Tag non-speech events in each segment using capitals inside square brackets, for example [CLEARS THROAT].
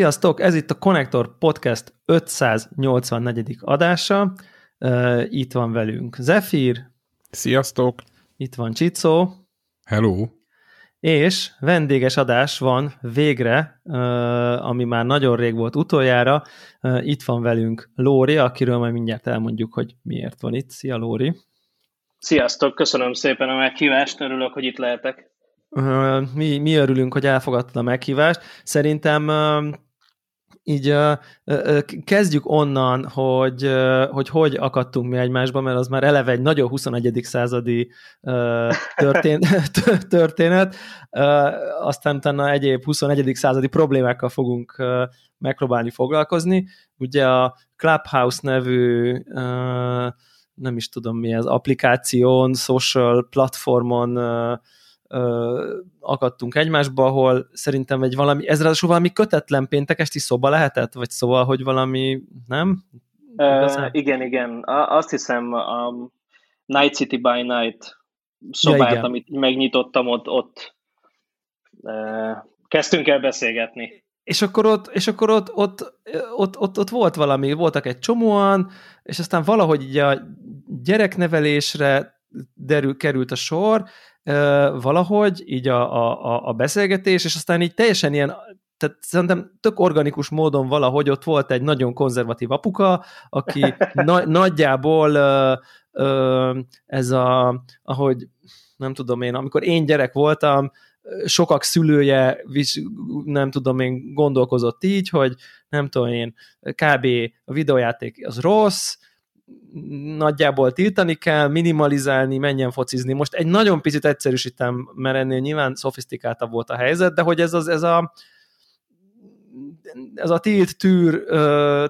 Sziasztok! Ez itt a Connector Podcast 584. adása. Itt van velünk Zephyr. Sziasztok! Itt van Csicó. Hello! És vendéges adás van végre, ami már nagyon rég volt utoljára. Itt van velünk Lóri, akiről majd mindjárt elmondjuk, hogy miért van itt. Szia Lóri! Sziasztok! Köszönöm szépen a meghívást, örülök, hogy itt lehetek. Mi, mi örülünk, hogy elfogadtad a meghívást. Szerintem így kezdjük onnan, hogy, hogy hogy akadtunk mi egymásba, mert az már eleve egy nagyon 21. századi történ [LAUGHS] történet, aztán utána egyéb 21. századi problémákkal fogunk megpróbálni foglalkozni. Ugye a Clubhouse nevű nem is tudom mi ez, applikáción, social platformon ö, akadtunk egymásba, ahol szerintem egy valami, ez ráadásul valami kötetlen péntekesti szoba lehetett, vagy szóval, hogy valami, nem? Uh, igen, igen. Azt hiszem a Night City by Night szobát, ja, amit megnyitottam, ott, ott uh, kezdtünk el beszélgetni. És akkor ott, és akkor ott, ott, ott, ott, ott volt valami, voltak egy csomóan, és aztán valahogy így a gyereknevelésre derül, került a sor, valahogy, így a, a, a beszélgetés, és aztán így teljesen ilyen, tehát szerintem tök organikus módon valahogy ott volt egy nagyon konzervatív apuka, aki [LAUGHS] na, nagyjából ö, ö, ez a, ahogy nem tudom én, amikor én gyerek voltam, sokak szülője, nem tudom én, gondolkozott így, hogy nem tudom én, kb. a videójáték az rossz, nagyjából tiltani kell, minimalizálni, menjen focizni. Most egy nagyon picit egyszerűsítem, mert ennél nyilván szofisztikáltabb volt a helyzet, de hogy ez, az, ez a ez a tilt tűr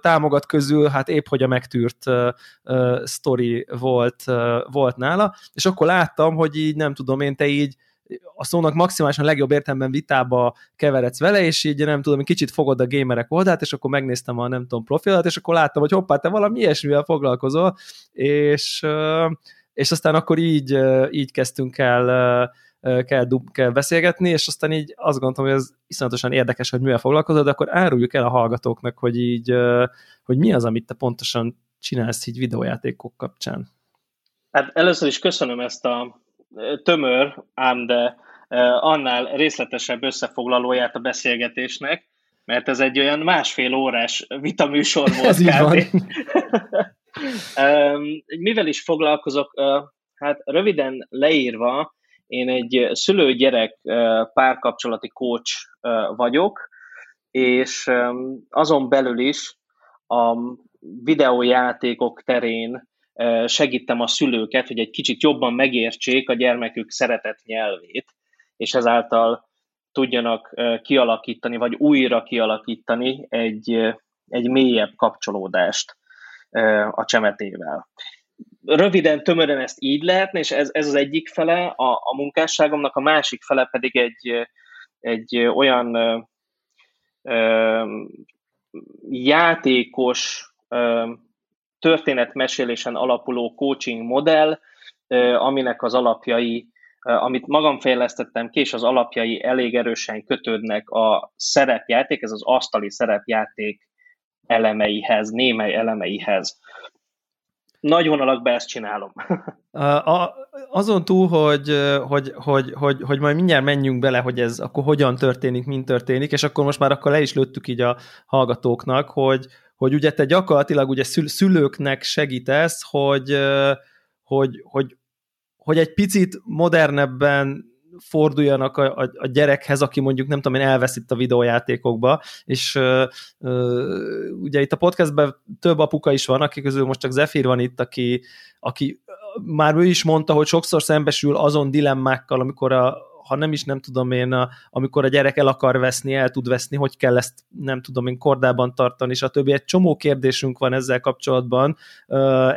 támogat közül, hát épp hogy a megtűrt sztori volt, volt nála, és akkor láttam, hogy így nem tudom én, te így a szónak maximálisan legjobb értelemben vitába keveredsz vele, és így nem tudom, kicsit fogod a gamerek oldalt, és akkor megnéztem a nem tudom profilat, és akkor láttam, hogy hoppá, te valami ilyesmivel foglalkozol, és, és aztán akkor így, így kezdtünk el kell, kell beszélgetni, és aztán így azt gondoltam, hogy ez iszonyatosan érdekes, hogy mivel foglalkozol, de akkor áruljuk el a hallgatóknak, hogy így, hogy mi az, amit te pontosan csinálsz így videójátékok kapcsán. Hát először is köszönöm ezt a tömör, ám de annál részletesebb összefoglalóját a beszélgetésnek, mert ez egy olyan másfél órás vitaműsor volt. [LAUGHS] Ez így van. [LAUGHS] Mivel is foglalkozok? Hát röviden leírva, én egy szülő-gyerek párkapcsolati coach vagyok, és azon belül is a videójátékok terén segítem a szülőket, hogy egy kicsit jobban megértsék a gyermekük szeretett nyelvét, és ezáltal tudjanak kialakítani, vagy újra kialakítani egy, egy mélyebb kapcsolódást a csemetével. Röviden, tömören ezt így lehetne, és ez, ez az egyik fele a, a munkásságomnak, a másik fele pedig egy, egy olyan ö, játékos, ö, történetmesélésen alapuló coaching modell, aminek az alapjai, amit magam fejlesztettem ki, és az alapjai elég erősen kötődnek a szerepjáték, ez az asztali szerepjáték elemeihez, némely elemeihez. Nagy vonalakban ezt csinálom. [LAUGHS] A, azon túl, hogy, hogy, hogy, hogy, hogy majd mindjárt menjünk bele, hogy ez akkor hogyan történik, mint történik, és akkor most már akkor le is lőttük így a hallgatóknak, hogy, hogy ugye te gyakorlatilag ugye szülőknek segítesz, hogy, hogy, hogy, hogy egy picit modernebben forduljanak a, a, a gyerekhez, aki mondjuk nem tudom én elveszít a videójátékokba, és uh, uh, ugye itt a podcastben több apuka is van, aki közül most csak Zephyr van itt, aki, aki már ő is mondta, hogy sokszor szembesül azon dilemmákkal, amikor a, ha nem is nem tudom én, amikor a gyerek el akar veszni, el tud veszni, hogy kell ezt nem tudom én kordában tartani, és a többi. Egy csomó kérdésünk van ezzel kapcsolatban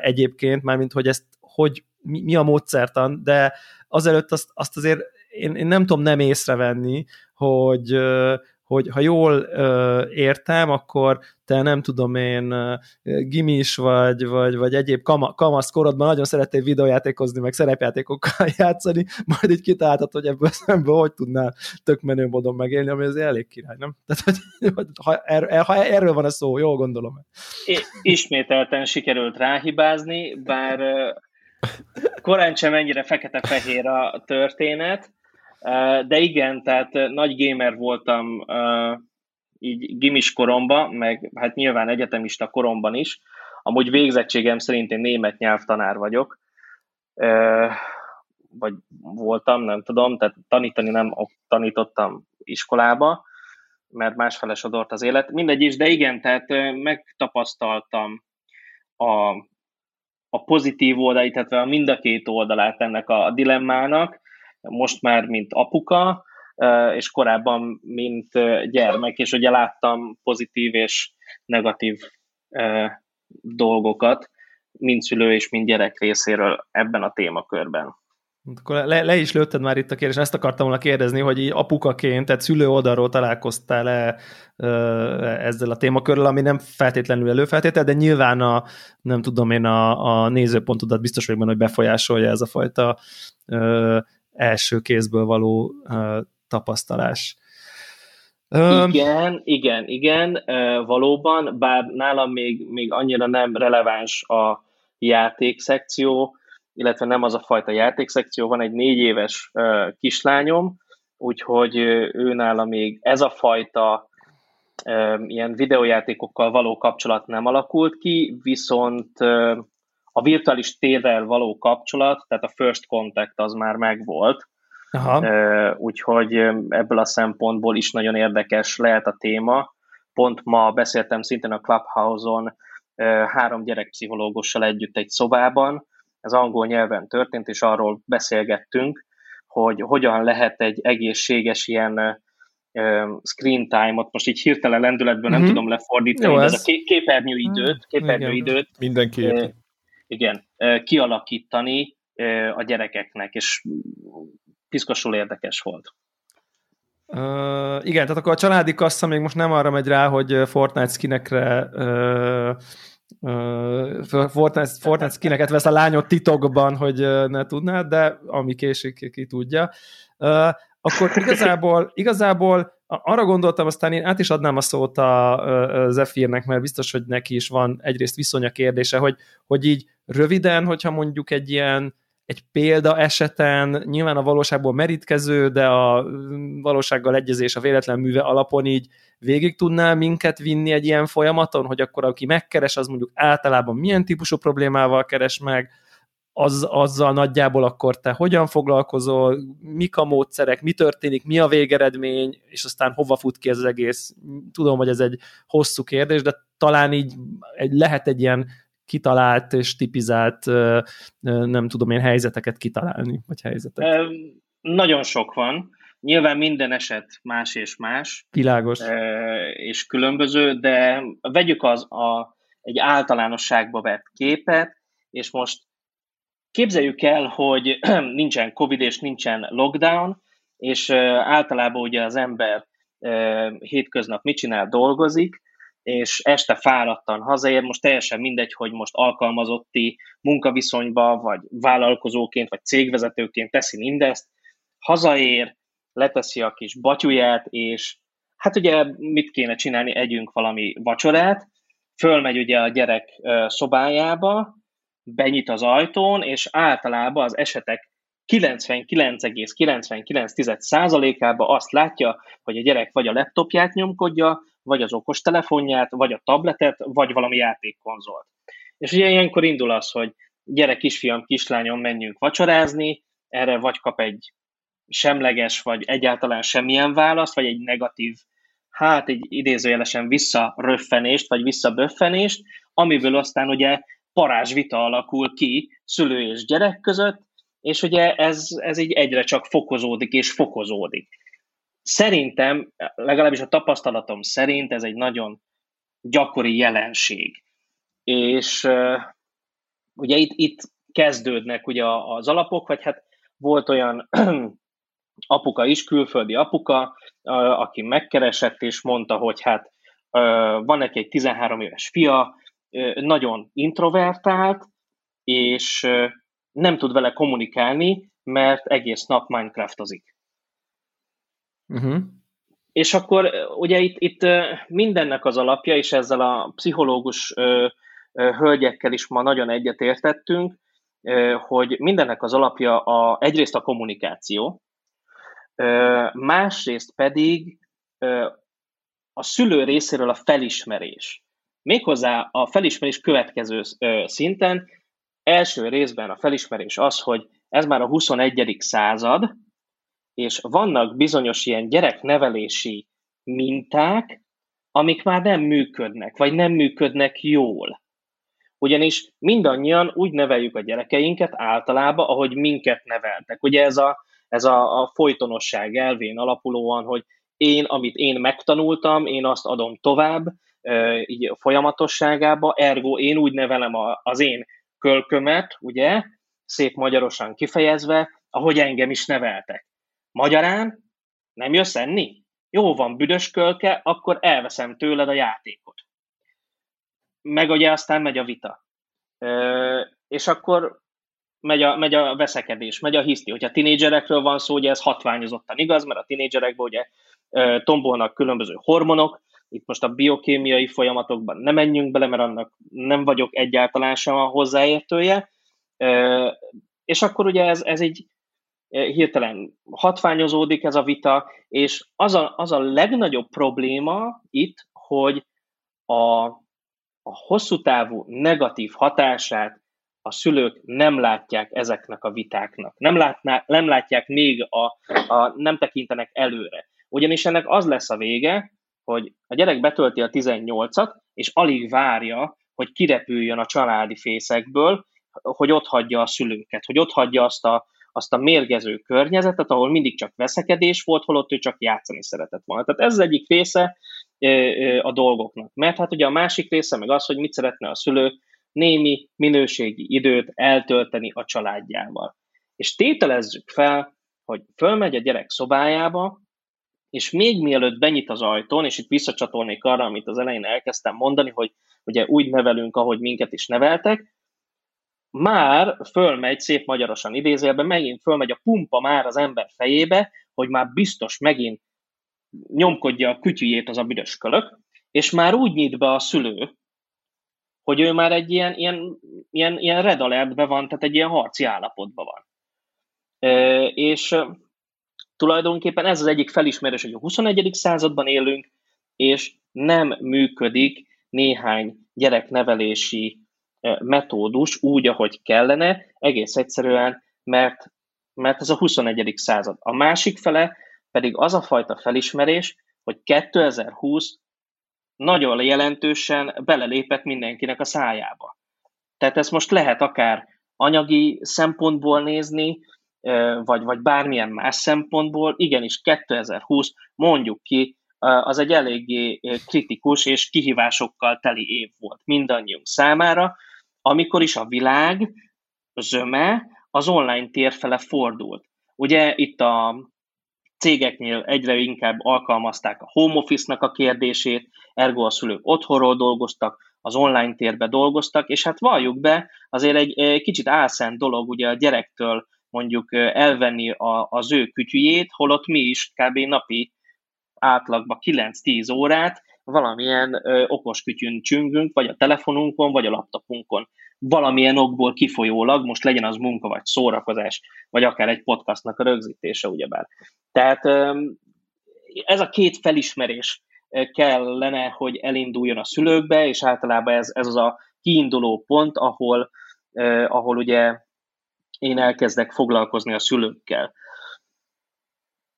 egyébként, mármint hogy ezt hogy mi, mi a módszertan, de azelőtt azt, azt azért én, én nem tudom nem észrevenni, hogy, hogy ha jól ö, értem, akkor te nem tudom én gimis vagy, vagy, vagy egyéb kama, kamasz korodban nagyon szerettél videójátékozni, meg szerepjátékokkal [LAUGHS] játszani, majd így kitaláltad, hogy ebből szemből hogy tudnál tök menő módon megélni, ami azért elég király, nem? Tehát, hogy, [LAUGHS] ha, er, ha erről van a szó, jól gondolom. Ismételten sikerült ráhibázni, bár korán sem ennyire fekete-fehér a történet, de igen, tehát nagy gamer voltam így gimis koromban, meg hát nyilván egyetemista koromban is. Amúgy végzettségem szerint én német nyelvtanár vagyok, vagy voltam, nem tudom, tehát tanítani nem tanítottam iskolába, mert másfele sodort az élet. Mindegy is, de igen, tehát megtapasztaltam a, a pozitív oldalát, tehát a mind a két oldalát ennek a dilemmának, most már mint apuka, és korábban, mint gyermek, és ugye láttam pozitív és negatív dolgokat, mind szülő és mind gyerek részéről ebben a témakörben. Akkor le, le is lőtted már itt a kérdés, ezt akartam volna kérdezni, hogy így apukaként, tehát szülő oldalról találkoztál-e ezzel a témakörrel, ami nem feltétlenül előfeltétel, de nyilván a, nem tudom én, a, a nézőpontodat biztos vagyok benne, hogy befolyásolja ez a fajta ö, első kézből való tapasztalás. Igen, igen, igen, valóban, bár nálam még, még annyira nem releváns a játékszekció, illetve nem az a fajta játékszekció, van egy négy éves kislányom, úgyhogy ő nála még ez a fajta ilyen videójátékokkal való kapcsolat nem alakult ki, viszont a virtuális térrel való kapcsolat, tehát a first contact az már megvolt, Aha. Úgyhogy ebből a szempontból is nagyon érdekes lehet a téma. Pont ma beszéltem szintén a Clubhouse-on három gyerekpszichológussal együtt egy szobában, ez angol nyelven történt, és arról beszélgettünk, hogy hogyan lehet egy egészséges ilyen screen time-ot, most így hirtelen lendületből mm-hmm. nem mhm. tudom lefordítani, Jó, ez, ez a képernyőidőt, képernyőidőt Mindenki igen, kialakítani a gyerekeknek, és piszkosul érdekes volt. Uh, igen, tehát akkor a családi kassa még most nem arra megy rá, hogy Fortnite skinekre uh, uh, Fortnite, Fortnite skineket vesz a lányot titokban, hogy ne tudnád, de ami késik, ki tudja. Uh, akkor [LAUGHS] igazából, igazából arra gondoltam, aztán én át is adnám a szót a, a mert biztos, hogy neki is van egyrészt viszonya kérdése, hogy, hogy így röviden, hogyha mondjuk egy ilyen egy példa eseten, nyilván a valóságból merítkező, de a valósággal egyezés a véletlen műve alapon így végig tudná minket vinni egy ilyen folyamaton, hogy akkor aki megkeres, az mondjuk általában milyen típusú problémával keres meg, az, azzal nagyjából akkor te hogyan foglalkozol, mik a módszerek, mi történik, mi a végeredmény, és aztán hova fut ki ez az egész. Tudom, hogy ez egy hosszú kérdés, de talán így egy, lehet egy ilyen kitalált és tipizált, nem tudom én, helyzeteket kitalálni, vagy helyzetek? Nagyon sok van. Nyilván minden eset más és más. Világos. És különböző, de vegyük az a, egy általánosságba vett képet, és most képzeljük el, hogy [CLEARS THROAT] nincsen Covid és nincsen lockdown, és általában ugye az ember hétköznap mit csinál, dolgozik, és este fáradtan hazaér, most teljesen mindegy, hogy most alkalmazotti munkaviszonyba, vagy vállalkozóként, vagy cégvezetőként teszi mindezt, hazaér, leteszi a kis batyuját, és hát ugye mit kéne csinálni, együnk valami vacsorát, fölmegy ugye a gyerek szobájába, benyit az ajtón, és általában az esetek 99,99%-ában azt látja, hogy a gyerek vagy a laptopját nyomkodja, vagy az okostelefonját, vagy a tabletet, vagy valami játékkonzolt. És ugye ilyenkor indul az, hogy gyere kisfiam, kislányom, menjünk vacsorázni, erre vagy kap egy semleges, vagy egyáltalán semmilyen választ, vagy egy negatív, hát egy idézőjelesen visszaröffenést, vagy visszaböffenést, amiből aztán ugye parázs vita alakul ki szülő és gyerek között, és ugye ez, ez így egyre csak fokozódik és fokozódik. Szerintem, legalábbis a tapasztalatom szerint ez egy nagyon gyakori jelenség. És uh, ugye itt, itt kezdődnek ugye az alapok, vagy hát volt olyan [CLEARS THROAT] apuka is, külföldi apuka, aki megkeresett és mondta, hogy hát van neki egy 13 éves fia, nagyon introvertált, és nem tud vele kommunikálni, mert egész nap Minecraftozik. Uh-huh. És akkor ugye itt, itt mindennek az alapja, és ezzel a pszichológus hölgyekkel is ma nagyon egyetértettünk, hogy mindennek az alapja a, egyrészt a kommunikáció, másrészt pedig a szülő részéről a felismerés. Méghozzá a felismerés következő szinten, első részben a felismerés az, hogy ez már a 21. század, és vannak bizonyos ilyen gyereknevelési minták, amik már nem működnek, vagy nem működnek jól. Ugyanis mindannyian úgy neveljük a gyerekeinket általában, ahogy minket neveltek. Ugye ez a, ez a, a folytonosság elvén alapulóan, hogy én, amit én megtanultam, én azt adom tovább, így folyamatosságába, ergo én úgy nevelem a, az én kölkömet, ugye, szép magyarosan kifejezve, ahogy engem is neveltek. Magyarán nem jössz enni? Jó van, büdös kölke, akkor elveszem tőled a játékot. Meg ugye aztán megy a vita. Ö, és akkor megy a, megy a veszekedés, megy a hiszti. Hogyha tinédzserekről van szó, ugye ez hatványozottan igaz, mert a tinédzserekben ugye tombolnak különböző hormonok, itt most a biokémiai folyamatokban nem menjünk bele, mert annak nem vagyok egyáltalán sem a hozzáértője, és akkor ugye ez, ez így hirtelen hatványozódik ez a vita, és az a, az a legnagyobb probléma itt, hogy a, a hosszú távú negatív hatását a szülők nem látják ezeknek a vitáknak. Nem, látná, nem látják még, a, a, nem tekintenek előre. Ugyanis ennek az lesz a vége, hogy a gyerek betölti a 18-at, és alig várja, hogy kirepüljön a családi fészekből, hogy ott hagyja a szülőket, hogy ott hagyja azt a, azt a mérgező környezetet, ahol mindig csak veszekedés volt, holott ő csak játszani szeretett volna. Tehát ez az egyik része a dolgoknak. Mert hát ugye a másik része meg az, hogy mit szeretne a szülő némi minőségi időt eltölteni a családjával. És tételezzük fel, hogy fölmegy a gyerek szobájába, és még mielőtt benyit az ajtón, és itt visszacsatolnék arra, amit az elején elkezdtem mondani, hogy ugye úgy nevelünk, ahogy minket is neveltek, már fölmegy, szép magyarosan idézélben, megint fölmegy a pumpa már az ember fejébe, hogy már biztos megint nyomkodja a kütyüjét az a büdös kölök, és már úgy nyit be a szülő, hogy ő már egy ilyen, ilyen, ilyen, ilyen red alertbe van, tehát egy ilyen harci állapotban van. És tulajdonképpen ez az egyik felismerés, hogy a 21. században élünk, és nem működik néhány gyereknevelési metódus úgy, ahogy kellene, egész egyszerűen, mert, mert ez a 21. század. A másik fele pedig az a fajta felismerés, hogy 2020 nagyon jelentősen belelépett mindenkinek a szájába. Tehát ezt most lehet akár anyagi szempontból nézni, vagy, vagy bármilyen más szempontból, igenis 2020, mondjuk ki, az egy eléggé kritikus és kihívásokkal teli év volt mindannyiunk számára, amikor is a világ zöme az online tér fele fordult. Ugye itt a cégeknél egyre inkább alkalmazták a home office-nak a kérdését, ergo a szülők otthonról dolgoztak, az online térbe dolgoztak, és hát valljuk be, azért egy kicsit álszent dolog ugye a gyerektől mondjuk elvenni a, az ő kütyüjét, holott mi is kb. napi átlagban 9-10 órát valamilyen ö, okos kütyűn csüngünk, vagy a telefonunkon, vagy a laptopunkon. Valamilyen okból kifolyólag, most legyen az munka, vagy szórakozás, vagy akár egy podcastnak a rögzítése, ugyebár. Tehát ö, ez a két felismerés kellene, hogy elinduljon a szülőkbe, és általában ez, ez az a kiinduló pont, ahol, eh, ahol ugye én elkezdek foglalkozni a szülőkkel.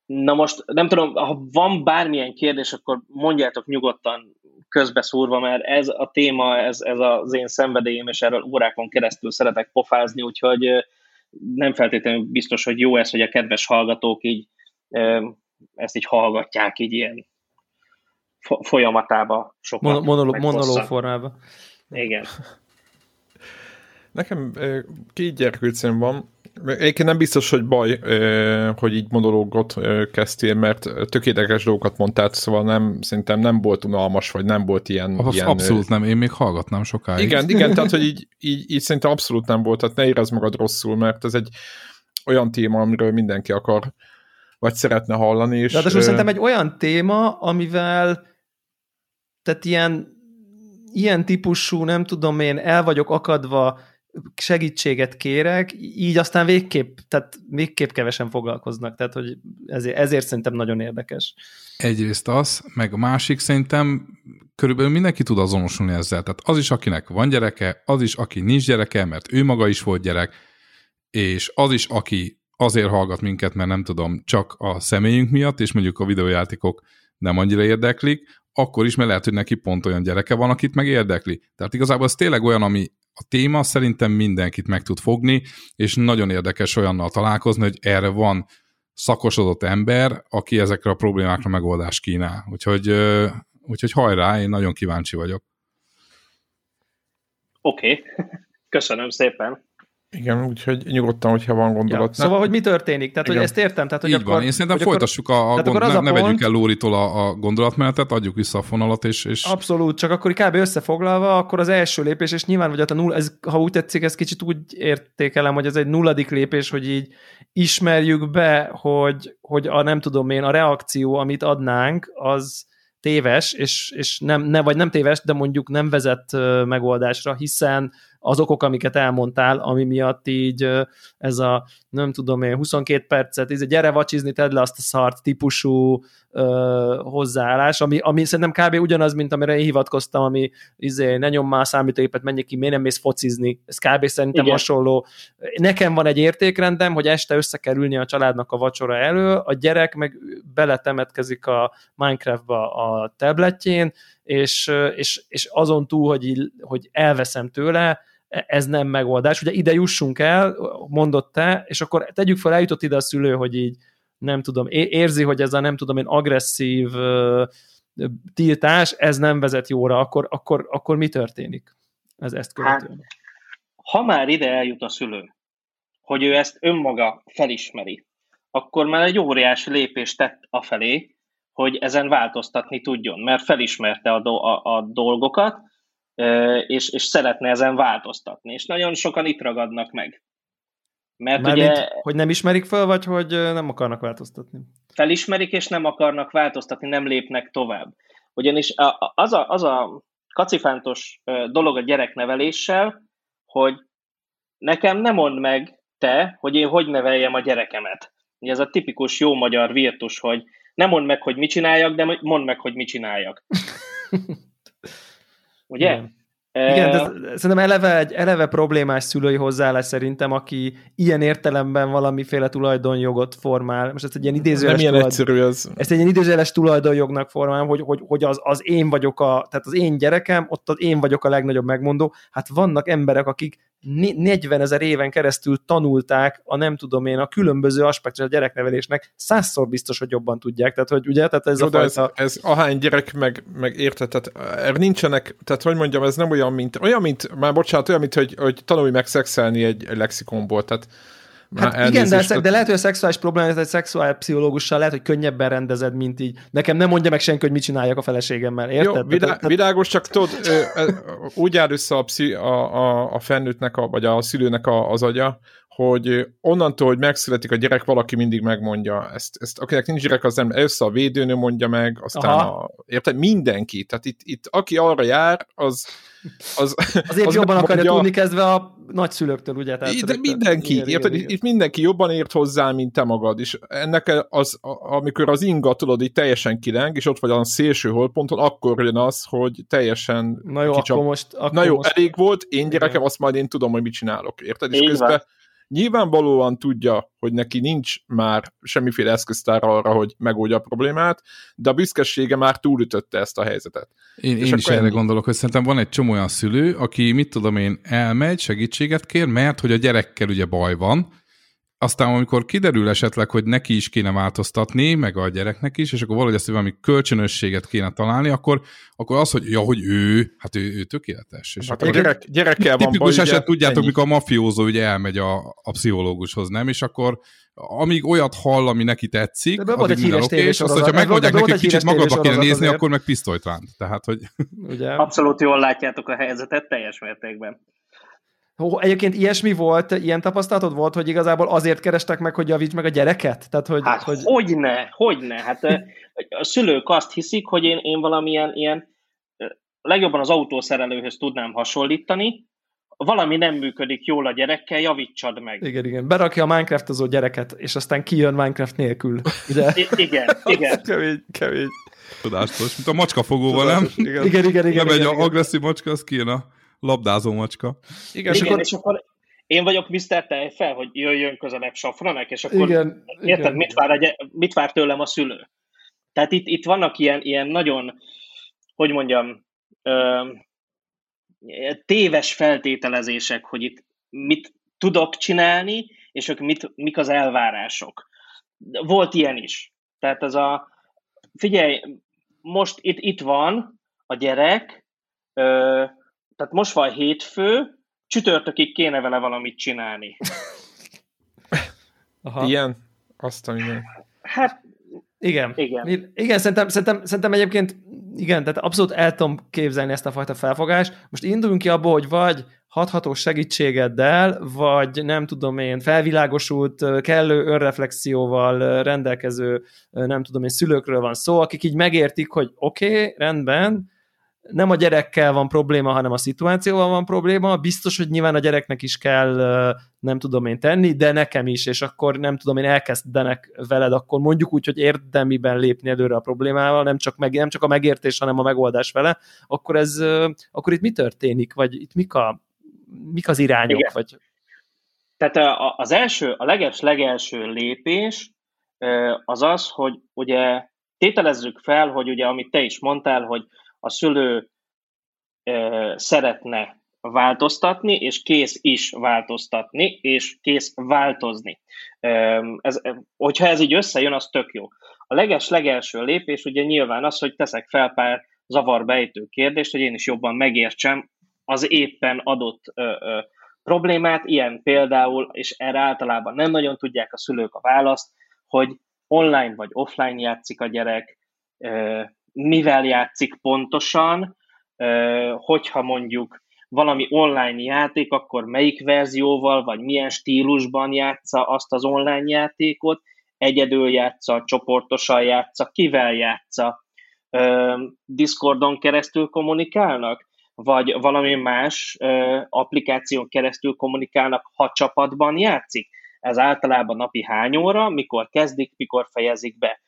Na most nem tudom, ha van bármilyen kérdés, akkor mondjátok nyugodtan közbeszúrva, mert ez a téma, ez, ez az én szenvedélyem, és erről órákon keresztül szeretek pofázni, úgyhogy nem feltétlenül biztos, hogy jó ez, hogy a kedves hallgatók így ezt így hallgatják így ilyen folyamatába sokat. Monoló, monoló formában. Igen. Nekem két gyerekülcem van, Egyébként nem biztos, hogy baj, hogy így monológot kezdtél, mert tökéletes dolgokat mondtál, szóval nem, szerintem nem volt unalmas, vagy nem volt ilyen... Az ilyen abszolút nem, én még hallgatnám sokáig. Igen, [LAUGHS] igen, tehát hogy így, így, így szerintem abszolút nem volt, tehát ne érezd magad rosszul, mert ez egy olyan téma, amiről mindenki akar, vagy szeretne hallani. És, De szerintem egy olyan téma, amivel tehát ilyen, ilyen típusú, nem tudom én, el vagyok akadva, segítséget kérek, így aztán végképp, tehát végképp kevesen foglalkoznak, tehát hogy ezért, ezért szerintem nagyon érdekes. Egyrészt az, meg a másik szerintem körülbelül mindenki tud azonosulni ezzel, tehát az is, akinek van gyereke, az is, aki nincs gyereke, mert ő maga is volt gyerek, és az is, aki azért hallgat minket, mert nem tudom, csak a személyünk miatt, és mondjuk a videójátékok nem annyira érdeklik, akkor is, mert lehet, hogy neki pont olyan gyereke van, akit meg érdekli. Tehát igazából ez tényleg olyan, ami a téma szerintem mindenkit meg tud fogni, és nagyon érdekes olyannal találkozni, hogy erre van szakosodott ember, aki ezekre a problémákra megoldást kínál. Úgyhogy, úgyhogy hajrá, én nagyon kíváncsi vagyok. Oké, okay. [LAUGHS] köszönöm szépen. Igen, úgyhogy nyugodtan, hogyha van gondolat. Ja, szóval, hogy mi történik? Tehát, Igen. hogy ezt értem. Tehát, hogy Így akkor, van, én szerintem folytassuk a, a gond, ne, ne pont... vegyük el Lóritól a, a gondolatmenetet, adjuk vissza a fonalat, és, és... Abszolút, csak akkor kb. összefoglalva, akkor az első lépés, és nyilván, vagy a null, ez, ha úgy tetszik, ez kicsit úgy értékelem, hogy ez egy nulladik lépés, hogy így ismerjük be, hogy, hogy a nem tudom én, a reakció, amit adnánk, az téves, és, és nem, ne, vagy nem téves, de mondjuk nem vezet megoldásra, hiszen az okok, amiket elmondtál, ami miatt így ez a, nem tudom én, 22 percet, ez egy gyere vacsizni, tedd le azt a szart típusú ö, hozzáállás, ami, ami szerintem kb. ugyanaz, mint amire én hivatkoztam, ami izé, ne nyom már a számítógépet, menj ki, miért nem mész focizni. Ez kb. szerintem Igen. hasonló. Nekem van egy értékrendem, hogy este össze kell ülni a családnak a vacsora elő, a gyerek meg beletemetkezik a Minecraftba a tabletjén, és, és, és azon túl, hogy, hogy elveszem tőle, ez nem megoldás. Ugye ide jussunk el, mondott te, és akkor tegyük fel, eljutott ide a szülő, hogy így nem tudom, érzi, hogy ez a nem tudom én agresszív tiltás, ez nem vezet jóra, akkor, akkor, akkor mi történik? Ez ezt követően. Hát, ha már ide eljut a szülő, hogy ő ezt önmaga felismeri, akkor már egy óriási lépést tett afelé, hogy ezen változtatni tudjon, mert felismerte a, do- a, a dolgokat, és, és szeretne ezen változtatni. És nagyon sokan itt ragadnak meg. Mert Már ugye... Hogy nem ismerik fel, vagy hogy nem akarnak változtatni? Felismerik, és nem akarnak változtatni, nem lépnek tovább. Ugyanis az a, az a kacifántos dolog a gyerekneveléssel, hogy nekem nem mond meg te, hogy én hogy neveljem a gyerekemet. Ugye ez a tipikus jó magyar virtus, hogy nem mond meg, hogy mit csináljak, de mondd meg, hogy mit csináljak. [LAUGHS] Ugye? Igen. Igen, de szerintem eleve egy eleve problémás szülői hozzáállás szerintem, aki ilyen értelemben valamiféle tulajdonjogot formál. Most ezt egy ilyen idézőjeles, Nem ilyen egyszerű ez. Ezt egy ilyen idézőjeles tulajdonjognak formál, hogy, hogy, hogy az, az én vagyok a, tehát az én gyerekem, ott az én vagyok a legnagyobb megmondó. Hát vannak emberek, akik 40 ezer éven keresztül tanulták a nem tudom én a különböző aspektus a gyereknevelésnek, százszor biztos, hogy jobban tudják. Tehát, hogy ugye, tehát ez Jó, a fajta... Ez, ez ahány gyerek meg, meg érted, tehát er nincsenek, tehát hogy mondjam, ez nem olyan, mint, olyan, mint, már bocsánat, olyan, mint, hogy, hogy tanulj meg szexelni egy, egy lexikonból, tehát Hát igen, de, de lehet, hogy a szexuális problémát egy szexuális pszichológussal lehet, hogy könnyebben rendezed, mint így. Nekem nem mondja meg senki, hogy mit csináljak a feleségemmel, érted? Jó, vidá- világos, csak tudod, úgy áll össze a, pszi, a, a, a felnőttnek, a, vagy a szülőnek a, az agya, hogy onnantól, hogy megszületik a gyerek, valaki mindig megmondja ezt. ezt akinek nincs gyerek, az nem, először a védőnő mondja meg, aztán Aha. a, érted? Mindenki. Tehát itt, itt aki arra jár, az az, Azért az jobban akarja mondja, tudni kezdve a nagyszülőktől, ugye? Tehát de mindenki, igen, érted, igen, itt mindenki jobban ért hozzá, mint te magad, és ennek az, amikor az inga, tudod, így teljesen kileng, és ott vagy a szélső holponton, akkor jön az, hogy teljesen Na jó, kicsap... akkor most... Akkor Na jó, most... elég volt, én gyerekem, igen. azt majd én tudom, hogy mit csinálok, érted? És közben van nyilvánvalóan tudja, hogy neki nincs már semmiféle eszköztár arra, hogy megoldja a problémát, de a büszkesége már túlütötte ezt a helyzetet. Én, én is erre gondolok, hogy szerintem van egy csomó olyan szülő, aki, mit tudom én, elmegy, segítséget kér, mert hogy a gyerekkel ugye baj van, aztán amikor kiderül esetleg, hogy neki is kéne változtatni, meg a gyereknek is, és akkor valahogy ezt valami kölcsönösséget kéne találni, akkor, akkor az, hogy ja, hogy ő, hát ő, ő tökéletes. És Hát akkor gyerek, gyerekkel van tipikus baj, eset, ugye, tudjátok, ennyi. mikor a mafiózó ugye elmegy a, a pszichológushoz, nem? És akkor amíg olyat hall, ami neki tetszik, De addig minden oké, és azt, hogyha Volt- neki, kicsit magadba kéne nézni, azért. akkor meg pisztolyt ránt. Tehát, hogy Ugye? Abszolút jól látjátok a helyzetet, teljes mértékben. Egyébként ilyesmi volt, ilyen tapasztalatod volt, hogy igazából azért kerestek meg, hogy javíts meg a gyereket? Tehát, hogy, Hát hogy... hogyne, hogyne. Hát a szülők azt hiszik, hogy én, én valamilyen ilyen, legjobban az autószerelőhöz tudnám hasonlítani, valami nem működik jól a gyerekkel, javítsad meg. Igen, igen. Berakja a Minecraftozó gyereket, és aztán kijön Minecraft nélkül. Ugye? I- igen, [LAUGHS] igen. kemény, kemény. tudásos, mint a macskafogóval, nem? Igen. Igen, igen, igen. Nem egy igen, igen. agresszív macska, az kijön a labdázó macska. Igen, igen, igen. és akkor én vagyok Mr. Tejfel, hogy jöjjön közelebb Safranek, és akkor Igen, érted, igen. mit vár, a gy- mit vár tőlem a szülő? Tehát itt, itt vannak ilyen, ilyen nagyon, hogy mondjam, ö, téves feltételezések, hogy itt mit tudok csinálni, és ők mit, mik az elvárások. Volt ilyen is. Tehát ez a, figyelj, most itt, itt van a gyerek, ö, tehát most van hétfő, csütörtökig kéne vele valamit csinálni. [LAUGHS] Aha. Ilyen. Azt a minden. Hát Igen. Igen. Igen, szerintem, szerintem, szerintem egyébként igen, tehát abszolút el tudom képzelni ezt a fajta felfogást. Most induljunk ki abból, hogy vagy hathatós segítségeddel, vagy nem tudom én, felvilágosult, kellő önreflexióval rendelkező, nem tudom én, szülőkről van szó, akik így megértik, hogy oké, okay, rendben, nem a gyerekkel van probléma, hanem a szituációval van probléma, biztos, hogy nyilván a gyereknek is kell, nem tudom én tenni, de nekem is, és akkor nem tudom én elkezdenek veled, akkor mondjuk úgy, hogy érdemiben lépni előre a problémával, nem csak, meg, nem csak a megértés, hanem a megoldás vele, akkor ez, akkor itt mi történik, vagy itt mik, a, mik az irányok, Igen. vagy Tehát az első, a leges legelső lépés az az, hogy ugye tételezzük fel, hogy ugye amit te is mondtál, hogy a szülő szeretne változtatni, és kész is változtatni, és kész változni. Ez, hogyha ez így összejön, az tök jó. A leges legelső lépés ugye nyilván az, hogy teszek fel pár zavarbejtő kérdést, hogy én is jobban megértsem az éppen adott ö, ö, problémát, ilyen például, és erre általában nem nagyon tudják a szülők a választ, hogy online vagy offline játszik a gyerek, ö, mivel játszik pontosan, hogyha mondjuk valami online játék, akkor melyik verzióval, vagy milyen stílusban játsza azt az online játékot, egyedül játsza, csoportosan játsza, kivel játsza, Discordon keresztül kommunikálnak, vagy valami más applikáción keresztül kommunikálnak, ha csapatban játszik. Ez általában napi hány óra, mikor kezdik, mikor fejezik be.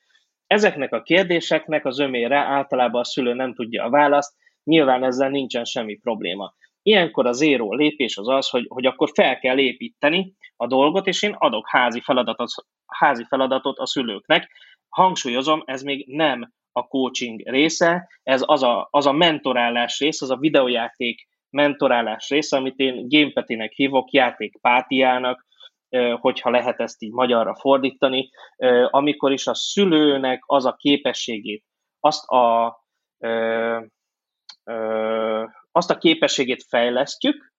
Ezeknek a kérdéseknek az ömére általában a szülő nem tudja a választ, nyilván ezzel nincsen semmi probléma. Ilyenkor a zéró lépés az az, hogy, hogy akkor fel kell építeni a dolgot, és én adok házi feladatot, házi feladatot a szülőknek. Hangsúlyozom, ez még nem a coaching része, ez az a, az a mentorálás rész, az a videójáték mentorálás része, amit én gamepetinek hívok, játékpátiának, hogyha lehet ezt így magyarra fordítani, amikor is a szülőnek az a képességét, azt a, azt a képességét fejlesztjük,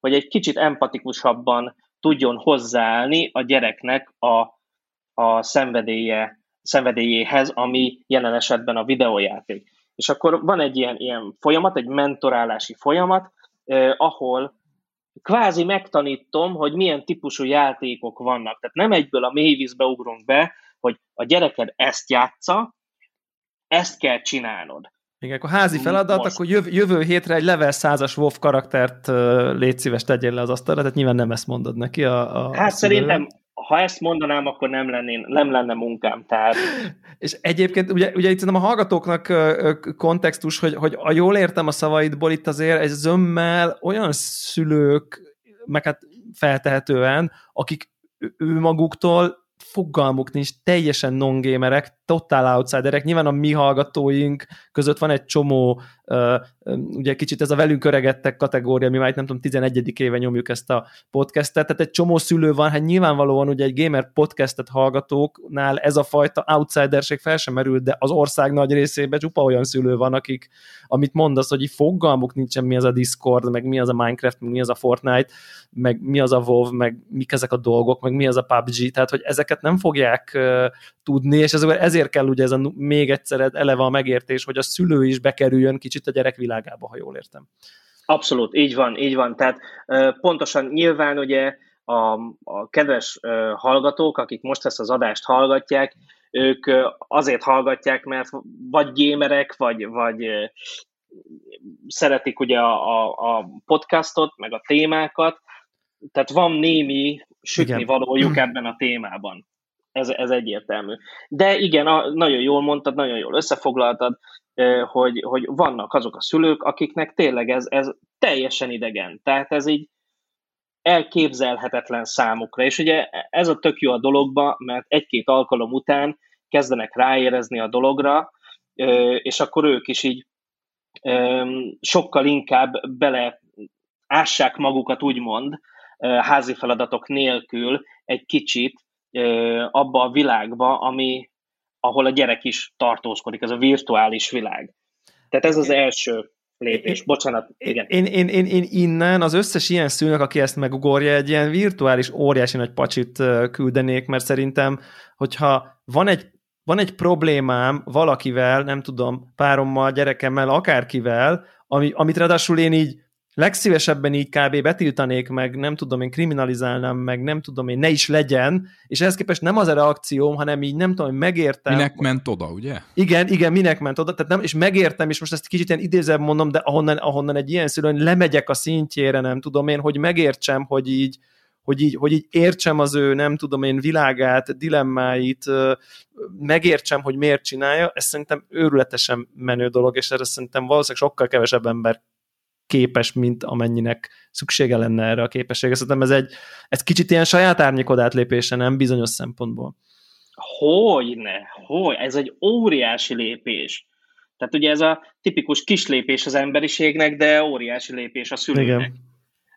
hogy egy kicsit empatikusabban tudjon hozzáállni a gyereknek a, a szenvedélye, szenvedélyéhez, ami jelen esetben a videójáték. És akkor van egy ilyen, ilyen folyamat, egy mentorálási folyamat, eh, ahol kvázi megtanítom, hogy milyen típusú játékok vannak. Tehát nem egyből a mélyvízbe ugrunk be, hogy a gyereked ezt játsza, ezt kell csinálnod. Igen, akkor házi feladat, Most. akkor jövő, jövő hétre egy level 100-as WoW karaktert légy szíves tegyél le az asztalra, tehát nyilván nem ezt mondod neki a, a Hát a szerintem, ha ezt mondanám, akkor nem, lennén, nem lenne munkám. Tehát [LAUGHS] És egyébként ugye, ugye itt a hallgatóknak kontextus, hogy, hogy a jól értem a szavaidból itt azért egy zömmel olyan szülők, meg hát feltehetően, akik ő maguktól fogalmuk nincs, teljesen non-gamerek, totál outsiderek. Nyilván a mi hallgatóink között van egy csomó, ugye kicsit ez a velünk öregedtek kategória, mi már nem tudom, 11. éve nyomjuk ezt a podcastet, tehát egy csomó szülő van, hát nyilvánvalóan ugye egy gamer podcastet hallgatóknál ez a fajta outsiderség fel sem merül, de az ország nagy részében csupa olyan szülő van, akik, amit mondasz, hogy fogalmuk nincsen, mi az a Discord, meg mi az a Minecraft, meg mi az a Fortnite, meg mi az a WoW, meg mik ezek a dolgok, meg mi az a PUBG, tehát hogy ezeket nem fogják tudni, és ezért kell ugye ez a még egyszer eleve a megértés, hogy a szülő is bekerüljön kicsit a gyerek világába, ha jól értem. Abszolút, így van, így van. Tehát pontosan nyilván ugye a, a kedves hallgatók, akik most ezt az adást hallgatják, ők azért hallgatják, mert vagy gémerek, vagy, vagy szeretik ugye a, a, a podcastot, meg a témákat, tehát van némi sütni valójuk ebben a témában. Ez, ez egyértelmű. De igen, a, nagyon jól mondtad, nagyon jól összefoglaltad, hogy, hogy vannak azok a szülők, akiknek tényleg ez, ez teljesen idegen. Tehát ez így elképzelhetetlen számukra. És ugye ez a tök jó a dologba, mert egy-két alkalom után kezdenek ráérezni a dologra, és akkor ők is így sokkal inkább bele ássák magukat, úgymond, házi feladatok nélkül egy kicsit abba a világba, ami, ahol a gyerek is tartózkodik, ez a virtuális világ. Tehát ez az első lépés. Bocsánat, igen. Én, én, én, én innen az összes ilyen szülőnek, aki ezt megugorja, egy ilyen virtuális óriási nagy pacsit küldenék, mert szerintem, hogyha van egy van egy problémám valakivel, nem tudom, párommal, gyerekemmel, akárkivel, ami, amit ráadásul én így legszívesebben így kb. betiltanék meg, nem tudom én kriminalizálnám meg, nem tudom én, ne is legyen, és ehhez képest nem az a reakcióm, hanem így nem tudom, hogy megértem. Minek ment oda, ugye? Igen, igen, minek ment oda, tehát nem, és megértem, és most ezt kicsit ilyen idézőbb mondom, de ahonnan, ahonnan egy ilyen szülőn lemegyek a szintjére, nem tudom én, hogy megértsem, hogy így, hogy így, hogy így értsem az ő, nem tudom én, világát, dilemmáit, megértsem, hogy miért csinálja, ez szerintem őrületesen menő dolog, és erre szerintem valószínűleg sokkal kevesebb ember képes, mint amennyinek szüksége lenne erre a képességre. Szerintem ez egy ez kicsit ilyen saját árnyékod átlépése, nem bizonyos szempontból. Hogyne, hogy, ez egy óriási lépés. Tehát ugye ez a tipikus kis lépés az emberiségnek, de óriási lépés a szülőnek. Igen.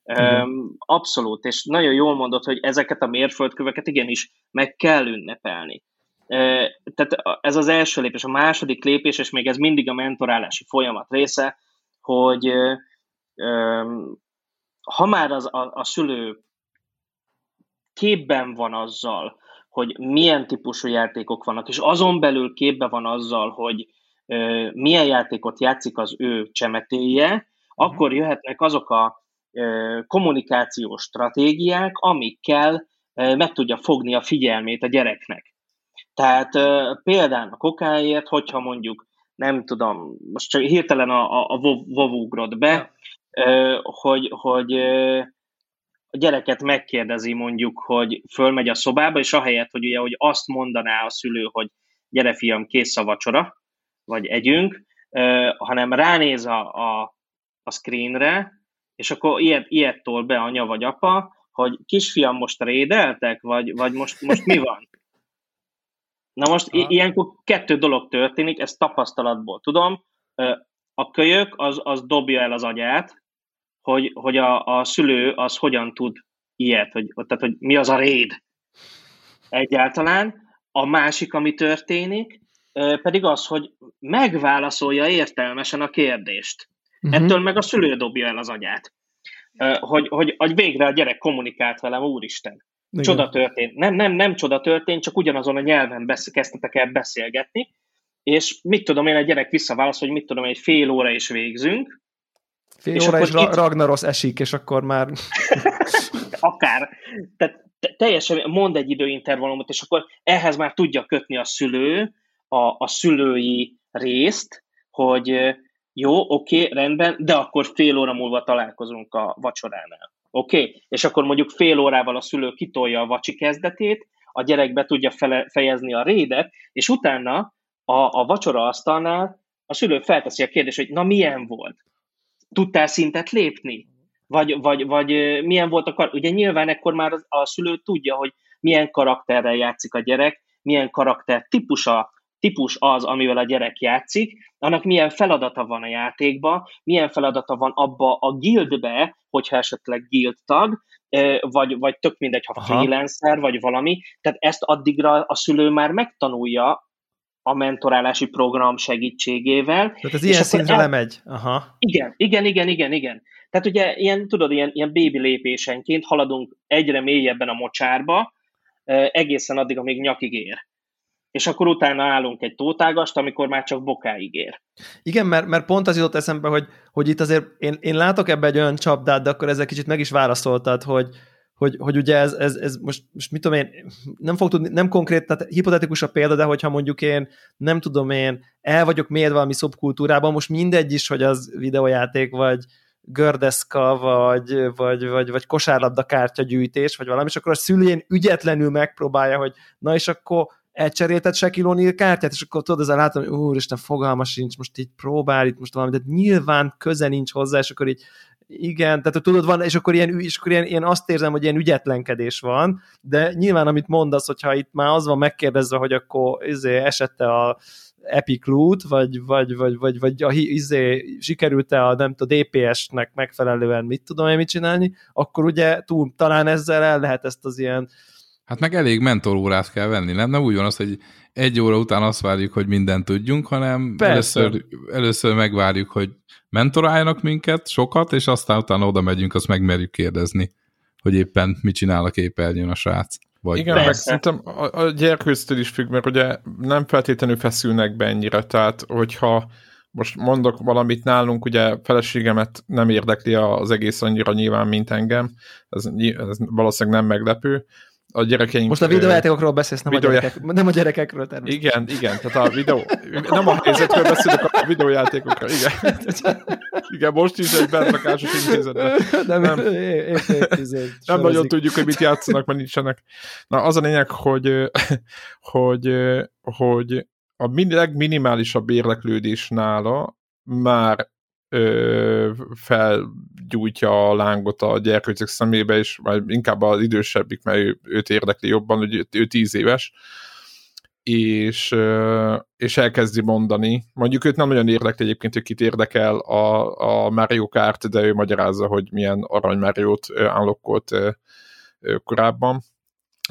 Um, abszolút, és nagyon jól mondod, hogy ezeket a mérföldköveket igenis meg kell ünnepelni. Uh, tehát ez az első lépés. A második lépés, és még ez mindig a mentorálási folyamat része, hogy uh, ha már az, a, a szülő képben van azzal, hogy milyen típusú játékok vannak, és azon belül képben van azzal, hogy uh, milyen játékot játszik az ő csemetéje, uh-huh. akkor jöhetnek azok a kommunikációs stratégiák, amikkel meg tudja fogni a figyelmét a gyereknek. Tehát például a kokáért, hogyha mondjuk, nem tudom, most csak hirtelen a, a, a WoW ugrott be, hogy, hogy a gyereket megkérdezi mondjuk, hogy fölmegy a szobába, és ahelyett, hogy ugye, hogy azt mondaná a szülő, hogy gyere fiam, kész a vacsora, vagy együnk, hanem ránéz a, a, a screenre, és akkor ilyet, ilyet tol be anya vagy apa, hogy kisfiam, most rédeltek, vagy, vagy most, most mi van? Na most i- ilyenkor kettő dolog történik, ezt tapasztalatból tudom. A kölyök az, az dobja el az agyát, hogy, hogy a, a szülő az hogyan tud ilyet, hogy, tehát hogy mi az a réd egyáltalán. A másik, ami történik, pedig az, hogy megválaszolja értelmesen a kérdést. Uh-huh. Ettől meg a szülő dobja el az agyát. Hogy, hogy, hogy végre a gyerek kommunikált velem, úristen. Igen. Csoda történt. Nem, nem, nem csoda történt, csak ugyanazon a nyelven besz- kezdtetek el beszélgetni, és mit tudom én, a gyerek visszaválaszol, hogy mit tudom, egy fél óra is végzünk. Fél és óra és itt... Ragnaros esik, és akkor már... [LAUGHS] Akár. Tehát teljesen mond egy időintervallumot, és akkor ehhez már tudja kötni a szülő a, a szülői részt, hogy jó, oké, okay, rendben, de akkor fél óra múlva találkozunk a vacsoránál. Oké? Okay? És akkor mondjuk fél órával a szülő kitolja a vacsi kezdetét, a gyerek be tudja fele, fejezni a rédet, és utána a, a vacsora asztalnál a szülő felteszi a kérdést, hogy na milyen volt? Tudtál szintet lépni? Vagy, vagy, vagy milyen volt a kar... Ugye nyilván ekkor már a szülő tudja, hogy milyen karakterrel játszik a gyerek, milyen karakter típusa típus az, amivel a gyerek játszik, annak milyen feladata van a játékba, milyen feladata van abba a guildbe, hogyha esetleg guild tag, vagy, vagy tök mindegy, ha Aha. freelancer, vagy valami. Tehát ezt addigra a szülő már megtanulja a mentorálási program segítségével. Tehát ez ilyen szintre el... lemegy. Aha. Igen, igen, igen, igen, igen. Tehát ugye ilyen, tudod, ilyen, ilyen bébi lépésenként haladunk egyre mélyebben a mocsárba, egészen addig, amíg nyakig ér. És akkor utána állunk egy tótágast, amikor már csak bokáig ér. Igen, mert, mert pont az jutott eszembe, hogy, hogy itt azért én, én látok ebbe egy olyan csapdát, de akkor ezzel kicsit meg is válaszoltad, hogy, hogy, hogy ugye ez, ez, ez most, most mit tudom én, nem fog tudni, nem konkrét, tehát hipotetikus a példa, de hogyha mondjuk én, nem tudom én, el vagyok mélyed valami szubkultúrában, most mindegy is, hogy az videójáték, vagy, gördeszka, vagy, vagy, vagy, vagy kosárlabda kártyagyűjtés, vagy valami, és akkor a szülén ügyetlenül megpróbálja, hogy na és akkor elcserélted Shaquille kártyát, és akkor tudod, ezzel látom, hogy úristen, fogalma sincs, most így próbál itt most valami, de nyilván köze nincs hozzá, és akkor így igen, tehát tudod, van, és akkor, ilyen, és akkor ilyen, ilyen azt érzem, hogy ilyen ügyetlenkedés van, de nyilván, amit mondasz, hogyha itt már az van megkérdezve, hogy akkor izé, esette a Epic Loot, vagy, vagy, vagy, vagy, vagy a, izé, sikerült-e a, nem tudom, DPS-nek megfelelően mit tudom én mit csinálni, akkor ugye túl, talán ezzel el lehet ezt az ilyen Hát meg elég mentorórát kell venni, nem? Nem úgy van az, hogy egy óra után azt várjuk, hogy mindent tudjunk, hanem először, először megvárjuk, hogy mentoráljanak minket sokat, és aztán utána oda megyünk, azt megmerjük kérdezni, hogy éppen mit csinál a képernyőn a srác. Vagy Igen, meg szerintem a, a gyerkőztől is függ, mert ugye nem feltétlenül feszülnek be ennyire, tehát hogyha most mondok valamit nálunk, ugye feleségemet nem érdekli az egész annyira nyilván, mint engem, ez, ez valószínűleg nem meglepő, a gyerekeink... Most a videójátékokról beszélsz, nem, videójá... a, gyerekek, nem a gyerekekről természetesen. Igen, igen, tehát a videó... Nem a helyzetről beszélünk, a videójátékokról, igen. Igen, most is egy bentlakásos intézetben. Nem, nem, nem nagyon tudjuk, hogy mit játszanak, mert nincsenek. Na, az a lényeg, hogy, hogy, hogy a legminimálisabb érdeklődés nála már ö, felgyújtja a lángot a gyerkőcök szemébe, és vagy inkább az idősebbik, mert ő, őt érdekli jobban, hogy ő tíz éves, és, és elkezdi mondani. Mondjuk őt nem nagyon érdekli egyébként, hogy kit érdekel a, a Mario Kart, de ő magyarázza, hogy milyen arany Mario-t unlockolt korábban.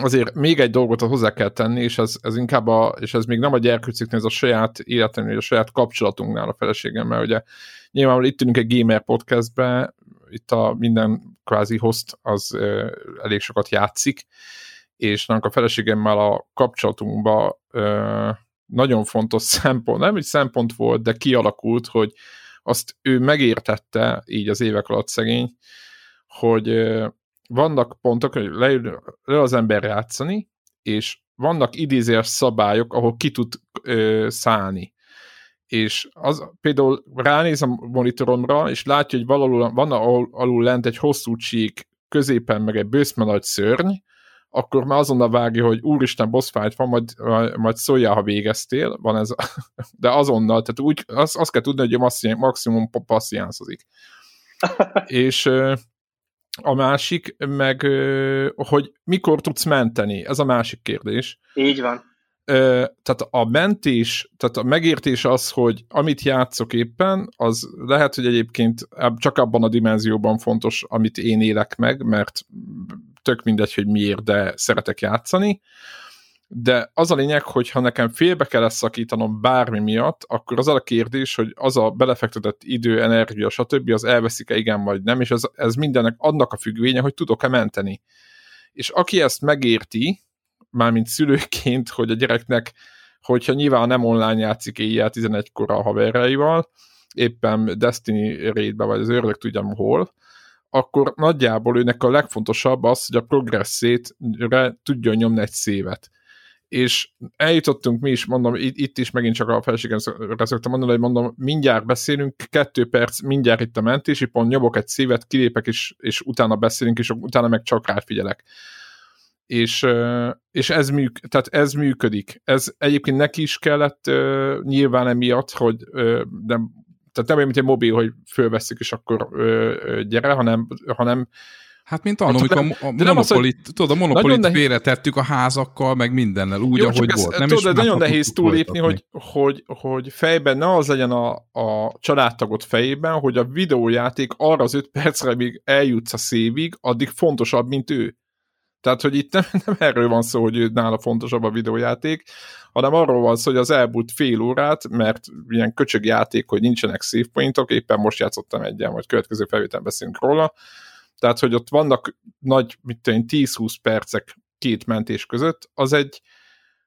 Azért még egy dolgot hozzá kell tenni, és ez, ez inkább a, és ez még nem a gyerkőciknél, ez a saját életemnél, a saját kapcsolatunknál a feleségemmel, ugye. Nyilván itt ülünk egy gamer podcastbe, itt a minden kvázi host az elég sokat játszik, és a feleségemmel a kapcsolatunkban nagyon fontos [LAUGHS] szempont, nem egy szempont volt, de kialakult, hogy azt ő megértette így az évek alatt szegény, hogy vannak pontok, hogy leül, le az ember játszani, és vannak idézés szabályok, ahol ki tud ö, szállni. És az például ránéz a monitoromra, és látja, hogy valahol van alul, alul lent egy hosszú csík, középen meg egy bőszme nagy szörny, akkor már azonnal vágja, hogy úristen, boss fight van, majd, majd szóljál, ha végeztél, van ez, [LAUGHS] de azonnal, tehát úgy, azt, azt kell tudni, hogy maximum passziánszozik. és a másik, meg hogy mikor tudsz menteni, ez a másik kérdés. Így van. Tehát a mentés, tehát a megértés az, hogy amit játszok éppen, az lehet, hogy egyébként csak abban a dimenzióban fontos, amit én élek meg, mert tök mindegy, hogy miért, de szeretek játszani de az a lényeg, hogy ha nekem félbe kell szakítanom bármi miatt, akkor az a kérdés, hogy az a belefektetett idő, energia, stb. az elveszik-e igen vagy nem, és ez, ez mindennek annak a függvénye, hogy tudok-e menteni. És aki ezt megérti, mármint szülőként, hogy a gyereknek, hogyha nyilván nem online játszik éjjel 11-kor a haverjaival, éppen Destiny raidbe, vagy az ördög tudjam hol, akkor nagyjából őnek a legfontosabb az, hogy a progresszét tudjon nyomni egy szévet és eljutottunk mi is, mondom, itt, is megint csak a feleségemre szoktam mondani, hogy mondom, mindjárt beszélünk, kettő perc, mindjárt itt a mentési pont, nyomok egy szívet, kilépek, és, és utána beszélünk, és utána meg csak ráfigyelek. És, és ez, műk, tehát ez működik. Ez egyébként neki is kellett nyilván emiatt, hogy nem, tehát nem olyan, mint egy mobil, hogy fölveszik, és akkor gyere, hanem, hanem Hát, mint annól, amikor a, a monopolit, az, tudod, a monopolit félretettük a házakkal, meg mindennel, úgy, Jó, ahogy volt. Nem tudod, nagyon nehéz túlépni, hogy, hogy, hogy fejben ne az legyen a, a családtagot fejében, hogy a videójáték arra az öt percre, míg eljutsz a szévig, addig fontosabb, mint ő. Tehát, hogy itt nem, [LAUGHS] nem erről van szó, hogy nála fontosabb a videójáték, hanem arról van szó, hogy az elmúlt fél órát, mert ilyen köcsög játék, hogy nincsenek save pointok, éppen most játszottam egyen, vagy következő felvétel beszélünk róla, tehát, hogy ott vannak nagy, mit tudom 10-20 percek két mentés között, az egy,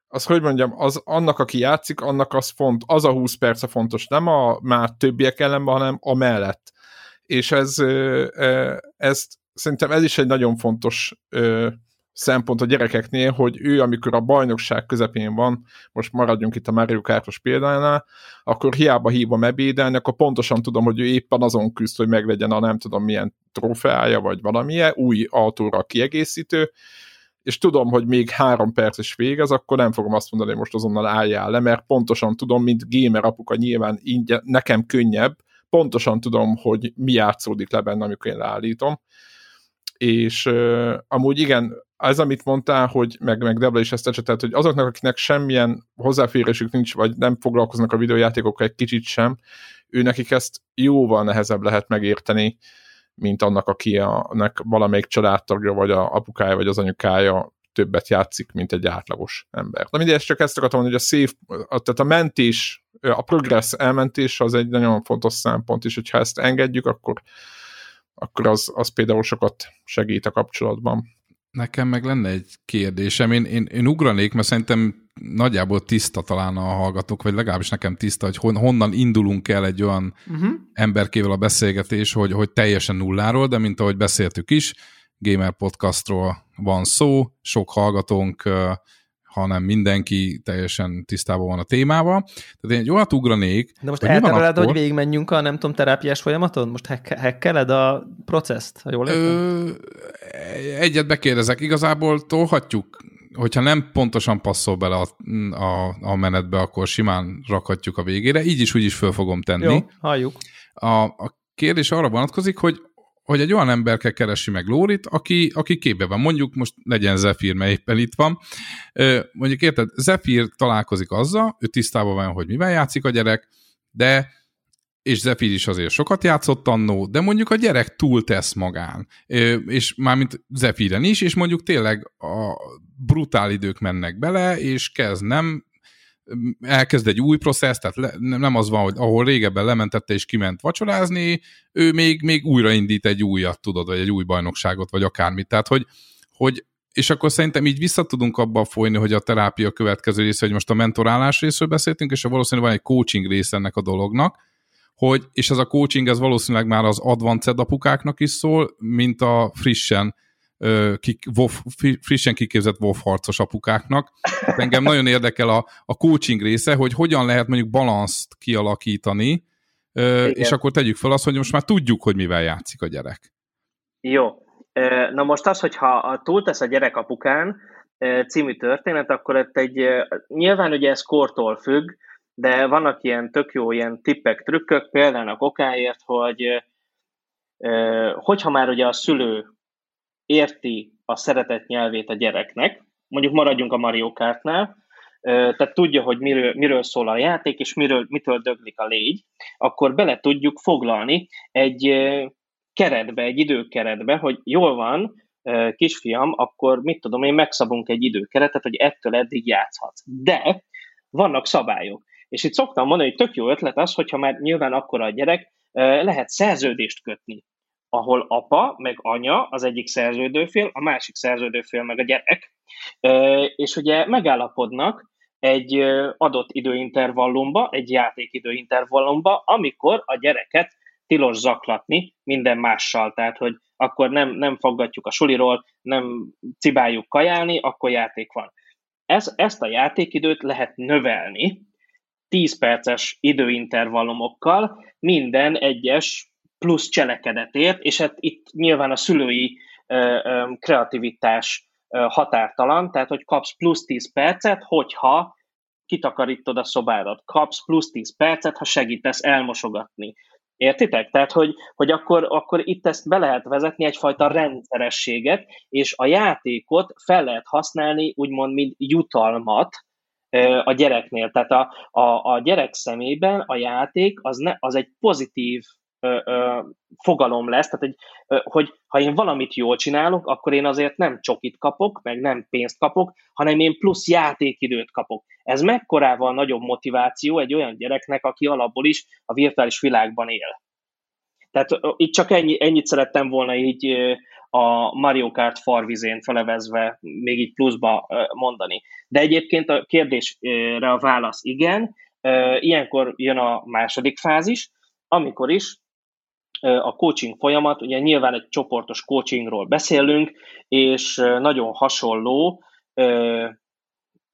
az hogy mondjam, az annak, aki játszik, annak az font, az a 20 perc a fontos, nem a már többiek ellenben, hanem a mellett. És ez, ez szerintem ez is egy nagyon fontos szempont a gyerekeknél, hogy ő, amikor a bajnokság közepén van, most maradjunk itt a Mario Kartos példánál, akkor hiába hívom ebédelni, akkor pontosan tudom, hogy ő éppen azon küzd, hogy meglegyen a nem tudom milyen trófeája, vagy valamilyen, új autóra kiegészítő, és tudom, hogy még három perc is végez, akkor nem fogom azt mondani, hogy most azonnal álljál le, mert pontosan tudom, mint gamer apuka nyilván ingyen, nekem könnyebb, pontosan tudom, hogy mi játszódik le benne, amikor én leállítom, és uh, amúgy igen, az, amit mondtál, hogy meg, meg Debla is ezt ecsetelt, hogy azoknak, akiknek semmilyen hozzáférésük nincs, vagy nem foglalkoznak a videójátékokkal egy kicsit sem, ő nekik ezt jóval nehezebb lehet megérteni, mint annak, akinek valamelyik családtagja, vagy a apukája, vagy az anyukája többet játszik, mint egy átlagos ember. Na mindegy, csak ezt akartam mondani, hogy a safe, tehát a mentés, a progress elmentés az egy nagyon fontos szempont, és hogyha ezt engedjük, akkor, akkor az, az például sokat segít a kapcsolatban. Nekem meg lenne egy kérdésem. Én, én, én ugranék, mert szerintem nagyjából tiszta talán a hallgatók, vagy legalábbis nekem tiszta, hogy hon, honnan indulunk el egy olyan uh-huh. emberkével a beszélgetés, hogy, hogy teljesen nulláról, de mint ahogy beszéltük is, Gamer Podcastról van szó, sok hallgatónk hanem mindenki teljesen tisztában van a témával. Tehát én egy olyat ugranék, De most eltereled, hogy végigmenjünk a, nem tudom, terápiás folyamaton? Most hekkeled a processzt, ha jól értem? egyet bekérdezek. Igazából tolhatjuk, hogyha nem pontosan passzol bele a, a, a menetbe, akkor simán rakhatjuk a végére. Így is, úgy is föl fogom tenni. Jó, halljuk. A, a kérdés arra vonatkozik, hogy hogy egy olyan kell keresi meg Lórit, aki, aki képbe van. Mondjuk most legyen Zephyr, mert éppen itt van. Mondjuk érted, Zephyr találkozik azzal, ő tisztában van, hogy mivel játszik a gyerek, de és Zephyr is azért sokat játszott annó, de mondjuk a gyerek túl tesz magán, és mármint Zephyren is, és mondjuk tényleg a brutál idők mennek bele, és kezd nem elkezd egy új processz, tehát le, nem az van, hogy ahol régebben lementette és kiment vacsorázni, ő még, még újraindít egy újat, tudod, vagy egy új bajnokságot, vagy akármit. Tehát, hogy, hogy és akkor szerintem így vissza tudunk abba folyni, hogy a terápia következő része, hogy most a mentorálás részről beszéltünk, és valószínűleg van egy coaching része ennek a dolognak, hogy, és ez a coaching, ez valószínűleg már az advanced apukáknak is szól, mint a frissen kik, WoW, frissen kiképzett WoW harcos apukáknak. Engem nagyon érdekel a, a coaching része, hogy hogyan lehet mondjuk balanszt kialakítani, Igen. és akkor tegyük fel azt, hogy most már tudjuk, hogy mivel játszik a gyerek. Jó. Na most az, hogyha túltesz a gyerek apukán című történet, akkor itt egy, nyilván ugye ez kortól függ, de vannak ilyen tök jó ilyen tippek, trükkök, például a kokáért, hogy hogyha már ugye a szülő érti a szeretett nyelvét a gyereknek, mondjuk maradjunk a Mario Kartnál, tehát tudja, hogy miről, miről szól a játék, és miről, mitől döglik a légy, akkor bele tudjuk foglalni egy keretbe, egy időkeretbe, hogy jól van, kisfiam, akkor mit tudom én, megszabunk egy időkeretet, hogy ettől eddig játszhatsz. De vannak szabályok. És itt szoktam mondani, hogy tök jó ötlet az, hogyha már nyilván akkor a gyerek, lehet szerződést kötni ahol apa meg anya az egyik szerződőfél, a másik szerződőfél meg a gyerek, és ugye megállapodnak egy adott időintervallumba, egy játékidőintervallumba, amikor a gyereket tilos zaklatni minden mással, tehát hogy akkor nem, nem foggatjuk a suliról, nem cibáljuk kajálni, akkor játék van. Ez, ezt a játékidőt lehet növelni 10 perces időintervallumokkal minden egyes plusz cselekedetért, és hát itt nyilván a szülői kreativitás határtalan, tehát hogy kapsz plusz 10 percet, hogyha kitakarítod a szobádat, kapsz plusz 10 percet, ha segítesz elmosogatni. Értitek? Tehát, hogy, hogy akkor, akkor itt ezt be lehet vezetni egyfajta rendszerességet, és a játékot fel lehet használni, úgymond, mint jutalmat a gyereknél. Tehát a, a, a gyerek szemében a játék az, ne, az egy pozitív ö, ö, fogalom lesz, tehát egy, ö, hogy ha én valamit jól csinálok, akkor én azért nem csokit kapok, meg nem pénzt kapok, hanem én plusz játékidőt kapok. Ez mekkorával nagyobb motiváció egy olyan gyereknek, aki alapból is a virtuális világban él. Tehát itt csak ennyi, ennyit szerettem volna így a Mario Kart farvizén felevezve még így pluszba mondani. De egyébként a kérdésre a válasz igen. Ilyenkor jön a második fázis, amikor is a coaching folyamat, ugye nyilván egy csoportos coachingról beszélünk, és nagyon hasonló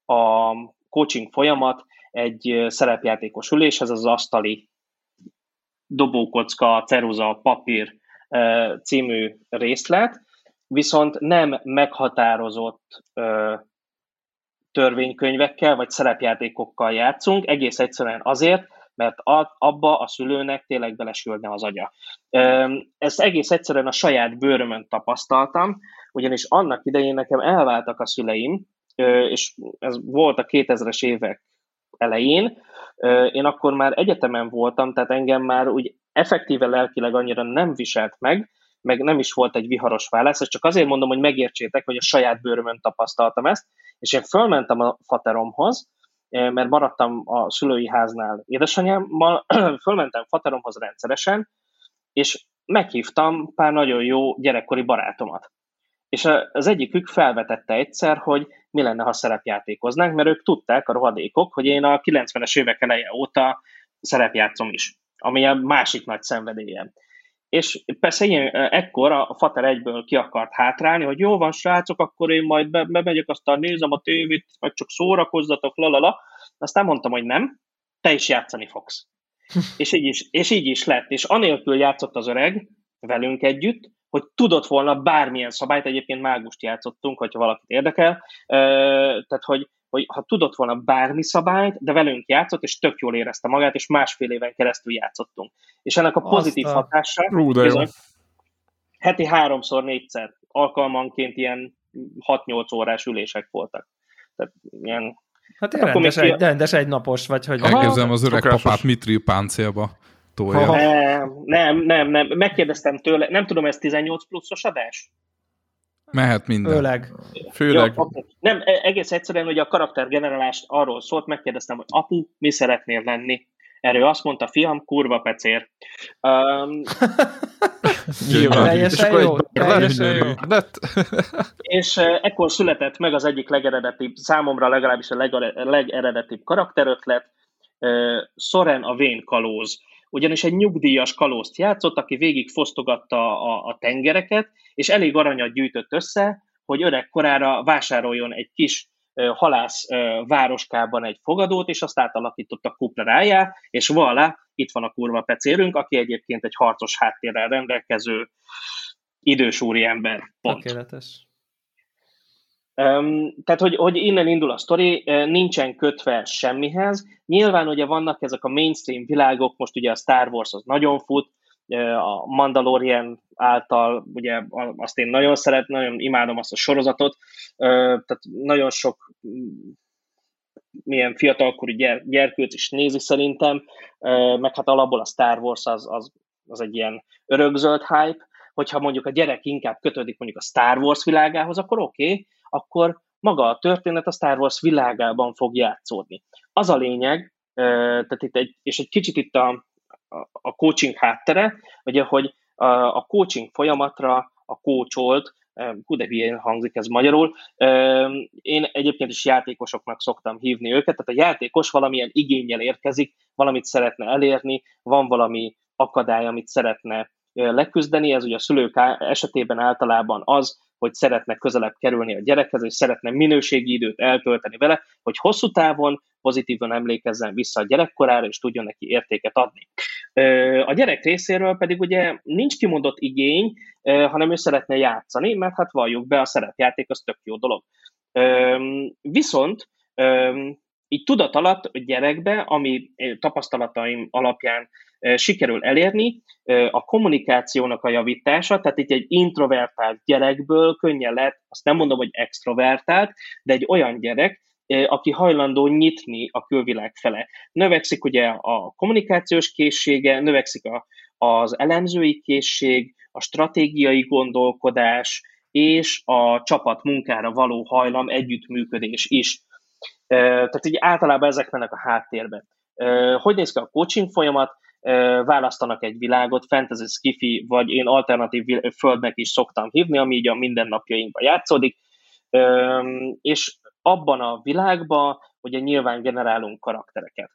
a coaching folyamat egy szerepjátékos üléshez, az asztali dobókocka, ceruza, papír című részlet, viszont nem meghatározott törvénykönyvekkel vagy szerepjátékokkal játszunk, egész egyszerűen azért, mert abba a szülőnek tényleg belesülne az agya. Ezt egész egyszerűen a saját bőrömön tapasztaltam, ugyanis annak idején nekem elváltak a szüleim, és ez volt a 2000-es évek elején, én akkor már egyetemen voltam, tehát engem már úgy effektíve lelkileg annyira nem viselt meg, meg nem is volt egy viharos válasz, ezt csak azért mondom, hogy megértsétek, hogy a saját bőrömön tapasztaltam ezt, és én fölmentem a fateromhoz, mert maradtam a szülői háznál édesanyámmal, [CLEARS THROAT] fölmentem fateromhoz rendszeresen, és meghívtam pár nagyon jó gyerekkori barátomat. És az egyikük felvetette egyszer, hogy mi lenne, ha szerepjátékoznánk, mert ők tudták, a rohadékok, hogy én a 90-es évek eleje óta szerepjátszom is, ami a másik nagy szenvedélyem. És persze ilyen, ekkor a Fater egyből ki akart hátrálni, hogy jó van, srácok, akkor én majd be, bemegyek, aztán nézem a tévét, vagy csak szórakozzatok, lalala. Aztán mondtam, hogy nem, te is játszani fogsz. [LAUGHS] és, így is, és így is lett. És anélkül játszott az öreg velünk együtt, hogy tudott volna bármilyen szabályt, egyébként mágust játszottunk, hogyha valakit érdekel, tehát hogy, hogy ha tudott volna bármi szabályt, de velünk játszott, és tök jól érezte magát, és másfél éven keresztül játszottunk. És ennek a pozitív Aztán. hatása Rú, bizony, heti háromszor, négyszer alkalmanként ilyen 6-8 órás ülések voltak. Tehát ilyen Hát rendes, egy, rendes egynapos, vagy hogy... Elképzelem az öreg papát Mitri páncélba tolja. Nem, nem, nem, nem. Megkérdeztem tőle, nem tudom, ez 18 pluszos adás? Mehet minden. Főleg. Főleg. Jó, okay. Nem, e- egész egyszerűen, hogy a karaktergenerálást arról szólt, megkérdeztem, hogy apu, mi szeretnél lenni? Erről azt mondta, fiam, kurva pecér. Um, [LAUGHS] teljesen jó, teljesen [LAUGHS] jó. és uh, ekkor született meg az egyik legeredetibb, számomra legalábbis a legeredetibb karakterötlet, uh, Soren a vén kalóz ugyanis egy nyugdíjas kalózt játszott, aki végig fosztogatta a, a tengereket, és elég aranyat gyűjtött össze, hogy öreg korára vásároljon egy kis halász városkában egy fogadót, és azt átalakította kupra rájá, és voilà, itt van a kurva pecérünk, aki egyébként egy harcos háttérrel rendelkező idős úriember. Pont. Tökéletes. Tehát, hogy, hogy innen indul a sztori, nincsen kötve semmihez. Nyilván ugye vannak ezek a mainstream világok, most ugye a Star Wars az nagyon fut, a Mandalorian által, ugye azt én nagyon szeret, nagyon imádom azt a sorozatot, tehát nagyon sok mm, milyen fiatalkorú gyere, gyerkőt is nézi szerintem, meg hát alapból a Star Wars az, az, az egy ilyen örökzöld hype, hogyha mondjuk a gyerek inkább kötődik mondjuk a Star Wars világához, akkor oké, okay, akkor maga a történet a Star Wars világában fog játszódni. Az a lényeg, tehát itt egy, és egy kicsit itt a, a coaching háttere, ugye, hogy a coaching folyamatra a coacholt, hú de hülyén hangzik ez magyarul, én egyébként is játékosoknak szoktam hívni őket, tehát a játékos valamilyen igényel érkezik, valamit szeretne elérni, van valami akadály, amit szeretne leküzdeni, ez ugye a szülők esetében általában az, hogy szeretne közelebb kerülni a gyerekhez, és szeretne minőségi időt eltölteni vele, hogy hosszú távon pozitívan emlékezzen vissza a gyerekkorára, és tudjon neki értéket adni. A gyerek részéről pedig ugye nincs kimondott igény, hanem ő szeretne játszani, mert hát valljuk be, a szerepjáték az tök jó dolog. Viszont így tudat alatt a gyerekbe, ami tapasztalataim alapján sikerül elérni, a kommunikációnak a javítása, tehát itt egy introvertált gyerekből könnyen lehet, azt nem mondom, hogy extrovertált, de egy olyan gyerek, aki hajlandó nyitni a külvilág fele. Növekszik ugye a kommunikációs készsége, növekszik a, az elemzői készség, a stratégiai gondolkodás, és a csapat munkára való hajlam, együttműködés is. Tehát így általában ezek mennek a háttérbe. Hogy néz ki a coaching folyamat? Választanak egy világot, fantasy, skifi, vagy én alternatív földnek is szoktam hívni, ami így a mindennapjainkban játszódik, és abban a világban ugye nyilván generálunk karaktereket.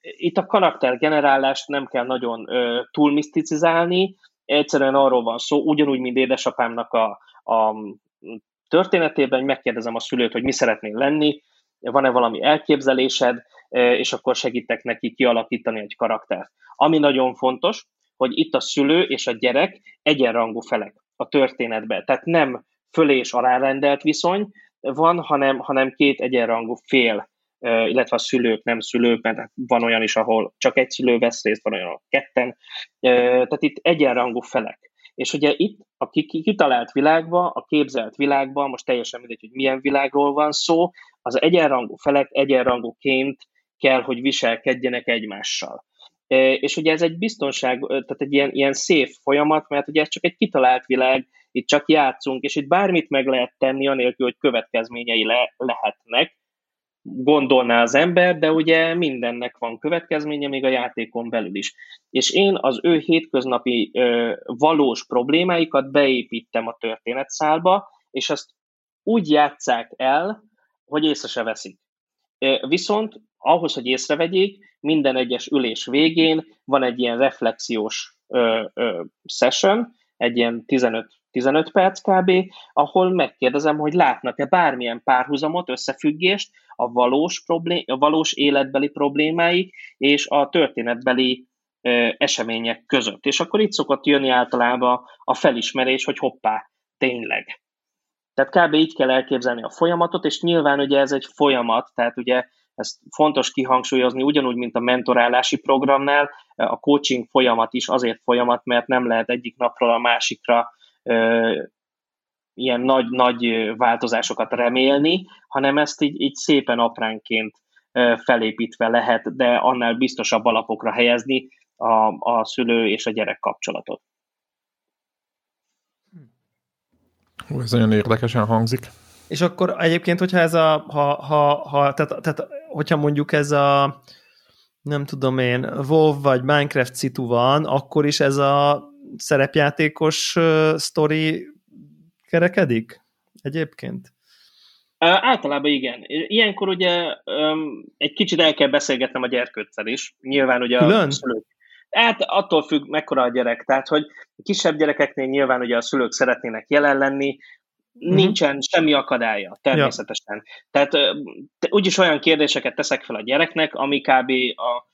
Itt a karaktergenerálást nem kell nagyon túlmiszticizálni, egyszerűen arról van szó, ugyanúgy, mint édesapámnak a, a történetében, megkérdezem a szülőt, hogy mi szeretnél lenni, van-e valami elképzelésed, és akkor segítek neki kialakítani egy karaktert. Ami nagyon fontos, hogy itt a szülő és a gyerek egyenrangú felek a történetben. Tehát nem fölé és alárendelt viszony van, hanem, hanem két egyenrangú fél, illetve a szülők, nem szülők, mert van olyan is, ahol csak egy szülő vesz részt, van olyan, ahol ketten. Tehát itt egyenrangú felek. És ugye itt a kitalált világban, a képzelt világban, most teljesen mindegy, hogy milyen világról van szó, az egyenrangú felek egyenrangúként kell, hogy viselkedjenek egymással. És ugye ez egy biztonság, tehát egy ilyen, ilyen szép folyamat, mert ugye ez csak egy kitalált világ, itt csak játszunk, és itt bármit meg lehet tenni, anélkül, hogy következményei le, lehetnek, gondolná az ember, de ugye mindennek van következménye, még a játékon belül is. És én az ő hétköznapi ö, valós problémáikat beépítem a történetszálba, és ezt úgy játszák el, hogy észre se veszik. Viszont ahhoz, hogy észrevegyék, minden egyes ülés végén van egy ilyen reflexiós ö, ö, session, egy ilyen 15 15 perc kb., ahol megkérdezem, hogy látnak-e bármilyen párhuzamot, összefüggést a valós, problém, a valós életbeli problémáik és a történetbeli ö, események között. És akkor itt szokott jönni általában a felismerés, hogy hoppá, tényleg. Tehát kb. így kell elképzelni a folyamatot, és nyilván ugye ez egy folyamat, tehát ugye ezt fontos kihangsúlyozni, ugyanúgy, mint a mentorálási programnál, a coaching folyamat is azért folyamat, mert nem lehet egyik napról a másikra ilyen nagy-nagy változásokat remélni, hanem ezt így, így szépen apránként felépítve lehet, de annál biztosabb alapokra helyezni a, a szülő és a gyerek kapcsolatot. Ez nagyon érdekesen hangzik. És akkor egyébként, hogyha ez a, ha, ha, ha tehát, tehát, hogyha mondjuk ez a, nem tudom én, WoW vagy Minecraft szitu van, akkor is ez a szerepjátékos uh, sztori kerekedik egyébként? Általában igen. Ilyenkor ugye um, egy kicsit el kell beszélgetnem a gyerkőccel is. Nyilván ugye Külön? a szülők. Hát attól függ, mekkora a gyerek. Tehát, hogy kisebb gyerekeknél nyilván ugye a szülők szeretnének jelen lenni, mm. nincsen semmi akadálya, természetesen. Ja. Tehát úgyis olyan kérdéseket teszek fel a gyereknek, ami kb. A,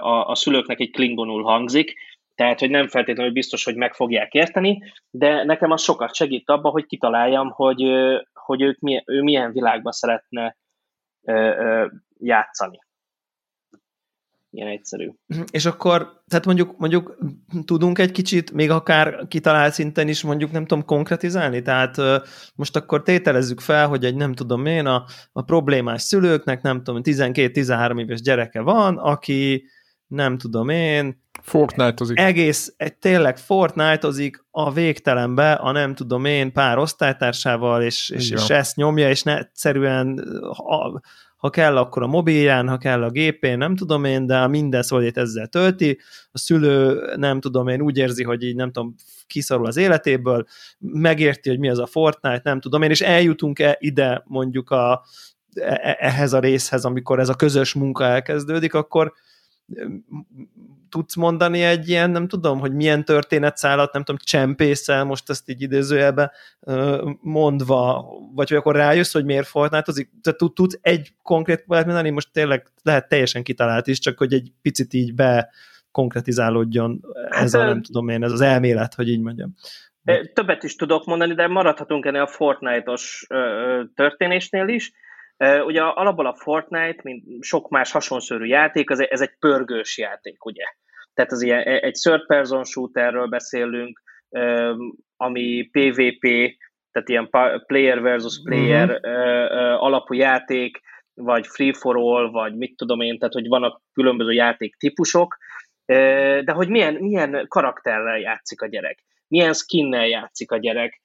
a, a szülőknek egy klingonul hangzik, tehát, hogy nem feltétlenül biztos, hogy meg fogják érteni, de nekem az sokat segít abban, hogy kitaláljam, hogy, hogy ők milyen, ő milyen világban szeretne játszani. Ilyen egyszerű. És akkor, tehát mondjuk, mondjuk tudunk egy kicsit, még akár kitalált szinten is mondjuk nem tudom konkretizálni, tehát most akkor tételezzük fel, hogy egy nem tudom én, a, a problémás szülőknek nem tudom, 12-13 éves gyereke van, aki nem tudom én, Fortnite-ozik. Egész, tényleg Fortnite-ozik a végtelenbe, a nem tudom én, pár osztálytársával, és, és, és ezt nyomja, és ne, egyszerűen ha, ha kell, akkor a mobilján, ha kell a gépén, nem tudom én, de minden szóljét ezzel tölti, a szülő, nem tudom én, úgy érzi, hogy így nem tudom, kiszorul az életéből, megérti, hogy mi az a Fortnite, nem tudom én, és eljutunk-e ide mondjuk a, e, e, ehhez a részhez, amikor ez a közös munka elkezdődik, akkor tudsz mondani egy ilyen, nem tudom, hogy milyen történetszálat, nem tudom, csempészel, most ezt így idézőjelben mondva, vagy hogy akkor rájössz, hogy miért fortnátozik? Tehát tudsz egy konkrét példát mondani, most tényleg lehet teljesen kitalált is, csak hogy egy picit így be konkretizálódjon ez hát, a, nem tudom én, ez az elmélet, hogy így mondjam. Többet is tudok mondani, de maradhatunk ennél a Fortnite-os történésnél is. Ugye alapból a Fortnite, mint sok más hasonszörű játék, ez egy pörgős játék, ugye? Tehát az ilyen, egy third person shooterről beszélünk, ami PvP, tehát ilyen player versus player uh-huh. alapú játék, vagy free for all, vagy mit tudom én, tehát hogy vannak különböző játéktípusok, de hogy milyen, milyen karakterrel játszik a gyerek, milyen skinnel játszik a gyerek,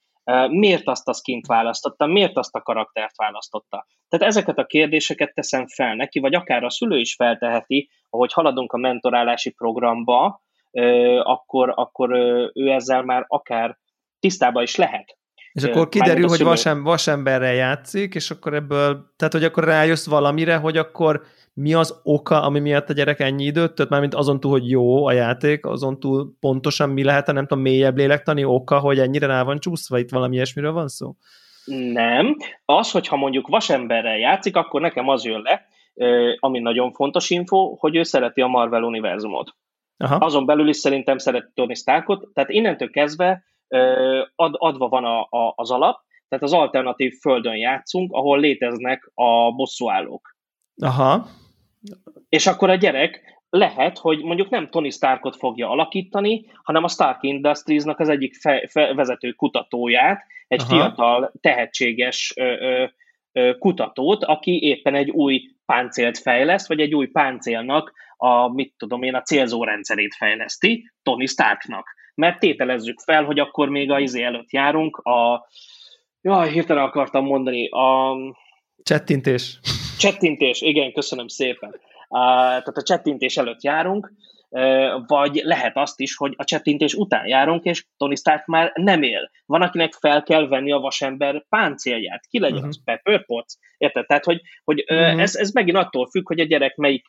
miért azt a skint választotta, miért azt a karaktert választotta. Tehát ezeket a kérdéseket teszem fel neki, vagy akár a szülő is felteheti, ahogy haladunk a mentorálási programba, akkor, akkor ő ezzel már akár tisztában is lehet. És akkor kiderül, hogy vasem, vasemberrel játszik, és akkor ebből, tehát hogy akkor rájössz valamire, hogy akkor mi az oka, ami miatt a gyerek ennyi időt tölt, mármint azon túl, hogy jó a játék, azon túl pontosan mi lehet a nem tudom, mélyebb lélektani oka, hogy ennyire rá van csúszva, itt valami ilyesmiről van szó? Nem. Az, hogyha mondjuk vasemberrel játszik, akkor nekem az jön le, ami nagyon fontos info, hogy ő szereti a Marvel univerzumot. Aha. Azon belül is szerintem szereti Tony Starkot, tehát innentől kezdve ad, adva van a, a, az alap, tehát az alternatív földön játszunk, ahol léteznek a bosszúállók. Aha. És akkor a gyerek lehet, hogy mondjuk nem Tony Starkot fogja alakítani, hanem a Stark Industries-nak az egyik fe, fe, vezető kutatóját, egy Aha. fiatal, tehetséges ö, ö, ö, kutatót, aki éppen egy új páncélt fejleszt, vagy egy új páncélnak a, mit tudom én, a célzórendszerét fejleszti Tony Starknak mert tételezzük fel, hogy akkor még a izé előtt járunk, a jaj, hirtelen akartam mondani, a csettintés. Csettintés, igen, köszönöm szépen. A, tehát a csettintés előtt járunk, vagy lehet azt is, hogy a csettintés után járunk, és Tony Stark már nem él. Van, akinek fel kell venni a vasember páncélját. Ki legyen uh-huh. az Pepper Potts? Érted? Tehát, hogy, hogy uh-huh. ez, ez megint attól függ, hogy a gyerek melyik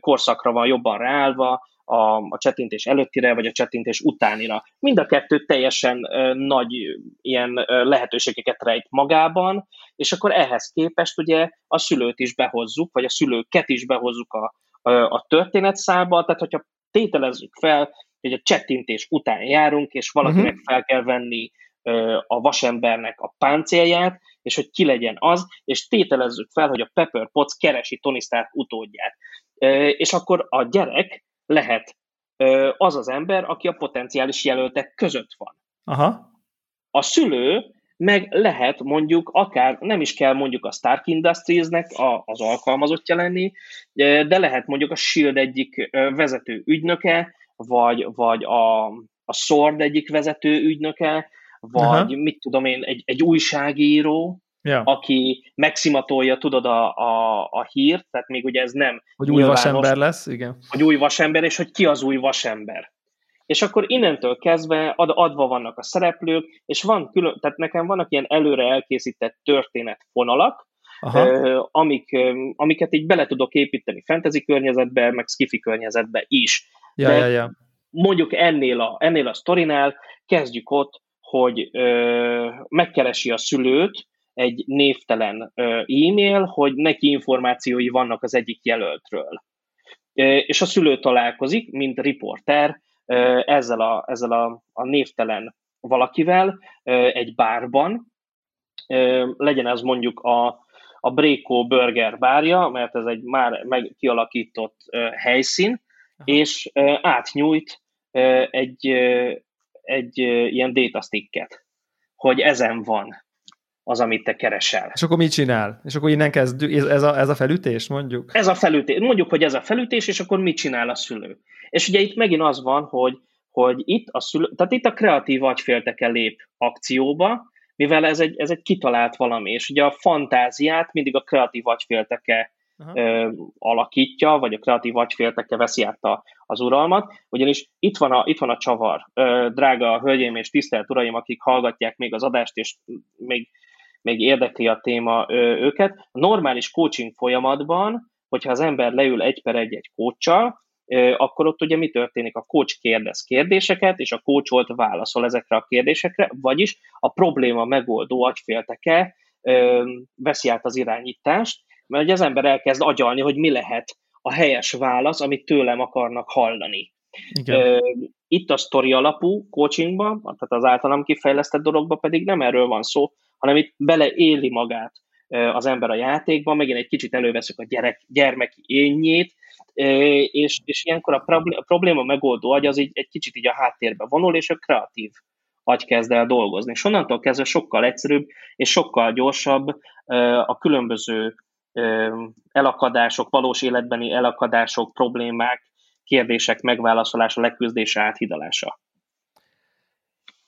korszakra van jobban ráállva, a, a csettintés előttire, vagy a csettintés utánira. Mind a kettő teljesen ö, nagy ilyen ö, lehetőségeket rejt magában, és akkor ehhez képest ugye a szülőt is behozzuk, vagy a szülőket is behozzuk a, a, a történetszába, tehát hogyha tételezzük fel, hogy a csettintés után járunk, és valakinek uh-huh. fel kell venni ö, a vasembernek a páncélját, és hogy ki legyen az, és tételezzük fel, hogy a Pepper Potts keresi Tony Stark utódját. És akkor a gyerek lehet az az ember, aki a potenciális jelöltek között van. Aha. A szülő meg lehet mondjuk akár, nem is kell mondjuk a Stark Industries-nek a, az alkalmazottja lenni, de lehet mondjuk a SHIELD egyik vezető ügynöke, vagy, vagy a, a SWORD egyik vezető ügynöke, vagy Aha. mit tudom én, egy, egy újságíró, ja. aki megszimatolja, tudod, a, a, a hírt, tehát még ugye ez nem... Hogy új vasember lesz, igen. Hogy új vasember, és hogy ki az új vasember. És akkor innentől kezdve ad, adva vannak a szereplők, és van külön, tehát nekem vannak ilyen előre elkészített történetfonalak, Aha. amik, amiket így bele tudok építeni fantasy környezetbe, meg skifi környezetbe is. Ja, ja, ja. Mondjuk ennél a, ennél a sztorinál kezdjük ott, hogy ö, megkeresi a szülőt, egy névtelen e-mail, hogy neki információi vannak az egyik jelöltről. És a szülő találkozik, mint riporter, ezzel a, ezzel a, a névtelen valakivel egy bárban, legyen ez mondjuk a, a Bréko Burger bárja, mert ez egy már meg kialakított helyszín, Aha. és átnyújt egy, egy ilyen datasticket, hogy ezen van az, amit te keresel. És akkor mit csinál? És akkor innen kezd, ez, a, ez a felütés, mondjuk? Ez a felütés. Mondjuk, hogy ez a felütés, és akkor mit csinál a szülő? És ugye itt megint az van, hogy, hogy itt a szülő, tehát itt a kreatív agyfélteke lép akcióba, mivel ez egy, ez egy kitalált valami, és ugye a fantáziát mindig a kreatív agyfélteke ö, alakítja, vagy a kreatív agyfélteke veszi át a, az uralmat, ugyanis itt van a, itt van a csavar. Ö, drága hölgyeim és tisztelt uraim, akik hallgatják még az adást, és még még érdekli a téma őket. A normális coaching folyamatban, hogyha az ember leül egy per egy egy coachal, akkor ott ugye mi történik? A coach kérdez kérdéseket, és a coacholt válaszol ezekre a kérdésekre, vagyis a probléma megoldó agyfélteke veszi át az irányítást, mert az ember elkezd agyalni, hogy mi lehet a helyes válasz, amit tőlem akarnak hallani. Igen. Itt a sztori alapú coachingban, tehát az általam kifejlesztett dologban pedig nem erről van szó, hanem itt beleéli magát az ember a játékban, megint egy kicsit előveszük a gyerek, gyermeki énjét, és, és ilyenkor a, problém, a probléma megoldó agy az így egy kicsit így a háttérbe vonul, és a kreatív agy kezd el dolgozni. És onnantól kezdve sokkal egyszerűbb és sokkal gyorsabb a különböző elakadások, valós életbeni elakadások, problémák, kérdések megválaszolása, leküzdése, áthidalása.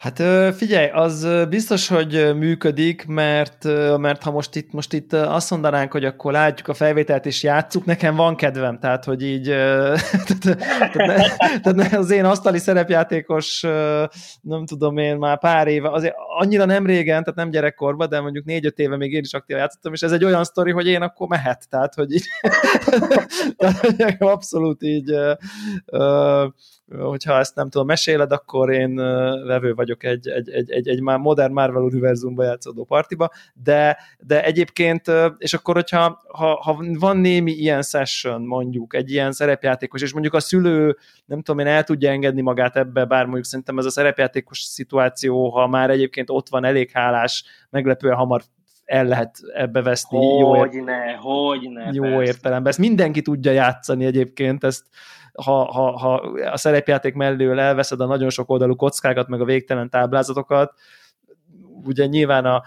Hát figyelj, az biztos, hogy működik, mert, mert ha most itt, most itt azt mondanánk, hogy akkor látjuk a felvételt és játsszuk, nekem van kedvem, tehát hogy így [LAUGHS] tehát, tehát az én asztali szerepjátékos, nem tudom én, már pár éve, azért annyira nem régen, tehát nem gyerekkorban, de mondjuk négy-öt éve még én is aktív játszottam, és ez egy olyan sztori, hogy én akkor mehet, tehát hogy így [LAUGHS] tehát, abszolút így hogyha ezt nem tudom, meséled, akkor én vevő vagyok egy, egy, egy, egy, egy már modern Marvel univerzumban játszódó partiba, de, de egyébként, és akkor, hogyha ha, ha van némi ilyen session, mondjuk, egy ilyen szerepjátékos, és mondjuk a szülő, nem tudom én, el tudja engedni magát ebbe, bár mondjuk szerintem ez a szerepjátékos szituáció, ha már egyébként ott van elég hálás, meglepően hamar el lehet ebbe veszni. Hogyne, hogyne. Jó persze. értelemben. Ezt mindenki tudja játszani egyébként, ezt ha, ha, ha a szerepjáték mellől elveszed a nagyon sok oldalú kockákat, meg a végtelen táblázatokat, ugye nyilván a,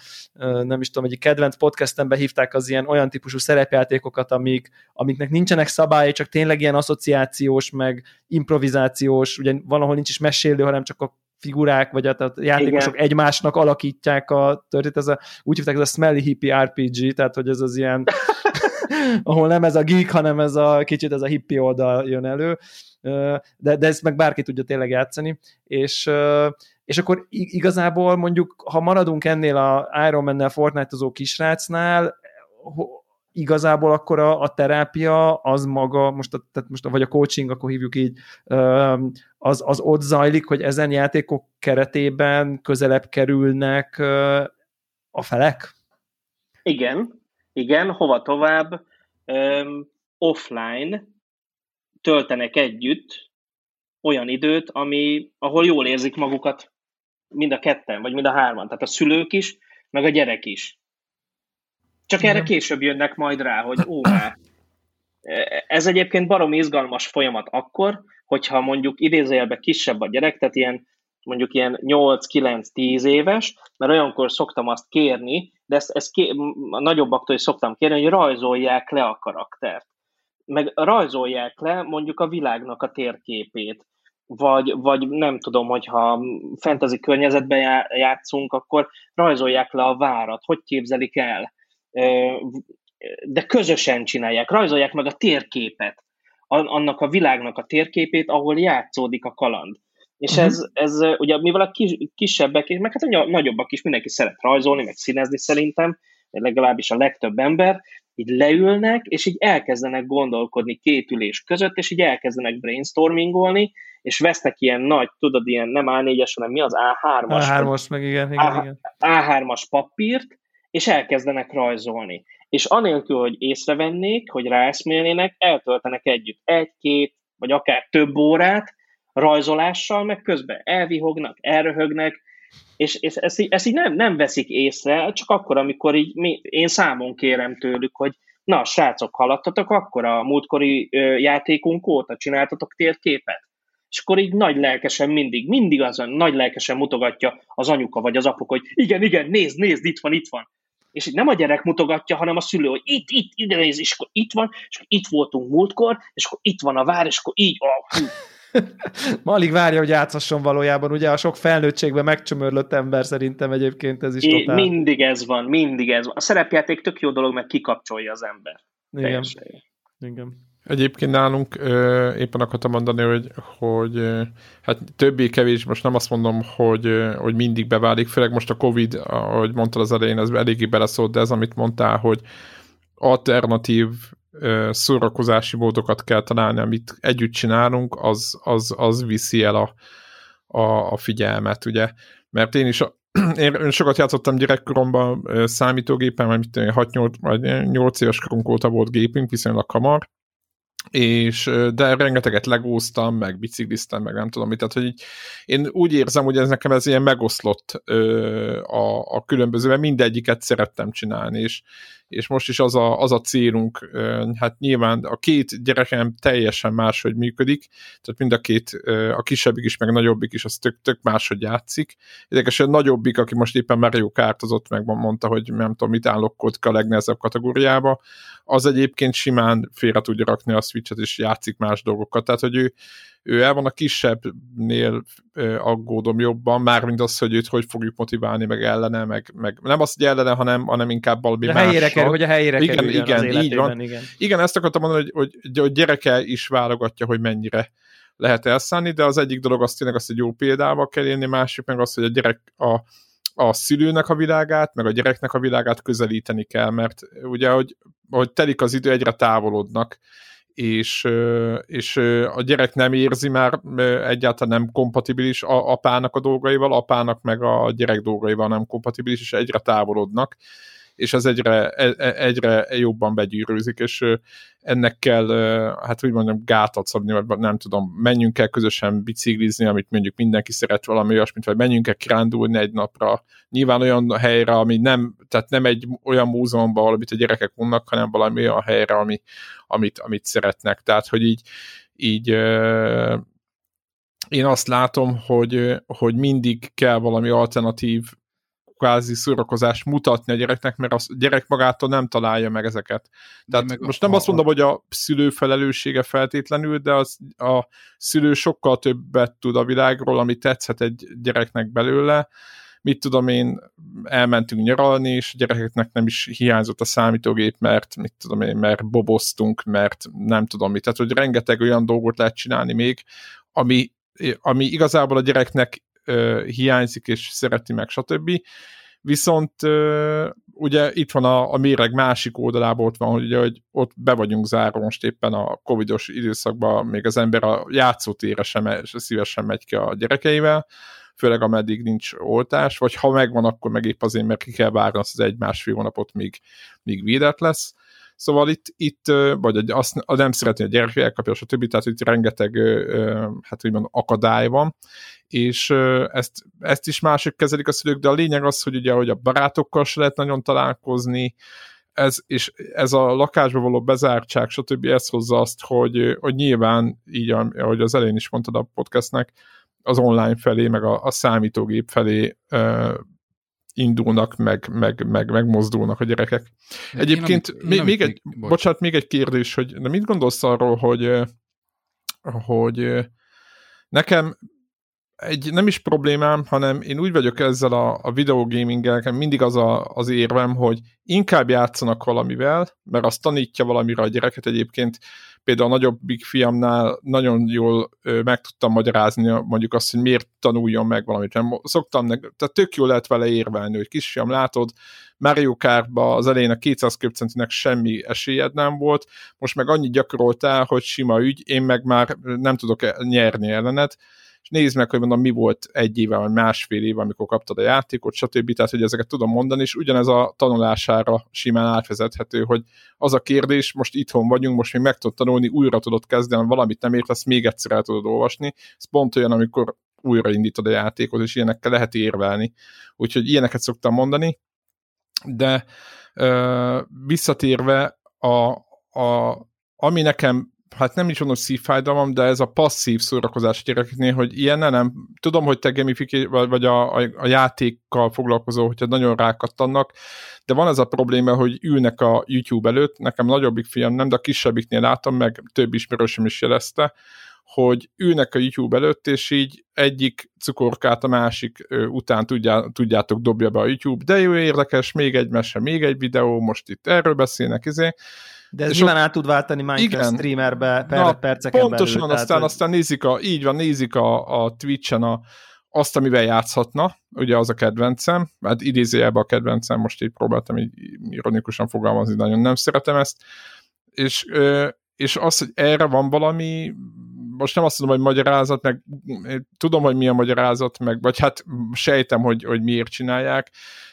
nem is tudom, egy kedvenc podcastemben hívták az ilyen olyan típusú szerepjátékokat, amik, amiknek nincsenek szabályai, csak tényleg ilyen asszociációs, meg improvizációs, ugye valahol nincs is mesélő, hanem csak a figurák, vagy a, a játékosok Igen. egymásnak alakítják a történet, ez a, úgy hívták, ez a Smelly Hippie RPG, tehát hogy ez az ilyen [LAUGHS] ahol nem ez a geek, hanem ez a kicsit ez a hippie oldal jön elő, de, de ezt meg bárki tudja tényleg játszani, és, és akkor igazából mondjuk, ha maradunk ennél a Iron Man-nel Fortnite-ozó kisrácnál, igazából akkor a, a terápia az maga, most a, tehát most vagy a coaching, akkor hívjuk így, az, az ott zajlik, hogy ezen játékok keretében közelebb kerülnek a felek? Igen, igen, hova tovább, um, offline töltenek együtt olyan időt, ami, ahol jól érzik magukat mind a ketten, vagy mind a hárman, tehát a szülők is, meg a gyerek is. Csak erre később jönnek majd rá, hogy ó, ez egyébként barom izgalmas folyamat akkor, hogyha mondjuk idézőjelben kisebb a gyerek, tehát ilyen mondjuk ilyen 8-9-10 éves, mert olyankor szoktam azt kérni, de ezt, ezt ké, a nagyobbaktól is szoktam kérni, hogy rajzolják le a karaktert. Meg rajzolják le mondjuk a világnak a térképét, vagy, vagy nem tudom, hogyha fantasy környezetben játszunk, akkor rajzolják le a várat, hogy képzelik el. De közösen csinálják, rajzolják meg a térképet, annak a világnak a térképét, ahol játszódik a kaland. És uh-huh. ez, ez ugye, mivel a kis, kisebbek, meg hát a nagyobbak is mindenki szeret rajzolni, meg színezni szerintem, legalábbis a legtöbb ember, így leülnek, és így elkezdenek gondolkodni két ülés között, és így elkezdenek brainstormingolni, és vesznek ilyen nagy, tudod, ilyen nem A4-es, hanem mi az A3-as? A3-as, meg igen, igen, A, igen. A3-as papírt, és elkezdenek rajzolni. És anélkül, hogy észrevennék, hogy ráeszmélnének, eltöltenek együtt egy-két, vagy akár több órát, rajzolással, meg közben elvihognak, elröhögnek, és, és ezt, ezt így nem, nem veszik észre, csak akkor, amikor így mi, én számon kérem tőlük, hogy na, srácok, haladtatok akkor a múltkori ö, játékunk óta, csináltatok térképet? És akkor így nagy lelkesen mindig, mindig azon nagy lelkesen mutogatja az anyuka vagy az apuk, hogy igen, igen, nézd, nézd, itt van, itt van. És nem a gyerek mutogatja, hanem a szülő, hogy itt, itt, ide nézd, és akkor itt van, és akkor itt voltunk múltkor, és akkor itt van a vár, és akkor így, oh, hú, [LAUGHS] Ma alig várja, hogy játszasson valójában. Ugye a sok felnőttségben megcsömörlött ember szerintem egyébként ez is é, totál. Mindig ez van, mindig ez van. A szerepjáték tök jó dolog, mert kikapcsolja az ember. Igen. Igen. Egyébként nálunk ö, éppen akartam mondani, hogy, hogy ö, hát többé-kevés, most nem azt mondom, hogy, ö, hogy mindig beválik, főleg most a Covid, ahogy mondtad az elején, ez eléggé beleszólt, de ez, amit mondtál, hogy alternatív szórakozási módokat kell találni, amit együtt csinálunk, az, az, az viszi el a, a, a figyelmet, ugye. Mert én is a, [CLEARS THROAT] én sokat játszottam gyerekkoromban számítógépen, mert mit 6-8 vagy 8 éves korunk óta volt gépünk, viszonylag kamar, és de rengeteget legóztam, meg bicikliztem, meg nem tudom mit, tehát hogy így, én úgy érzem, hogy ez nekem ez ilyen megoszlott ö, a, a különböző, mert mindegyiket szerettem csinálni, és, és most is az a, az a célunk, hát nyilván a két gyerekem teljesen máshogy működik, tehát mind a két, a kisebbik is, meg a nagyobbik is, az tök, tök máshogy játszik. Érdekes, a nagyobbik, aki most éppen Mario kártozott, meg mondta, hogy nem tudom, mit állokkodik a legnehezebb kategóriába, az egyébként simán félre tudja rakni a Switch-et, és játszik más dolgokat. Tehát, hogy ő, ő el van a kisebbnél aggódom jobban, mármint az, hogy őt hogy fogjuk motiválni, meg ellene, meg, meg nem azt, hogy ellene, hanem, hanem inkább valami a helyére kerül, hogy a helyére igen, igen, az így van. igen. Igen, ezt akartam mondani, hogy, hogy, hogy gyereke is válogatja, hogy mennyire lehet elszállni, de az egyik dolog az tényleg azt egy jó példával kell élni, másik meg az, hogy a gyerek a, a szülőnek a világát, meg a gyereknek a világát közelíteni kell, mert ugye, hogy, hogy telik az idő, egyre távolodnak, és, és a gyerek nem érzi már egyáltalán nem kompatibilis a apának a dolgaival, apának meg a gyerek dolgaival nem kompatibilis, és egyre távolodnak, és ez egyre, e, e, egyre jobban begyűrűzik, és ennek kell, hát úgy mondjam, gátat szabni, vagy nem tudom, menjünk el közösen biciklizni, amit mondjuk mindenki szeret valami olyasmit, vagy menjünk el kirándulni egy napra, nyilván olyan helyre, ami nem, tehát nem egy olyan múzeumban, amit a gyerekek unnak, hanem valami olyan helyre, ami, amit, amit szeretnek. Tehát, hogy így, így én azt látom, hogy, hogy mindig kell valami alternatív kvázi szórakozást mutatni a gyereknek, mert a gyerek magától nem találja meg ezeket. Tehát meg most nem a, azt mondom, hogy a szülő felelőssége feltétlenül, de az, a szülő sokkal többet tud a világról, ami tetszhet egy gyereknek belőle, mit tudom én, elmentünk nyaralni, és a gyerekeknek nem is hiányzott a számítógép, mert mit tudom én, mert boboztunk, mert nem tudom mit. Tehát, hogy rengeteg olyan dolgot lehet csinálni még, ami, ami igazából a gyereknek hiányzik, és szereti meg, stb. Viszont ugye itt van a, a méreg másik oldalából ott van, hogy, ugye, hogy ott be vagyunk zárva most éppen a covidos időszakban, még az ember a játszótére sem szívesen megy ki a gyerekeivel, főleg ameddig nincs oltás, vagy ha megvan, akkor meg épp azért, mert ki kell várni azt az egy-másfél hónapot, míg, míg védett lesz. Szóval itt, itt vagy azt nem szeretni a gyerek elkapja, stb. Tehát itt rengeteg hát úgymond akadály van, és ezt, ezt is mások kezelik a szülők, de a lényeg az, hogy ugye, hogy a barátokkal se lehet nagyon találkozni, ez, és ez a lakásba való bezártság, stb. ez hozza azt, hogy, hogy nyilván, így ahogy az elején is mondtad a podcastnek, az online felé, meg a, a számítógép felé indulnak, meg, meg, meg, megmozdulnak a gyerekek. De Egyébként amit, még, még egy, bocs. bocsánat, még egy kérdés, hogy de mit gondolsz arról, hogy, hogy nekem egy nem is problémám, hanem én úgy vagyok ezzel a, a videogaminggel, mindig az a, az érvem, hogy inkább játszanak valamivel, mert azt tanítja valamire a gyereket egyébként. Például a nagyobbik fiamnál nagyon jól meg tudtam magyarázni mondjuk azt, hogy miért tanuljon meg valamit. Nem szoktam, tehát tök jól lehet vele érvelni, hogy kisfiam, látod, Mario Kartba az elején a 200 köbcentinek semmi esélyed nem volt, most meg annyit gyakoroltál, hogy sima ügy, én meg már nem tudok nyerni ellened, és nézd meg, hogy mondom, mi volt egy éve, vagy másfél éve, amikor kaptad a játékot, stb. Tehát, hogy ezeket tudom mondani, és ugyanez a tanulására simán átvezethető, hogy az a kérdés, most itthon vagyunk, most még meg tudod tanulni, újra tudod kezdeni, valamit nem értesz, még egyszer el tudod olvasni. Ez pont olyan, amikor újraindítod a játékot, és ilyenekkel lehet érvelni. Úgyhogy ilyeneket szoktam mondani, de ö, visszatérve a, a, ami nekem hát nem is mondom szívfájdalmam, de ez a passzív szórakozás a gyerekeknél, hogy ilyen nem, tudom, hogy te gamifiké, vagy a, a, a játékkal foglalkozó, hogyha nagyon rákattannak, de van ez a probléma, hogy ülnek a YouTube előtt, nekem nagyobbik fiam nem, de a kisebbiknél látom, meg több ismerősöm is jelezte, hogy ülnek a YouTube előtt, és így egyik cukorkát a másik után tudjá, tudjátok dobja be a YouTube, de jó érdekes, még egy mese, még egy videó, most itt erről beszélnek, izé, de ez és nyilván át tud váltani Minecraft igen. streamerbe per, Na, perceken pontosan, belül. aztán, hogy... aztán nézik a, így van, nézik a, a Twitch-en a, azt, amivel játszhatna, ugye az a kedvencem, hát idézőjelben a kedvencem, most így próbáltam így ironikusan fogalmazni, nagyon nem szeretem ezt, és, és az, hogy erre van valami, most nem azt tudom, hogy magyarázat, meg tudom, hogy mi a magyarázat, meg, vagy hát sejtem, hogy, hogy miért csinálják,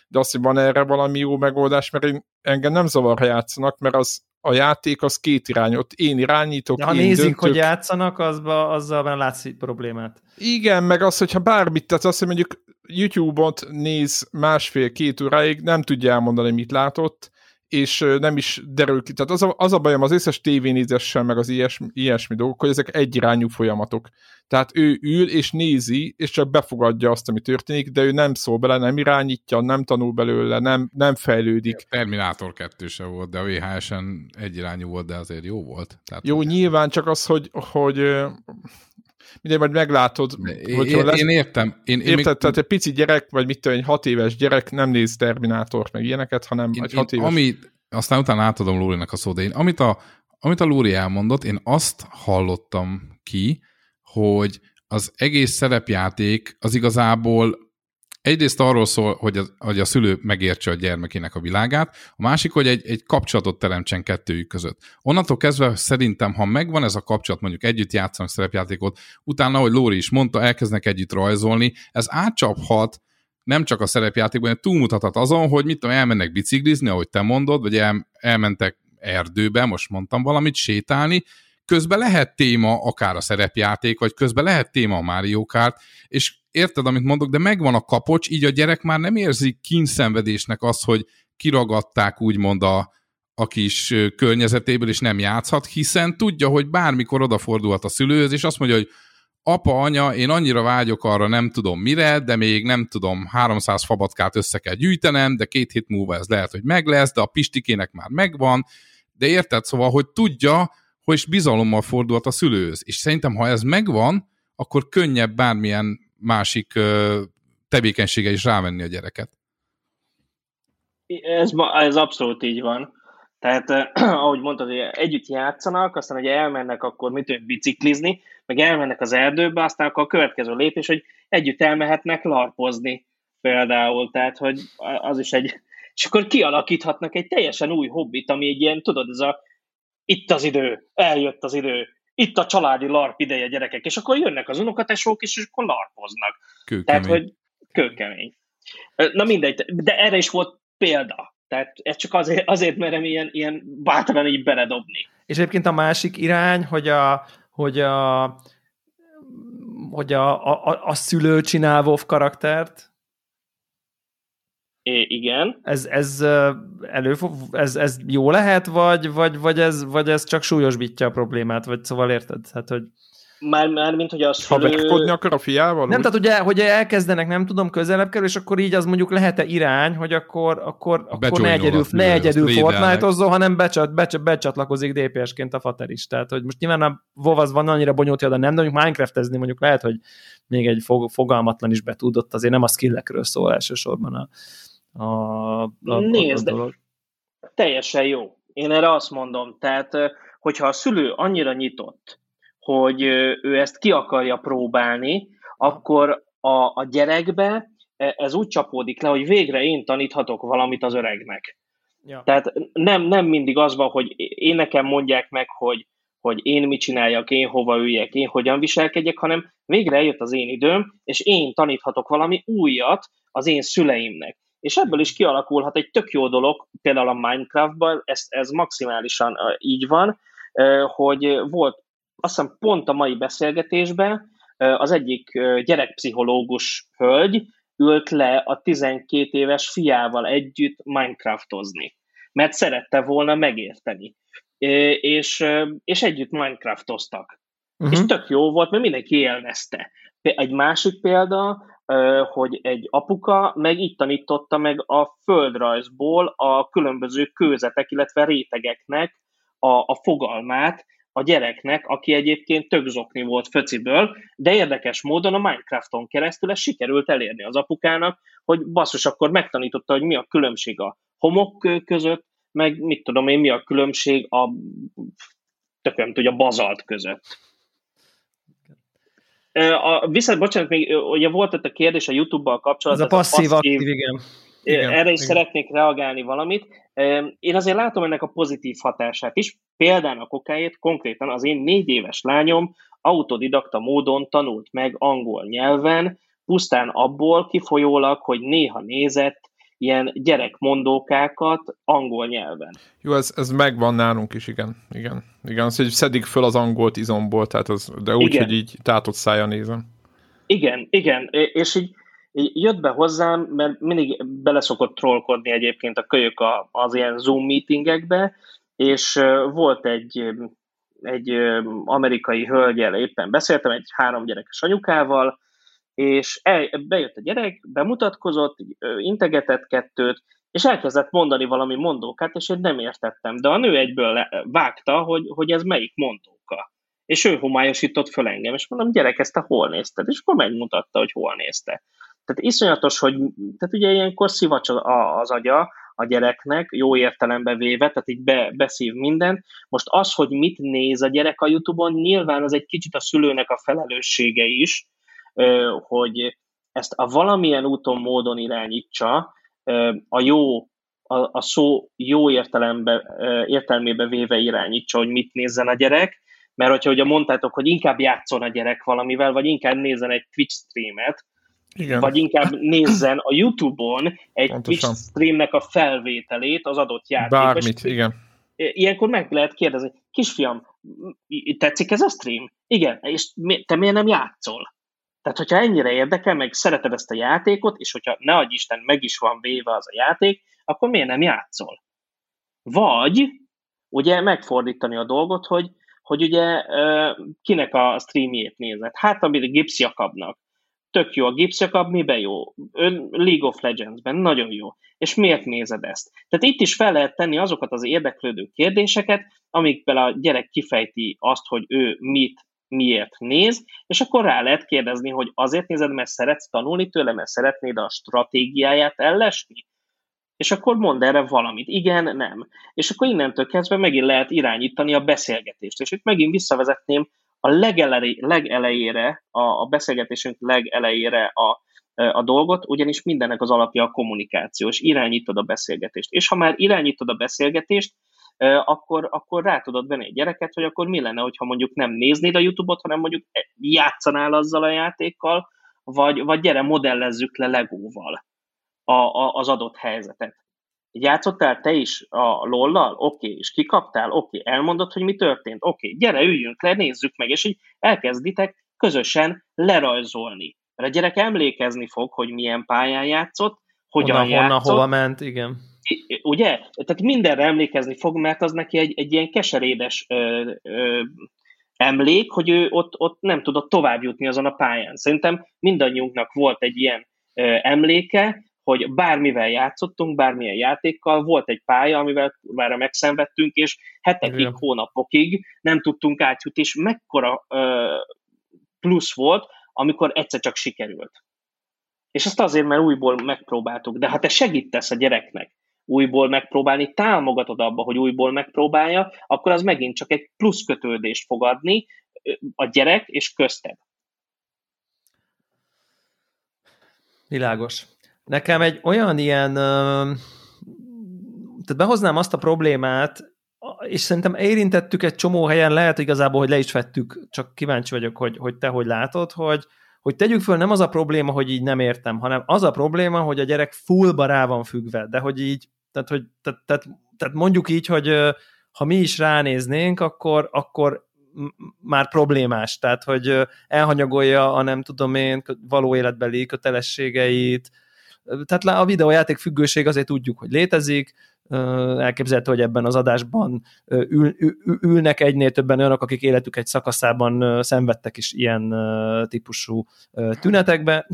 de azt, hogy van erre valami jó megoldás, mert én, engem nem zavar, ha játszanak, mert az a játék az két irányot. Én irányítok, De ha én nézik, döntök. hogy játszanak, azba, azzal már látsz problémát. Igen, meg az, hogyha bármit, tehát azt, hogy mondjuk YouTube-ot néz másfél-két óráig, nem tudja elmondani, mit látott, és nem is derül ki. Tehát az a, az a bajom az összes tévénézéssel, meg az ilyesmi, ilyesmi dolgok, hogy ezek egyirányú folyamatok. Tehát ő ül és nézi, és csak befogadja azt, ami történik, de ő nem szól bele, nem irányítja, nem tanul belőle, nem, nem fejlődik. Terminátor 2 se volt, de a VHS-en egyirányú volt, de azért jó volt. Tehát, Jó, nyilván csak az, hogy, hogy mindegy, majd meglátod, én, hogyha én, lesz, én értem. Én, én Érted, még- tehát egy pici gyerek, vagy mit tudom, egy hat éves gyerek nem néz Terminátort, meg ilyeneket, hanem én, egy én, hat éves... ami, aztán utána átadom Lórinak a szót, de én amit a, amit a Lóri elmondott, én azt hallottam ki, hogy az egész szerepjáték az igazából egyrészt arról szól, hogy a, hogy a szülő megértse a gyermekének a világát, a másik, hogy egy, egy kapcsolatot teremtsen kettőjük között. Onnantól kezdve szerintem, ha megvan ez a kapcsolat, mondjuk együtt játszanak szerepjátékot, utána, ahogy Lóri is mondta, elkezdenek együtt rajzolni, ez átcsaphat nem csak a szerepjátékban, hanem túlmutathat azon, hogy mit tudom, elmennek biciklizni, ahogy te mondod, vagy el, elmentek erdőbe, most mondtam valamit, sétálni, közben lehet téma akár a szerepjáték, vagy közben lehet téma a Mario Kart, és érted, amit mondok, de megvan a kapocs, így a gyerek már nem érzi kínszenvedésnek azt, hogy kiragadták úgymond a, a kis környezetéből, és nem játszhat, hiszen tudja, hogy bármikor odafordulhat a szülőhöz, és azt mondja, hogy apa, anya, én annyira vágyok arra, nem tudom mire, de még nem tudom, 300 fabatkát össze kell gyűjtenem, de két hét múlva ez lehet, hogy meg lesz, de a pistikének már megvan, de érted, szóval, hogy tudja, hogy bizalommal fordulhat a szülőhöz. És szerintem, ha ez megvan, akkor könnyebb bármilyen másik tevékenysége is rávenni a gyereket. Ez, ez abszolút így van. Tehát, eh, [CLEARS THROAT] ahogy mondtad, hogy együtt játszanak, aztán, hogy elmennek akkor mit tudom, biciklizni, meg elmennek az erdőbe, aztán akkor a következő lépés, hogy együtt elmehetnek larpozni például, tehát, hogy az is egy... És akkor kialakíthatnak egy teljesen új hobbit, ami egy ilyen, tudod, ez a itt az idő, eljött az idő, itt a családi larp ideje, gyerekek, és akkor jönnek az unokatesók és akkor larpoznak. Kőkemény. Tehát, hogy kőkemény. Na mindegy, de erre is volt példa. Tehát ez csak azért, azért merem ilyen, ilyen bátran így beledobni. És egyébként a másik irány, hogy a, hogy a, hogy a, a, a szülő csinál WoW karaktert, É, igen. ez, ez, elő, ez, ez jó lehet, vagy, vagy, vagy, ez, vagy ez csak súlyosbítja a problémát, vagy szóval érted? Hát, hogy Már, már mint hogy a Ha szülő... megfogni akar a fiával? nem, úgy? tehát ugye, hogy elkezdenek, nem tudom, közelebb kerül, és akkor így az mondjuk lehet-e irány, hogy akkor, akkor, akkor ne egyedül, ne egyedül. Fortnite-ozzon, hanem becsat, becsat, becsatlakozik DPS-ként a fater is. Tehát, hogy most nyilván a WoW az van annyira bonyolult, de nem, de mondjuk Minecraftezni mondjuk lehet, hogy még egy fog, fogalmatlan is be tudott, azért nem a skillekről szól elsősorban a, a, a, Nézd, a dolog. Teljesen jó. Én erre azt mondom. Tehát, hogyha a szülő annyira nyitott, hogy ő ezt ki akarja próbálni, akkor a, a gyerekbe e- ez úgy csapódik le, hogy végre én taníthatok valamit az öregnek. Ja. Tehát nem, nem mindig az van, hogy én nekem mondják meg, hogy, hogy én mit csináljak, én hova üljek, én hogyan viselkedjek, hanem végre eljött az én időm, és én taníthatok valami újat az én szüleimnek. És ebből is kialakulhat egy tök jó dolog, például a Minecraftban, ez, ez maximálisan így van, hogy volt, azt hiszem pont a mai beszélgetésben az egyik gyerekpszichológus hölgy ült le a 12 éves fiával együtt Minecraftozni, mert szerette volna megérteni. És, és együtt Minecraftoztak. Uh-huh. És tök jó volt, mert mindenki élvezte. Egy másik példa, hogy egy apuka meg így tanította meg a földrajzból a különböző kőzetek, illetve rétegeknek a, a fogalmát a gyereknek, aki egyébként tök zokni volt föciből, de érdekes módon a Minecrafton keresztül ezt sikerült elérni az apukának, hogy basszus, akkor megtanította, hogy mi a különbség a homokkő között, meg mit tudom én, mi a különbség a tököm tudja, bazalt között. A, viszont, bocsánat, még ugye volt ott a kérdés a YouTube-bal Ez kapcsolatban. a passzív, aktív, igen. Igen, Erre is igen. szeretnék reagálni valamit. Én azért látom ennek a pozitív hatását is. Példának okáért konkrétan az én négy éves lányom autodidakta módon tanult meg angol nyelven, pusztán abból kifolyólag, hogy néha nézett ilyen gyerekmondókákat angol nyelven. Jó, ez, ez megvan nálunk is, igen. Igen, igen az, hogy szedik föl az angolt izomból, tehát az, de úgy, igen. hogy így tátott szája nézem. Igen, igen, és így, így jött be hozzám, mert mindig beleszokott trollkodni egyébként a kölyök az ilyen Zoom meetingekbe, és volt egy, egy amerikai hölgyel éppen beszéltem, egy három gyerekes anyukával, és el, bejött a gyerek, bemutatkozott, integetett kettőt, és elkezdett mondani valami mondókát, és én nem értettem. De a nő egyből le, vágta, hogy, hogy ez melyik mondóka. És ő homályosított föl engem, és mondom, gyerek, ezt te hol nézted? És akkor megmutatta, hogy hol nézte. Tehát iszonyatos, hogy tehát ugye ilyenkor szivacs az agya a gyereknek, jó értelembe véve, tehát így be, beszív mindent. Most az, hogy mit néz a gyerek a YouTube-on, nyilván az egy kicsit a szülőnek a felelőssége is, hogy ezt a valamilyen úton, módon irányítsa, a jó, a, a szó jó értelembe, értelmébe véve irányítsa, hogy mit nézzen a gyerek, mert hogyha ugye mondtátok, hogy inkább játszon a gyerek valamivel, vagy inkább nézzen egy Twitch streamet, igen. vagy inkább nézzen a YouTube-on egy Pontosan. Twitch streamnek a felvételét az adott játékos. Bármit, igen. Ilyenkor meg lehet kérdezni, kisfiam, tetszik ez a stream? Igen, és te miért nem játszol? Tehát, hogyha ennyire érdekel, meg szereted ezt a játékot, és hogyha ne adj Isten, meg is van véve az a játék, akkor miért nem játszol? Vagy, ugye megfordítani a dolgot, hogy, hogy ugye kinek a streamjét nézett. Hát, amit Gibbs Jakabnak. Tök jó, a Gibbs Jakab miben jó? League of Legends-ben nagyon jó. És miért nézed ezt? Tehát itt is fel lehet tenni azokat az érdeklődő kérdéseket, amikben a gyerek kifejti azt, hogy ő mit miért néz, és akkor rá lehet kérdezni, hogy azért nézed, mert szeretsz tanulni tőle, mert szeretnéd a stratégiáját ellesni? És akkor mondd erre valamit. Igen, nem. És akkor innentől kezdve megint lehet irányítani a beszélgetést. És itt megint visszavezetném a legelej, legelejére, a, a beszélgetésünk legelejére a, a dolgot, ugyanis mindennek az alapja a kommunikáció, és irányítod a beszélgetést. És ha már irányítod a beszélgetést, akkor, akkor rá tudod venni egy gyereket, hogy akkor mi lenne, hogyha mondjuk nem néznéd a YouTube-ot, hanem mondjuk e, játszanál azzal a játékkal, vagy, vagy gyere, modellezzük le Legóval a, a, az adott helyzetet. Játszottál te is a lollal? Oké, okay. és kikaptál? Oké, okay. elmondod, hogy mi történt? Oké, okay. gyere, üljünk le, nézzük meg, és így elkezditek közösen lerajzolni. Mert a gyerek emlékezni fog, hogy milyen pályán játszott, hogyan honnan, játszott. Honnan, hova ment, igen ugye? Tehát mindenre emlékezni fog, mert az neki egy, egy ilyen keserédes ö, ö, emlék, hogy ő ott, ott nem tudott tovább jutni azon a pályán. Szerintem mindannyiunknak volt egy ilyen ö, emléke, hogy bármivel játszottunk, bármilyen játékkal, volt egy pálya, amivel már megszenvedtünk, és hetekig, Igen. hónapokig nem tudtunk átjutni, és mekkora ö, plusz volt, amikor egyszer csak sikerült. És ezt azért, mert újból megpróbáltuk. De ha te segítesz a gyereknek, újból megpróbálni, támogatod abba, hogy újból megpróbálja, akkor az megint csak egy plusz kötődést fog adni a gyerek és közted. Világos. Nekem egy olyan ilyen, tehát behoznám azt a problémát, és szerintem érintettük egy csomó helyen, lehet igazából, hogy le is vettük, csak kíváncsi vagyok, hogy, hogy te hogy látod, hogy, hogy tegyük föl, nem az a probléma, hogy így nem értem, hanem az a probléma, hogy a gyerek fullba rá van függve, de hogy így tehát, hogy, tehát, tehát, mondjuk így, hogy ha mi is ránéznénk, akkor, akkor már problémás, tehát hogy elhanyagolja a nem tudom én való életbeli kötelességeit, tehát a videójáték függőség azért tudjuk, hogy létezik, elképzelhető, hogy ebben az adásban ül, ül, ülnek egynél többen olyanok, akik életük egy szakaszában szenvedtek is ilyen típusú tünetekbe.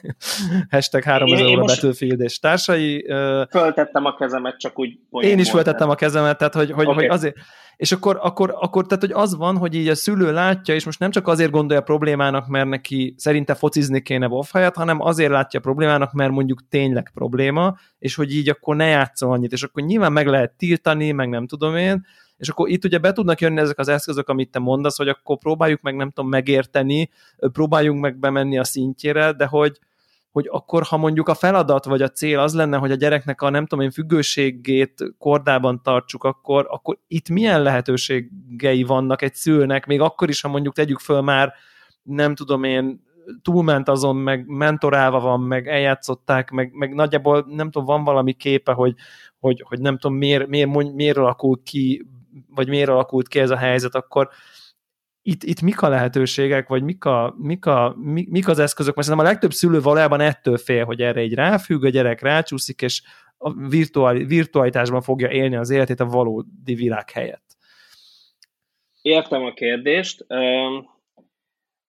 [LAUGHS] Hashtag 3000 óra Battlefield és társai. Föltettem a kezemet, csak úgy Én is föltettem a kezemet, tehát hogy, hogy, okay. hogy azért, és akkor, akkor, akkor tehát, hogy az van, hogy így a szülő látja, és most nem csak azért gondolja problémának, mert neki szerinte focizni kéne WoW helyett, hanem azért látja problémának, mert mondjuk tényleg probléma, és hogy így akkor ne játszol annyit, és akkor nyilván meg lehet tiltani, meg nem tudom én, és akkor itt ugye be tudnak jönni ezek az eszközök, amit te mondasz, hogy akkor próbáljuk meg, nem tudom, megérteni, próbáljunk meg bemenni a szintjére, de hogy, hogy akkor, ha mondjuk a feladat vagy a cél az lenne, hogy a gyereknek a nem tudom én függőségét kordában tartsuk, akkor, akkor itt milyen lehetőségei vannak egy szülőnek, még akkor is, ha mondjuk tegyük föl már, nem tudom én, túlment azon, meg mentorálva van, meg eljátszották, meg, meg nagyjából nem tudom, van valami képe, hogy, hogy, hogy nem tudom, miért, miért, miért alakult ki, vagy miért alakult ki ez a helyzet, akkor itt, itt mik a lehetőségek, vagy mik, a, mik, a, mik, mik az eszközök, mert szerintem a legtöbb szülő valójában ettől fél, hogy erre egy ráfügg, a gyerek rácsúszik, és a virtuál, virtualitásban fogja élni az életét a valódi világ helyett. Értem a kérdést.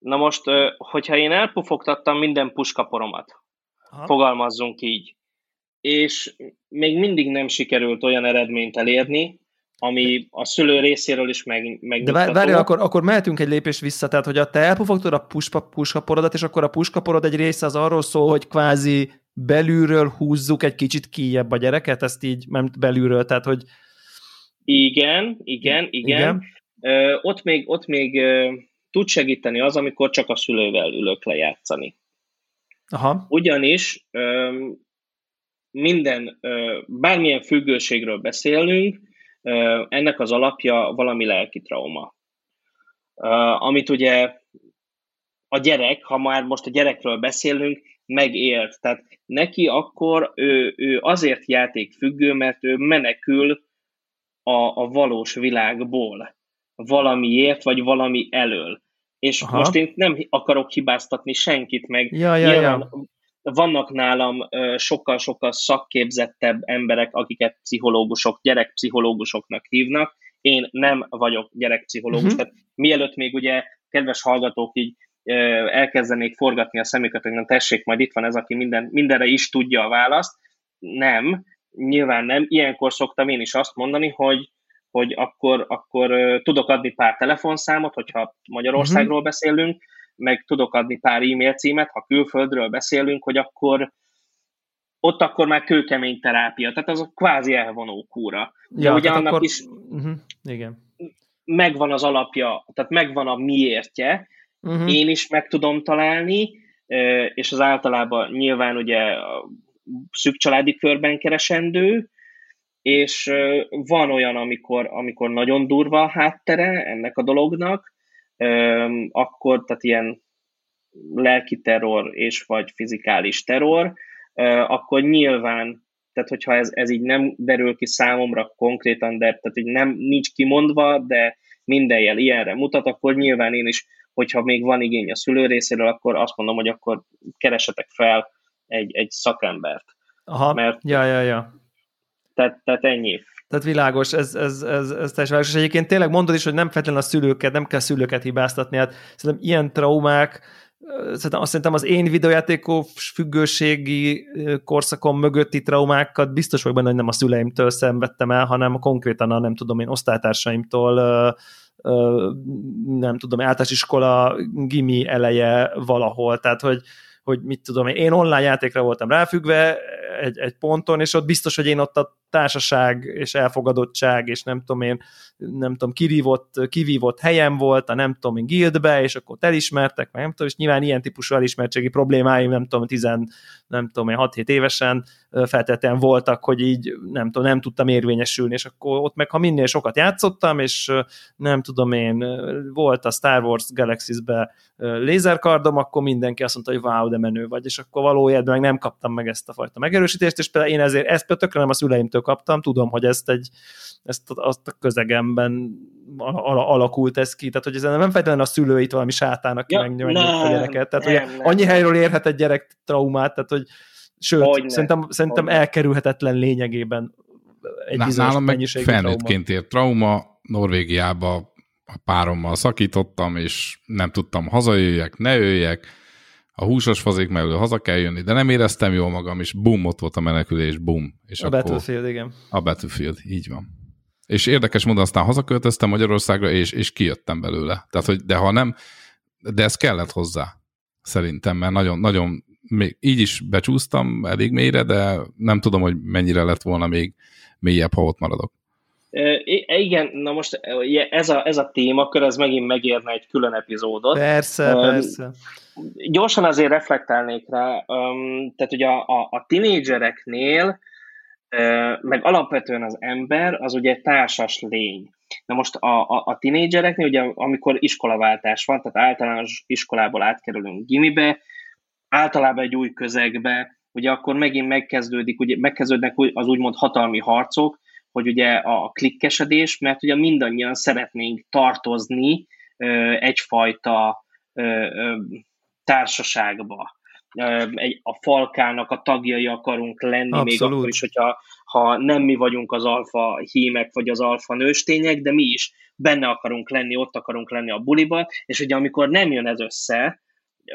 Na most, hogyha én elpufogtattam minden puskaporomat, Aha. fogalmazzunk így, és még mindig nem sikerült olyan eredményt elérni, ami a szülő részéről is meg, meg De várj, akkor, akkor mehetünk egy lépést vissza, tehát hogy a te elpufogtad a puska, puskaporodat, és akkor a puskaporod egy része az arról szól, hogy kvázi belülről húzzuk egy kicsit kijebb a gyereket, ezt így nem belülről, tehát hogy... Igen, igen, igen. igen. Ö, ott még, ott még ö, tud segíteni az, amikor csak a szülővel ülök lejátszani. Aha. Ugyanis minden, bármilyen függőségről beszélünk, ennek az alapja valami lelki trauma. Amit ugye a gyerek, ha már most a gyerekről beszélünk, megélt. Tehát neki akkor ő, ő azért játékfüggő, mert ő menekül a, a valós világból valamiért, vagy valami elől. És Aha. most én nem akarok hibáztatni senkit, meg ja, ja, ja. vannak nálam sokkal-sokkal szakképzettebb emberek, akiket pszichológusok, gyerekpszichológusoknak hívnak. Én nem vagyok gyerekpszichológus, uh-huh. tehát mielőtt még ugye kedves hallgatók így elkezdenék forgatni a szemüket, hogy nem tessék, majd itt van ez, aki minden, mindenre is tudja a választ. Nem, nyilván nem. Ilyenkor szoktam én is azt mondani, hogy, hogy akkor, akkor tudok adni pár telefonszámot, hogyha Magyarországról uh-huh. beszélünk, meg tudok adni pár e-mail címet, ha külföldről beszélünk, hogy akkor ott akkor már kőkemény terápia, tehát az a kvázi elvonó kúra. De ja, ugye annak akkor... is uh-huh. Igen. megvan az alapja, tehát megvan a miértje, uh-huh. én is meg tudom találni, és az általában nyilván ugye a szűk családi körben keresendő, és van olyan, amikor, amikor nagyon durva a háttere ennek a dolognak, akkor, tehát ilyen lelki terror és vagy fizikális terror, akkor nyilván, tehát hogyha ez, ez így nem derül ki számomra konkrétan, de tehát hogy nem nincs kimondva, de minden jel ilyenre mutat, akkor nyilván én is, hogyha még van igény a szülő részéről, akkor azt mondom, hogy akkor keresetek fel egy, egy szakembert. Aha, mert, ja, ja, ja. Tehát, tehát ennyi. Tehát világos, ez, ez, ez, ez teljesen világos. És egyébként tényleg mondod is, hogy nem feltétlenül a szülőket, nem kell szülőket hibáztatni. Hát szerintem ilyen traumák, szerintem, azt szerintem az én videójátékos függőségi korszakom mögötti traumákat biztos vagy benne, hogy nem a szüleimtől szenvedtem el, hanem konkrétan a nem tudom én osztálytársaimtól nem tudom, általános iskola, gimi eleje valahol, tehát hogy, hogy mit tudom én, online játékra voltam ráfüggve egy, egy ponton, és ott biztos, hogy én ott a társaság és elfogadottság, és nem tudom én, nem tudom, kirívott, kivívott helyem volt, a nem tudom én guildbe, és akkor elismertek, meg nem tudom, és nyilván ilyen típusú elismertségi problémáim, nem tudom, tizen, nem tudom én, 6-7 évesen feltétlenül voltak, hogy így nem tudom, nem tudtam érvényesülni, és akkor ott meg, ha minél sokat játszottam, és nem tudom én, volt a Star Wars Galaxies-be lézerkardom, akkor mindenki azt mondta, hogy wow, de menő vagy, és akkor valójában meg nem kaptam meg ezt a fajta megerősítést, és például én ezért ezt tökre nem a szüleimtől kaptam, tudom, hogy ezt egy ezt azt a közegemben alakult ez ki, tehát hogy ez nem feltétlenül a szülőit valami sátán, aki ja, megnyomja a gyereket, tehát nem, ugye nem. annyi helyről érhet egy gyerek traumát, tehát hogy sőt, hogy szerintem, szerintem elkerülhetetlen lényegében egy bizonyos Nálam meg felnőttként ért trauma, Norvégiába a párommal szakítottam, és nem tudtam hazajöjjek, ne jöjjek, a húsos fazék mellől haza kell jönni, de nem éreztem jól magam, és bum, ott volt a menekülés, bum. És a akkor Battlefield, igen. A Battlefield, így van. És érdekes módon aztán hazaköltöztem Magyarországra, és, és kijöttem belőle. Tehát, hogy, de ha nem, de ez kellett hozzá, szerintem, mert nagyon, nagyon, még így is becsúsztam elég mélyre, de nem tudom, hogy mennyire lett volna még mélyebb, ha ott maradok. Igen, na most ez a, ez a témakör, ez megint megérne egy külön epizódot. Persze, um, persze. Gyorsan azért reflektálnék rá, tehát ugye a, a, a tinédzsereknél, meg alapvetően az ember, az ugye társas lény. Na most a, a, a tinédzsereknél, ugye amikor iskolaváltás van, tehát általános iskolából átkerülünk gimibe, általában egy új közegbe, ugye akkor megint megkezdődik, ugye megkezdődnek az úgymond hatalmi harcok, hogy ugye a klikkesedés, mert ugye mindannyian szeretnénk tartozni egyfajta társaságba. Egy, a falkának a tagjai akarunk lenni, Abszolút. még akkor is, hogyha ha nem mi vagyunk az alfa hímek, vagy az alfa nőstények, de mi is benne akarunk lenni, ott akarunk lenni a buliba, és ugye amikor nem jön ez össze,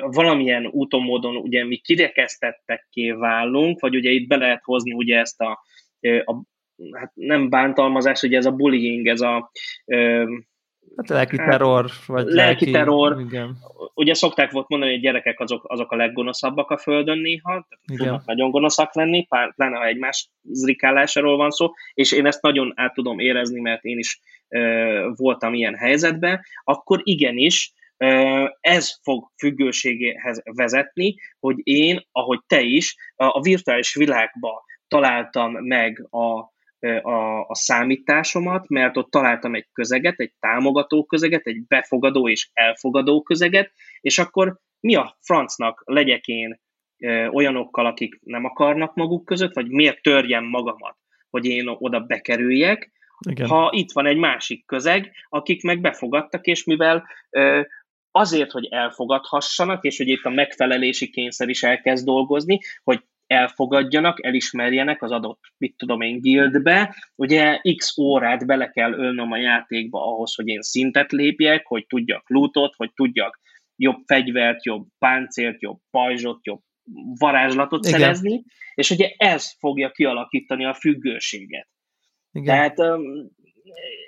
valamilyen úton, módon ugye mi kirekesztettekké válunk, vagy ugye itt be lehet hozni ugye ezt a, a hát nem bántalmazás, ugye ez a bullying, ez a Hát lelki hát, terror, vagy lelki, lelki terror. Igen. Ugye szokták volt mondani, hogy gyerekek azok, azok a leggonoszabbak a földön néha, igen. tudnak nagyon gonoszak lenni, pláne ha egymás zrikálásáról van szó, és én ezt nagyon át tudom érezni, mert én is ö, voltam ilyen helyzetben, akkor igenis ö, ez fog függőségéhez vezetni, hogy én, ahogy te is, a, a virtuális világba találtam meg a, a, a számításomat, mert ott találtam egy közeget, egy támogató közeget, egy befogadó és elfogadó közeget, és akkor mi a francnak legyek én olyanokkal, akik nem akarnak maguk között, vagy miért törjem magamat, hogy én oda bekerüljek, Igen. ha itt van egy másik közeg, akik meg befogadtak, és mivel azért, hogy elfogadhassanak, és hogy itt a megfelelési kényszer is elkezd dolgozni, hogy elfogadjanak, elismerjenek az adott, mit tudom én, guildbe. Ugye x órát bele kell ölnöm a játékba ahhoz, hogy én szintet lépjek, hogy tudjak lootot, hogy tudjak jobb fegyvert, jobb páncélt, jobb pajzsot, jobb varázslatot Igen. szerezni, és ugye ez fogja kialakítani a függőséget. Igen. Tehát,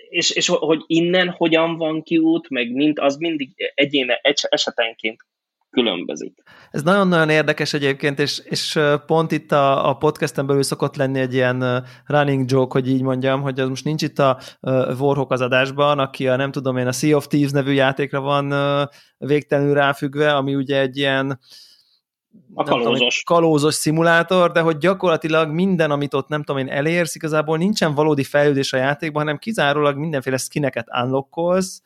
és, és hogy innen hogyan van kiút, meg mind, az mindig egyéne esetenként különbözik. Ez nagyon-nagyon érdekes egyébként, és, és pont itt a, a podcasten belül szokott lenni egy ilyen running joke, hogy így mondjam, hogy az most nincs itt a Warhawk az adásban, aki a nem tudom én, a Sea of Thieves nevű játékra van végtelenül ráfüggve, ami ugye egy ilyen a kalózos. Tudom, kalózos szimulátor, de hogy gyakorlatilag minden, amit ott nem tudom én elérsz, igazából nincsen valódi fejlődés a játékban, hanem kizárólag mindenféle skineket unlockolsz,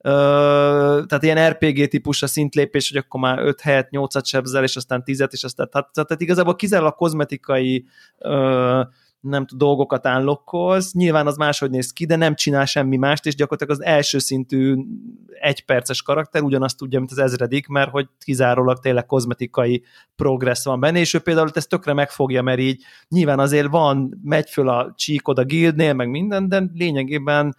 tehát ilyen RPG típus a szintlépés, hogy akkor már 5 helyet 8-at sebzel, és aztán 10-et, és aztán, tehát, tehát igazából kizárólag kozmetikai ö, nem tud, dolgokat állokkolsz, nyilván az máshogy néz ki, de nem csinál semmi mást, és gyakorlatilag az első szintű egyperces karakter ugyanazt tudja, mint az ezredik, mert hogy kizárólag tényleg kozmetikai progressz van benne, és ő például ezt tökre megfogja, mert így nyilván azért van, megy föl a csíkod a guildnél, meg minden, de lényegében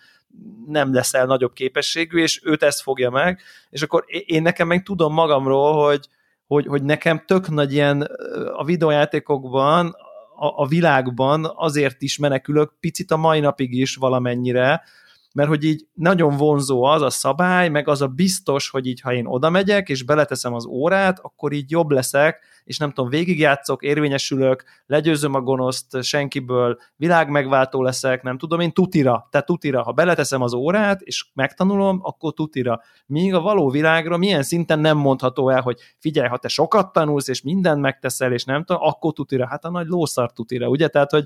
nem leszel nagyobb képességű, és őt ezt fogja meg, és akkor én nekem meg tudom magamról, hogy, hogy, hogy nekem tök nagy ilyen a videójátékokban, a, a világban azért is menekülök, picit a mai napig is valamennyire, mert hogy így nagyon vonzó az a szabály, meg az a biztos, hogy így ha én oda megyek, és beleteszem az órát, akkor így jobb leszek, és nem tudom, végigjátszok, érvényesülök, legyőzöm a gonoszt senkiből, világmegváltó leszek, nem tudom én, tutira, tehát tutira, ha beleteszem az órát, és megtanulom, akkor tutira. Míg a való világra milyen szinten nem mondható el, hogy figyelj, ha te sokat tanulsz, és mindent megteszel, és nem tudom, akkor tutira, hát a nagy lószar tutira, ugye? Tehát, hogy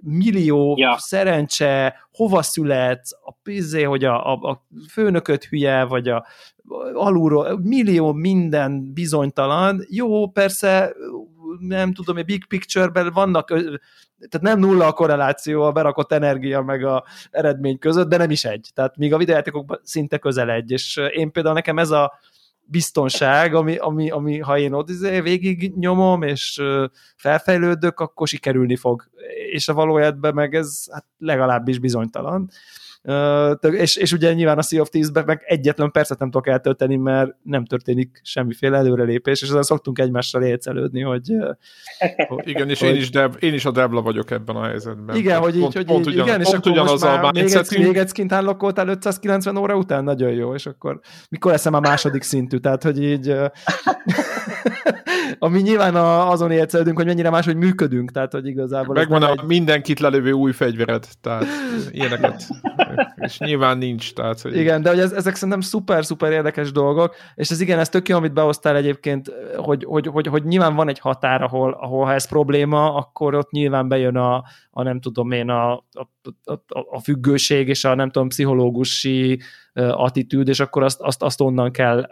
millió ja. szerencse, hova születsz, a pizzé, hogy a, a, a főnököt hülye, vagy a alulról, millió minden bizonytalan. Jó, persze, nem tudom, egy big picture-ben vannak, tehát nem nulla a korreláció a berakott energia meg a eredmény között, de nem is egy. Tehát míg a videójátékokban szinte közel egy, és én például nekem ez a biztonság, ami, ami, ami ha én ott izé végig nyomom, és felfejlődök, akkor sikerülni fog. És a valójában meg ez hát legalábbis bizonytalan. És, és ugye nyilván a Sea of Thieves-ben meg egyetlen percet nem tudok eltölteni, mert nem történik semmiféle előrelépés, és azon szoktunk egymással éjjelődni, hogy... hogy [LAUGHS] igen, és hogy, én, is deb, én is a debla vagyok ebben a helyzetben. Igen, hogy így, pont, hogy pont így, ugyan, igen, és akkor most már még egy, még egy skint unlockoltál 590 óra után, nagyon jó, és akkor mikor leszem a második szintű, tehát hogy így [LAUGHS] ami nyilván a, azon élcelődünk, hogy mennyire máshogy működünk, tehát hogy igazából... Megvan a egy... mindenkit lelövő új fegyvered, tehát ilyeneket. [LAUGHS] és nyilván nincs, tehát... Hogy... Igen, de hogy ez, ezek szerintem szuper-szuper érdekes dolgok, és ez igen, ez tök jó, amit behoztál egyébként, hogy, hogy, hogy, hogy nyilván van egy határ, ahol, ahol ha ez probléma, akkor ott nyilván bejön a, a nem tudom én, a, a, a, a függőség és a nem tudom, pszichológusi attitűd, és akkor azt, azt, azt onnan kell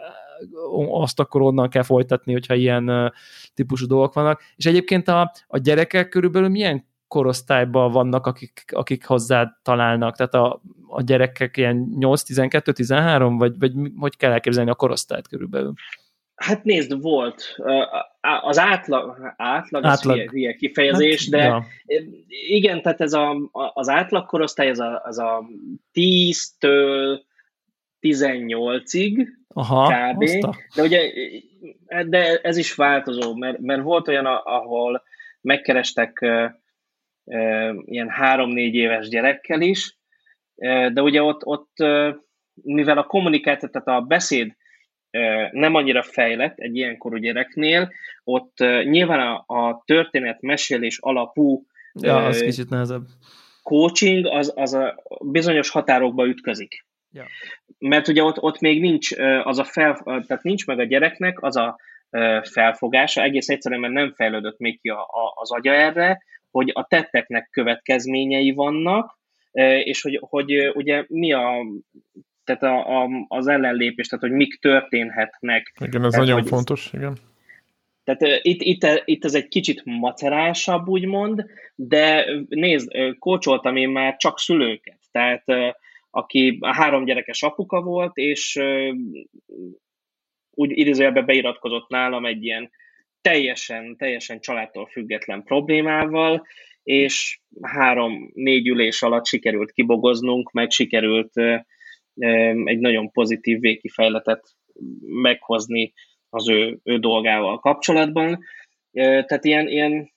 azt akkor onnan kell folytatni, hogyha ilyen típusú dolgok vannak. És egyébként a, a gyerekek körülbelül milyen korosztályban vannak, akik, akik hozzá találnak? Tehát a, a gyerekek ilyen 8-12-13, vagy, vagy hogy kell elképzelni a korosztályt körülbelül? Hát nézd, volt. Az átlag, átlag, átlag. Az hülye, kifejezés, hát, de ja. igen, tehát ez a, az átlag korosztály, az a, az a 10-től 18-ig, Aha, kb. Oszta. De ugye de ez is változó, mert, mert volt olyan, ahol megkerestek ilyen három-négy éves gyerekkel is, de ugye ott, ott mivel a kommunikáció, tehát a beszéd nem annyira fejlett egy ilyenkorú gyereknél, ott nyilván a, a történet mesélés alapú ja, az kicsit nehezebb. coaching az, az a bizonyos határokba ütközik. Ja. Mert ugye ott, ott még nincs az a fel, tehát nincs meg a gyereknek az a felfogása, egész egyszerűen, mert nem fejlődött még ki a, a, az agya erre, hogy a tetteknek következményei vannak, és hogy, hogy ugye mi a tehát a, a, az ellenlépés, tehát hogy mik történhetnek. Igen, ez tehát, nagyon hogy, fontos, igen. Tehát uh, itt, itt, itt ez egy kicsit macerásabb, úgymond, de nézd, kócsoltam én már csak szülőket, tehát aki a három gyerekes apuka volt, és úgy idézőjelbe beiratkozott nálam egy ilyen teljesen, teljesen családtól független problémával, és három-négy ülés alatt sikerült kibogoznunk, meg sikerült egy nagyon pozitív végkifejletet meghozni az ő, ő dolgával kapcsolatban. Tehát ilyen, ilyen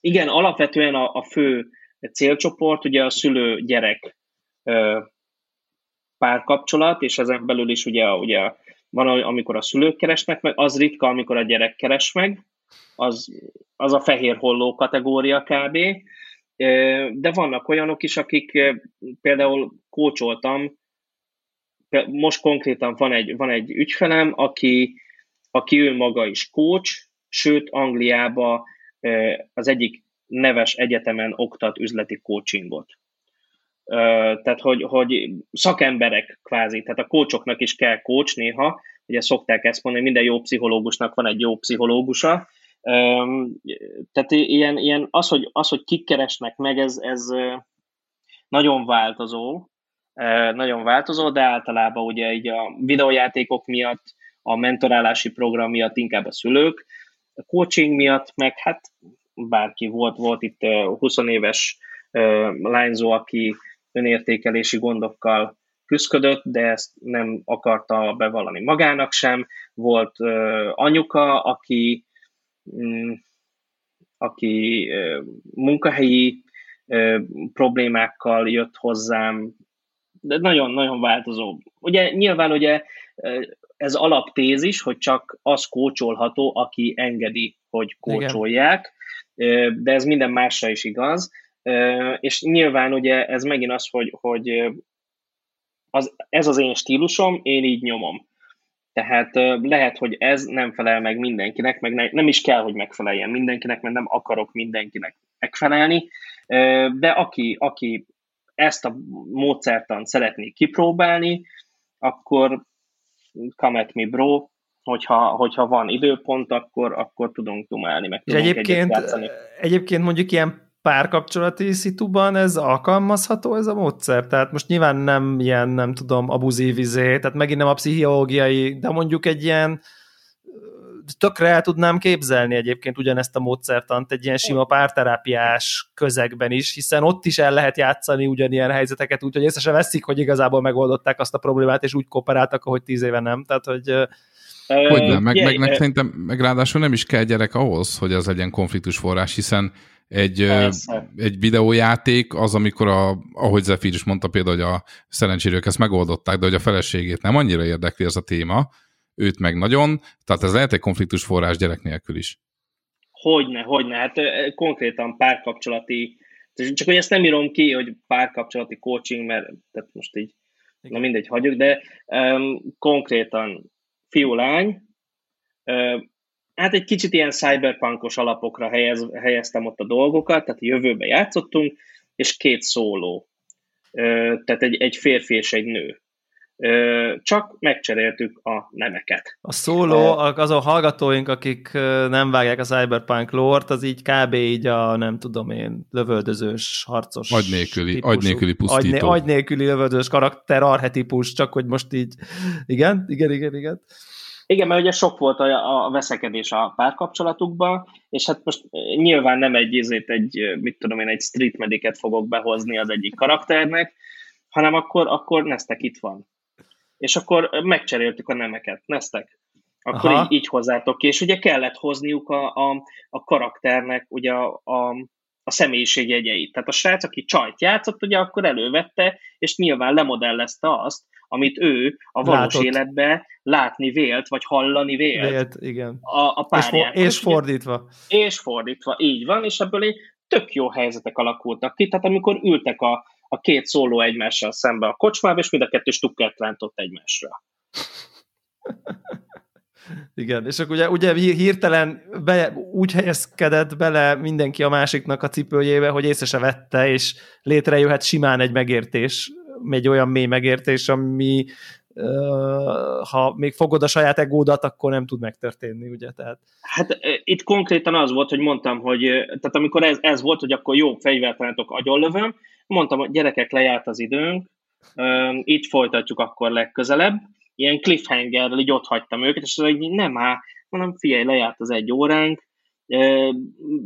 igen, alapvetően a, a fő célcsoport ugye a szülő-gyerek párkapcsolat, és ezen belül is ugye, ugye van, amikor a szülők keresnek meg, az ritka, amikor a gyerek keres meg, az, az a fehér holló kategória kb. De vannak olyanok is, akik például kócsoltam, most konkrétan van egy, van egy ügyfelem, aki, aki ő maga is kócs, sőt Angliába az egyik neves egyetemen oktat üzleti coachingot tehát hogy, hogy szakemberek kvázi, tehát a kócsoknak is kell kócs néha, ugye szokták ezt mondani, minden jó pszichológusnak van egy jó pszichológusa, tehát ilyen, ilyen az, hogy, az, hogy kik keresnek meg, ez, ez nagyon változó, nagyon változó, de általában ugye így a videójátékok miatt, a mentorálási program miatt inkább a szülők, a coaching miatt meg hát bárki volt, volt itt 20 éves lányzó, aki önértékelési gondokkal küzdött, de ezt nem akarta bevallani magának sem. Volt anyuka, aki, um, aki munkahelyi problémákkal jött hozzám, de nagyon-nagyon változó. Ugye nyilván ugye ez alaptézis, hogy csak az kócsolható, aki engedi, hogy kócsolják, Igen. de ez minden másra is igaz. És nyilván ugye ez megint az, hogy, hogy az, ez az én stílusom, én így nyomom. Tehát lehet, hogy ez nem felel meg mindenkinek, meg ne, nem is kell, hogy megfeleljen mindenkinek, mert nem akarok mindenkinek megfelelni, de aki, aki ezt a módszertan szeretné kipróbálni, akkor come at me bro, hogyha, hogyha van időpont, akkor, akkor tudunk dumálni, meg tudunk egyébként, egyébként mondjuk ilyen párkapcsolati szituban ez alkalmazható ez a módszer? Tehát most nyilván nem ilyen, nem tudom, abuzív izé, tehát megint nem a pszichológiai, de mondjuk egy ilyen tökre el tudnám képzelni egyébként ugyanezt a módszertant egy ilyen sima párterápiás közegben is, hiszen ott is el lehet játszani ugyanilyen helyzeteket, úgyhogy észre se veszik, hogy igazából megoldották azt a problémát, és úgy kooperáltak, ahogy tíz éve nem. Tehát, hogy hogy nem, meg, meg, meg szerintem, meg ráadásul nem is kell gyerek ahhoz, hogy az legyen konfliktus forrás, hiszen egy, egy videójáték az, amikor, a, ahogy Zephyr is mondta például, hogy a szerencsérők ezt megoldották, de hogy a feleségét nem annyira érdekli ez a téma, őt meg nagyon, tehát ez lehet egy konfliktus forrás gyerek nélkül is. Hogyne, hogyne, hát konkrétan párkapcsolati, csak hogy ezt nem írom ki, hogy párkapcsolati coaching, mert tehát most így, Igen. na mindegy, hagyjuk, de um, konkrétan fiú-lány, um, hát egy kicsit ilyen cyberpunkos alapokra helyez, helyeztem ott a dolgokat, tehát a jövőben játszottunk, és két szóló, tehát egy, egy férfi és egy nő csak megcseréltük a nemeket. A szóló, azon hallgatóink, akik nem vágják a Cyberpunk lort, az így kb. így a, nem tudom én, lövöldözős, harcos Agy nélküli, agy nélküli pusztító. Agy, agy nélküli lövöldözős karakter arhetipus, csak hogy most így, igen, igen, igen, igen. Igen, mert ugye sok volt a, a veszekedés a párkapcsolatukban, és hát most nyilván nem egy, ezért egy, mit tudom én, egy street mediket fogok behozni az egyik karakternek, hanem akkor, akkor Neztek itt van. És akkor megcseréltük a nemeket, neztek. Akkor így, így hozzátok ki, és ugye kellett hozniuk a, a, a karakternek ugye a, a, a személyiségjegyeit. Tehát a srác, aki csajt játszott, ugye akkor elővette, és nyilván lemodellezte azt, amit ő a valós Látott. életbe látni vélt, vagy hallani vélt. Vélt, igen. A, a párját. És, for, és fordítva. És fordítva, így van, és ebből egy tök jó helyzetek alakultak ki, tehát amikor ültek a, a két szóló egymással szembe a kocsmába, és mind a kettő stukkert rántott egymásra. [LAUGHS] Igen, és akkor ugye, ugye hirtelen be, úgy helyezkedett bele mindenki a másiknak a cipőjébe, hogy észre se vette, és létrejöhet simán egy megértés, egy olyan mély megértés, ami ha még fogod a saját egódat, akkor nem tud megtörténni, ugye? Tehát... Hát itt konkrétan az volt, hogy mondtam, hogy tehát amikor ez, ez volt, hogy akkor jó fegyvertelenetok agyonlövöm, mondtam, hogy gyerekek, lejárt az időnk, itt folytatjuk akkor legközelebb. Ilyen cliffhangerrel így ott hagytam őket, és így nem áll, mondom, figyelj, lejárt az egy óránk,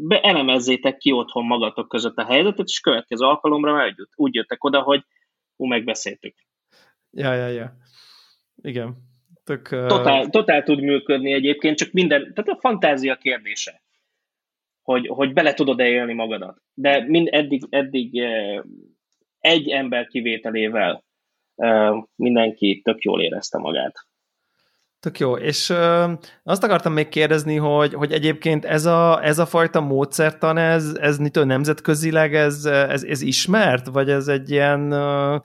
be, elemezzétek ki otthon magatok között a helyzetet, és következő alkalomra már úgy jöttek oda, hogy ú, megbeszéltük. Ja, ja, ja. Igen. Tök, totál, totál tud működni egyébként, csak minden, tehát a fantázia kérdése hogy, hogy bele tudod-e élni magadat. De mind eddig, eddig egy ember kivételével mindenki tök jól érezte magát. Tök jó, és ö, azt akartam még kérdezni, hogy, hogy egyébként ez a, ez a fajta módszertan, ez, ez nemzetközileg, ez, ez, ez ismert, vagy ez egy ilyen, ö,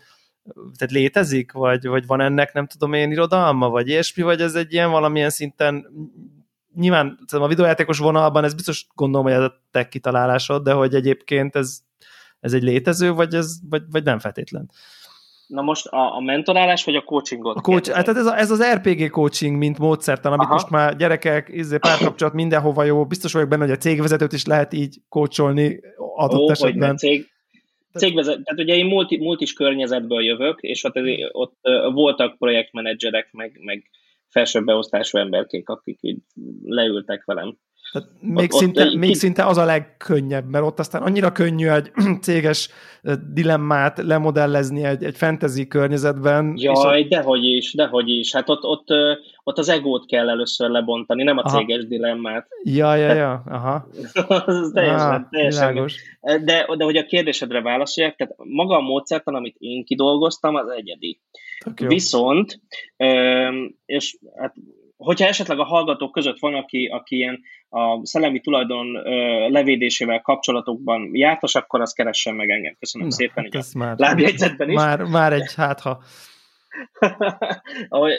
tehát létezik, vagy, vagy van ennek nem tudom én irodalma, vagy ilyesmi, vagy ez egy ilyen valamilyen szinten nyilván a videójátékos vonalban ez biztos gondolom, hogy ez a te kitalálásod, de hogy egyébként ez, ez egy létező, vagy, ez, vagy, vagy nem feltétlen? Na most a, a mentorálás, vagy a coachingot? A coach, hát ez, a, ez az RPG coaching, mint módszertan, amit Aha. most már gyerekek, izé, párkapcsolat mindenhova jó, biztos vagyok benne, hogy a cégvezetőt is lehet így coacholni adott Ó, esetben. Hogy cég, cégvezet, tehát ugye én multi, multis környezetből jövök, és ott, ott voltak projektmenedzserek, meg, meg felsőbb beosztású emberkék, akik így leültek velem. Tehát még, ott, szinte, ott, még szinte az a legkönnyebb, mert ott aztán annyira könnyű egy [CLEARS THROAT] céges dilemmát lemodellezni egy, egy fantasy környezetben. Jaj, és dehogy is, dehogy is. Hát ott, ott, ott az egót kell először lebontani, nem a aha. céges dilemmát. Ja, ja, ja, aha. [LAUGHS] az teljesen, ah, teljesen. De, de hogy a kérdésedre válaszoljak, tehát maga a módszertan, amit én kidolgoztam, az egyedi. Viszont, és hát hogyha esetleg a hallgatók között van, aki, aki ilyen a szellemi tulajdon levédésével kapcsolatokban jártas, akkor azt keressen meg engem. Köszönöm Na, szépen. Hát ez már, lábjegyzetben is. Már, már egy hátha.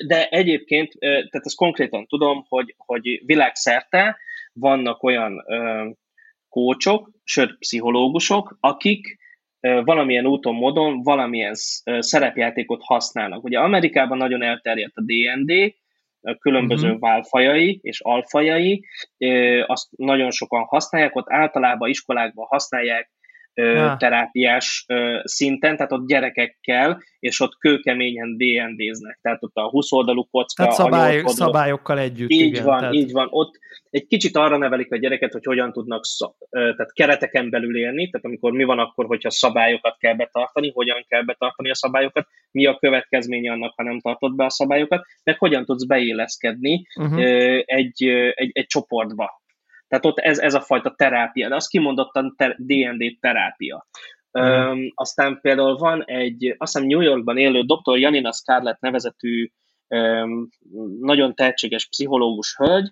De egyébként, tehát ezt konkrétan tudom, hogy, hogy világszerte vannak olyan kócsok, sőt pszichológusok, akik valamilyen úton, módon valamilyen szerepjátékot használnak. Ugye Amerikában nagyon elterjedt a D&D, különböző uh-huh. válfajai és alfajai, azt nagyon sokan használják, ott általában iskolákban használják ja. terápiás szinten, tehát ott gyerekekkel, és ott kőkeményen D&D-znek, tehát ott a 20 oldalú kocka, tehát szabály, a szabályokkal együtt. Így igen, van, tehát... így van. Ott egy kicsit arra nevelik a gyereket, hogy hogyan tudnak szab, tehát kereteken belül élni, tehát amikor mi van akkor, hogyha szabályokat kell betartani, hogyan kell betartani a szabályokat, mi a következménye annak, ha nem tartod be a szabályokat, meg hogyan tudsz beéleszkedni uh-huh. egy, egy, egy csoportba. Tehát ott ez, ez a fajta terápia, de az kimondottan ter, D&D terápia. Mm. Öm, aztán például van egy, azt hiszem New Yorkban élő dr. Janina Scarlett nevezetű nagyon tehetséges pszichológus hölgy,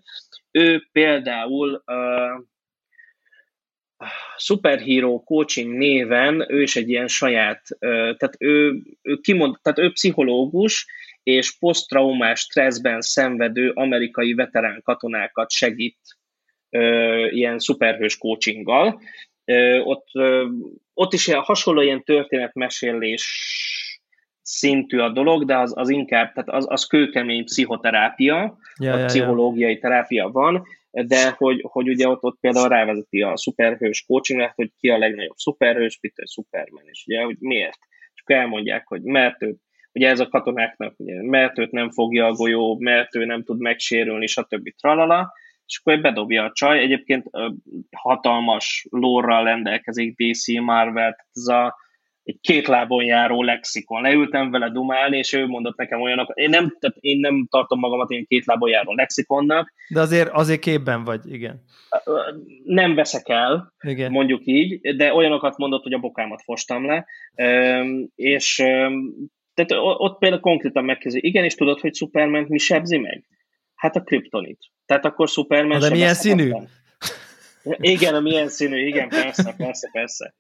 ő például uh, Superhero Coaching néven ő is egy ilyen saját, uh, tehát ő, ő kimond, tehát ő pszichológus, és posztraumás stresszben szenvedő amerikai veterán katonákat segít ilyen szuperhős coachinggal. Ott, ott is hasonló ilyen történetmesélés szintű a dolog, de az, az inkább, tehát az, az kőkemény pszichoterápia, ja, ja, pszichológiai ja. terápia van, de hogy, hogy ugye ott, ott például rávezeti a szuperhős coaching hogy ki a legnagyobb szuperhős, Peter Superman, és ugye, hogy miért? És akkor elmondják, hogy mert őt, ugye ez a katonáknak, ugye, mert őt nem fogja a golyó, mert ő nem tud megsérülni, stb. tralala, és akkor bedobja a csaj. Egyébként hatalmas lórral rendelkezik DC Marvel, ez a egy két lábon járó lexikon. Leültem vele dumálni, és ő mondott nekem olyanok, én nem, tehát én nem tartom magamat ilyen két lábon járó lexikonnak. De azért, azért képben vagy, igen. Nem veszek el, igen. mondjuk így, de olyanokat mondott, hogy a bokámat fostam le, és tehát ott például konkrétan megkezdő, igen, és tudod, hogy Superman mi sebzi meg? Hát a kriptonit. Tehát akkor Superman De milyen színű? Igen, a milyen színű, igen, persze, persze, persze.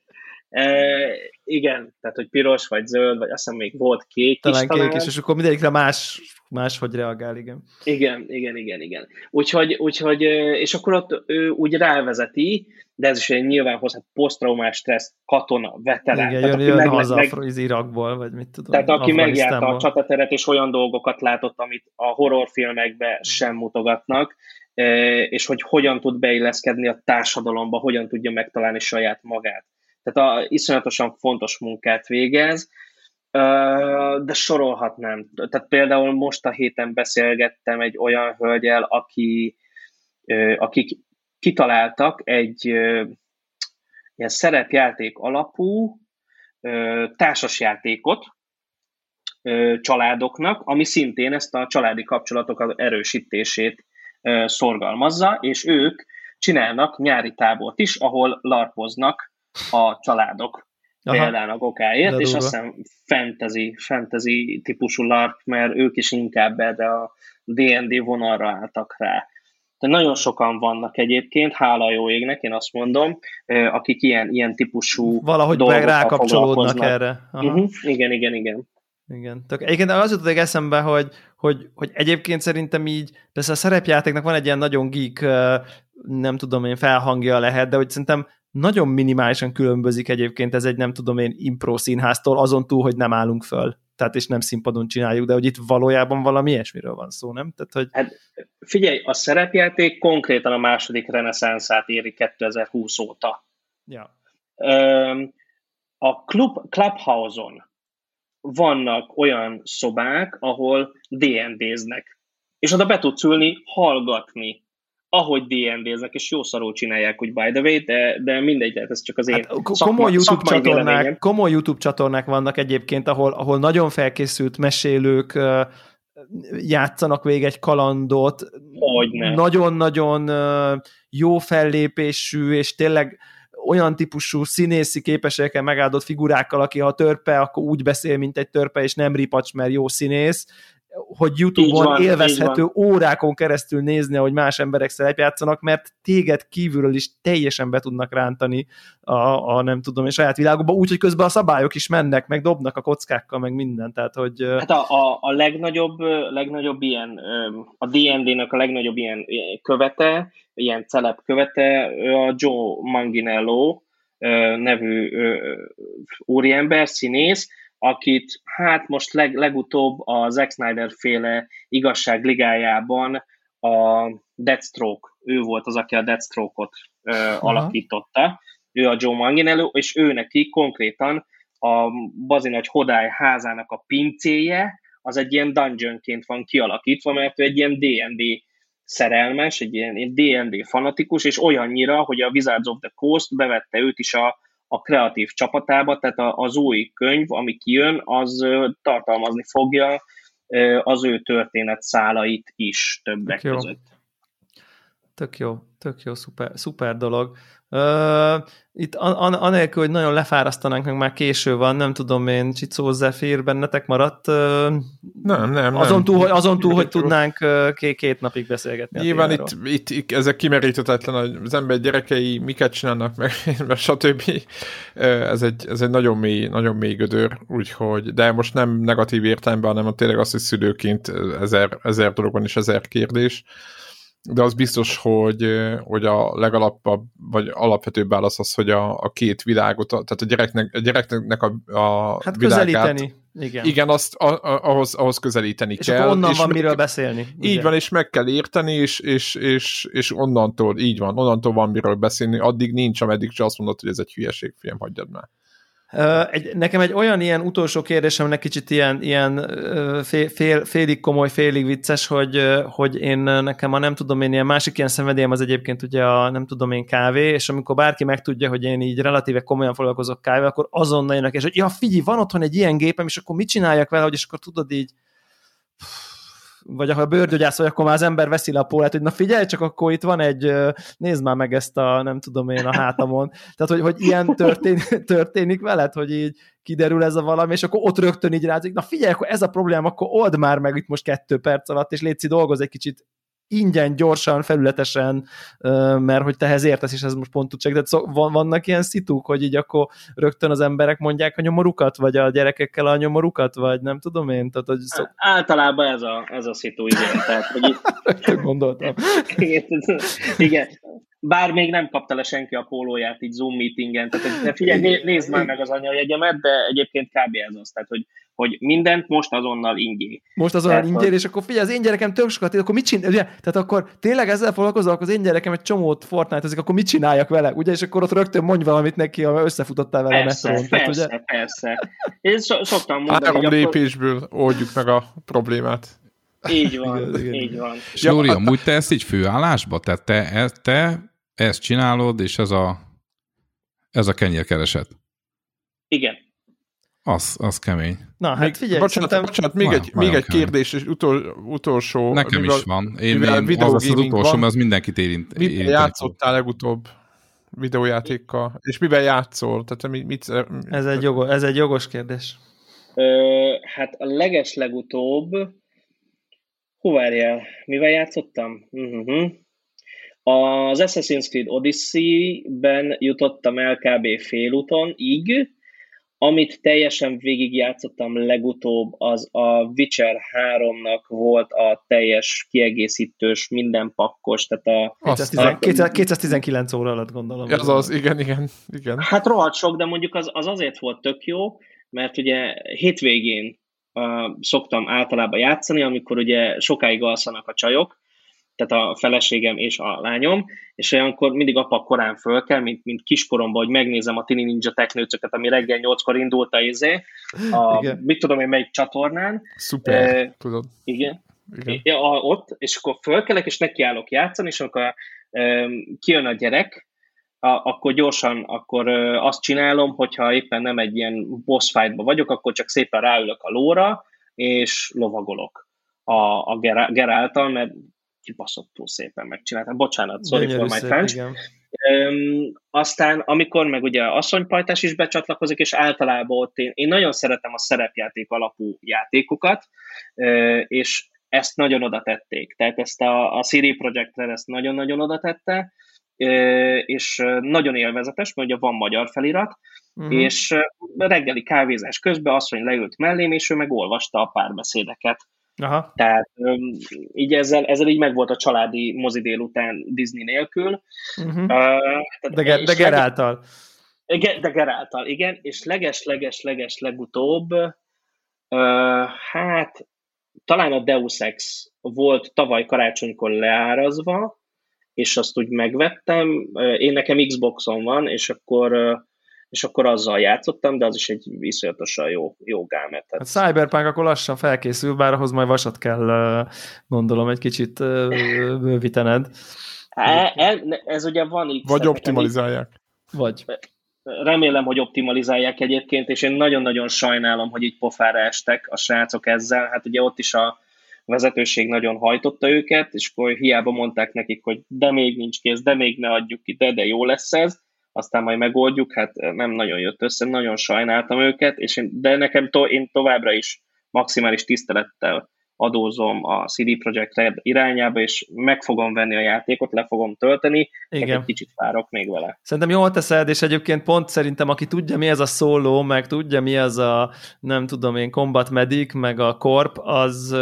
E, igen, tehát hogy piros, vagy zöld, vagy azt hiszem még volt kék talán is. Talán kék is, és akkor mindegyikre más, máshogy reagál, igen. Igen, igen, igen, igen. Úgyhogy, úgyhogy és akkor ott ő úgy rávezeti, de ez is egy nyilván hozhat posztraumás stressz, katona, veterán. Igen, tehát, jön, jön haza meg, az Irakból, vagy mit tudom. Tehát aki megjárta a csatateret, és olyan dolgokat látott, amit a horrorfilmekben sem mutogatnak, és hogy hogyan tud beilleszkedni a társadalomba, hogyan tudja megtalálni saját magát tehát a, iszonyatosan fontos munkát végez, de sorolhatnám. Tehát például most a héten beszélgettem egy olyan hölgyel, aki, akik kitaláltak egy ilyen szerepjáték alapú társasjátékot családoknak, ami szintén ezt a családi kapcsolatok erősítését szorgalmazza, és ők csinálnak nyári tábort is, ahol larpoznak a családok Aha. példának okáért, és azt hiszem fantasy, fantasy típusú LARP, mert ők is inkább erre a D&D vonalra álltak rá. De nagyon sokan vannak egyébként, hála jó égnek, én azt mondom, akik ilyen, ilyen típusú Valahogy meg rákapcsolódnak erre. Uh-huh. Igen, igen, igen. Igen. Tök, egyébként az jutott eszembe, hogy, hogy, hogy egyébként szerintem így, persze a szerepjátéknak van egy ilyen nagyon geek, nem tudom én, felhangja lehet, de hogy szerintem nagyon minimálisan különbözik egyébként ez egy nem tudom én impro színháztól, azon túl, hogy nem állunk föl. Tehát és nem színpadon csináljuk, de hogy itt valójában valami ilyesmiről van szó, nem? Tehát, hogy... Hát figyelj, a szerepjáték konkrétan a második reneszánszát éri 2020 óta. Ja. A Club, Clubhouse-on vannak olyan szobák, ahol D&D-znek. És oda be tudsz ülni, hallgatni ahogy D&D-znek, és jó szarul csinálják, hogy by the way, de, de mindegy, tehát ez csak az én hát, szakma, komoly, YouTube csatornák, komoly YouTube csatornák vannak egyébként, ahol, ahol nagyon felkészült mesélők játszanak végig egy kalandot, nagyon-nagyon uh, jó fellépésű, és tényleg olyan típusú színészi képességekkel megáldott figurákkal, aki ha törpe, akkor úgy beszél, mint egy törpe, és nem ripacs, mert jó színész, hogy YouTube-on van, élvezhető órákon keresztül nézni, hogy más emberek szerepjátszanak, mert téged kívülről is teljesen be tudnak rántani a, a nem tudom, a saját világokba, úgyhogy közben a szabályok is mennek, meg dobnak a kockákkal, meg minden, tehát hogy... Hát a, a, a legnagyobb, legnagyobb ilyen, a D&D-nek a legnagyobb ilyen követe, ilyen celeb követe, a Joe Manginello nevű úriember, színész, akit hát most leg, legutóbb a Zack Snyder féle igazság ligájában a Deathstroke, ő volt az, aki a Deathstroke-ot ö, alakította, ő a Joe Manginello, és ő neki konkrétan a bazinagy Hodály házának a pincéje, az egy ilyen dungeonként van kialakítva, mert ő egy ilyen D&D szerelmes, egy ilyen D&D fanatikus, és olyannyira, hogy a Wizards of the Coast bevette őt is a a kreatív csapatába, tehát az új könyv, ami kijön, az tartalmazni fogja az ő történet szálait is többek Jó. között. tök jó, tök jó, szuper, szuper dolog. Uh, itt an, anélkül, hogy nagyon lefárasztanánk, meg már késő van, nem tudom én, Csicó Zephyr bennetek maradt? Uh, nem, nem. Azon túl, hogy, azon túl, hogy tudnánk uh, két, két napig beszélgetni. Nyilván itt, itt, itt, ezek kimeríthetetlen, az ember gyerekei miket csinálnak meg, [LAUGHS] stb. Ez egy, ez egy nagyon mély, nagyon mély gödör, úgyhogy, de most nem negatív értelemben, hanem tényleg az, hogy szülőként ezer, ezer dologban is ezer kérdés de az biztos, hogy, hogy a legalapabb, vagy alapvetőbb válasz az, hogy a, a két világot, tehát a gyereknek, a gyereknek a, a hát világát, közelíteni. Igen, igen azt a, a, ahhoz, ahhoz közelíteni és kell. És onnan és van meg, miről beszélni. Így ugye? van, és meg kell érteni, és, és, és, és onnantól, így van, onnantól van miről beszélni, addig nincs, ameddig csak azt mondod, hogy ez egy hülyeség, fiam, hagyjad már. Egy, nekem egy olyan ilyen utolsó kérdésem, aminek kicsit ilyen, ilyen fél, fél, félig komoly, félig vicces, hogy, hogy én nekem a nem tudom én, ilyen másik ilyen szenvedélyem az egyébként ugye a nem tudom én kávé, és amikor bárki megtudja, hogy én így relatíve komolyan foglalkozok kávé, akkor azonnal jönnek, és hogy ja figyelj, van otthon egy ilyen gépem, és akkor mit csináljak vele, hogy és akkor tudod így vagy ha a bőrgyógyász vagy, akkor már az ember veszi le a pólát, hogy na figyelj, csak akkor itt van egy, nézd már meg ezt a, nem tudom én, a hátamon. Tehát, hogy, hogy ilyen történik, [LAUGHS] történik veled, hogy így kiderül ez a valami, és akkor ott rögtön így rázik, na figyelj, akkor ez a probléma, akkor old már meg itt most kettő perc alatt, és létszi dolgoz egy kicsit ingyen, gyorsan, felületesen, mert hogy tehez értesz, és ez most pont tud segíteni. Szóval vannak ilyen szituk, hogy így akkor rögtön az emberek mondják a nyomorukat, vagy a gyerekekkel a nyomorukat, vagy nem tudom én. Tehát, hogy szok... Általában ez a, ez a szitu, igen. Tehát, hogy itt... [LAUGHS] gondoltam. igen, [LAUGHS] igen. Bár még nem kapta le senki a pólóját így Zoom meetingen, tehát de figyelj, nézd már meg az anyajegyemet, de egyébként kb. ez az, tehát hogy, hogy mindent most azonnal ingé. Most azonnal ingé, és akkor figyelj, az én gyerekem tök sokat, akkor mit csinál, ugye? Tehát akkor tényleg ezzel foglalkozok, az én gyerekem egy csomót fortnite akkor mit csináljak vele, ugye? És akkor ott rögtön mondj valamit neki, ha összefutottál vele persze, a metrón. Persze, tehát, ugye? persze. Én so, szoktam mondani, Három lépésből oldjuk meg a problémát. Így van, igen, igen. így van. És Lóri, amúgy te ezt így főállásba? Tehát te, te ezt csinálod, és ez a, ez a kenyérkereset. Igen. Az, az kemény. Na, hát még, figyelj, bocsánat, szerintem... bocsánat, még egy, még egy kérdés, és utol, utolsó... Nekem mivel, is van. Én, mivel én az, az utolsó, mert az mindenkit érint. Mivel érint játszottál legutóbb videójátékkal? És mivel játszol? Tehát mit, mit, ez, egy jogos, ez egy jogos kérdés. Ö, hát a leges legutóbb hú várjál, mivel játszottam? Uh-huh. Az Assassin's Creed Odyssey-ben jutottam el kb. félúton, így, amit teljesen végigjátszottam legutóbb, az a Witcher 3-nak volt a teljes kiegészítős, minden pakkos, tehát a... 210, 219 óra alatt gondolom. Ez az, igen, igen, igen. Hát rohadt sok, de mondjuk az, az azért volt tök jó, mert ugye hétvégén uh, szoktam általában játszani, amikor ugye sokáig alszanak a csajok, tehát a feleségem és a lányom, és olyankor mindig apa korán föl kell, mint, mint kiskoromban, hogy megnézem a Tini Ninja teknőcöket, ami reggel nyolckor indult a izé, a, igen. mit tudom én, melyik csatornán. Szuper, e, tudod. Igen. igen. Ja, ott, és akkor fölkelek, és nekiállok játszani, és akkor e, kijön a gyerek, a, akkor gyorsan akkor e, azt csinálom, hogyha éppen nem egy ilyen boss fightba vagyok, akkor csak szépen ráülök a lóra, és lovagolok a, a Geráltal, mert kibaszottul szépen megcsináltam. Bocsánat, sorry Gyönyörű for my French. Um, aztán, amikor meg ugye asszonypajtás is becsatlakozik, és általában ott én, én nagyon szeretem a szerepjáték alapú játékokat, uh, és ezt nagyon oda tették. Tehát ezt a, a Siri Project Red ezt nagyon-nagyon oda tette, és nagyon élvezetes, mert ugye van magyar felirat, uh-huh. és reggeli kávézás közben asszony leült mellém, és ő meg olvasta a párbeszédeket Aha. Tehát így ezzel, ezzel így meg volt a családi mozi délután Disney nélkül. Uh-huh. Uh, de, ge- de Geráltal. De Geráltal, igen, és leges-leges-leges legutóbb, uh, hát talán a Deus Ex volt tavaly karácsonykor leárazva, és azt úgy megvettem. Én nekem Xboxon van, és akkor és akkor azzal játszottam, de az is egy viszonyatosan jó, jó gámet. Hát Cyberpunk akkor lassan felkészül, bár ahhoz majd vasat kell gondolom egy kicsit bővítened. Hát, ez, ez ugye van itt. Vagy optimalizálják. Vagy. Remélem, hogy optimalizálják egyébként, és én nagyon-nagyon sajnálom, hogy így pofára estek a srácok ezzel. Hát ugye ott is a vezetőség nagyon hajtotta őket, és akkor hiába mondták nekik, hogy de még nincs kész, de még ne adjuk ki, de, de jó lesz ez, aztán majd megoldjuk, hát nem nagyon jött össze, nagyon sajnáltam őket, és én, de nekem to, én továbbra is maximális tisztelettel adózom a CD Projekt Red irányába, és meg fogom venni a játékot, le fogom tölteni, Igen. egy kicsit fárok még vele. Szerintem jól teszed, és egyébként pont szerintem, aki tudja, mi ez a szóló, meg tudja, mi az a, nem tudom én, Combat Medic, meg a Corp, az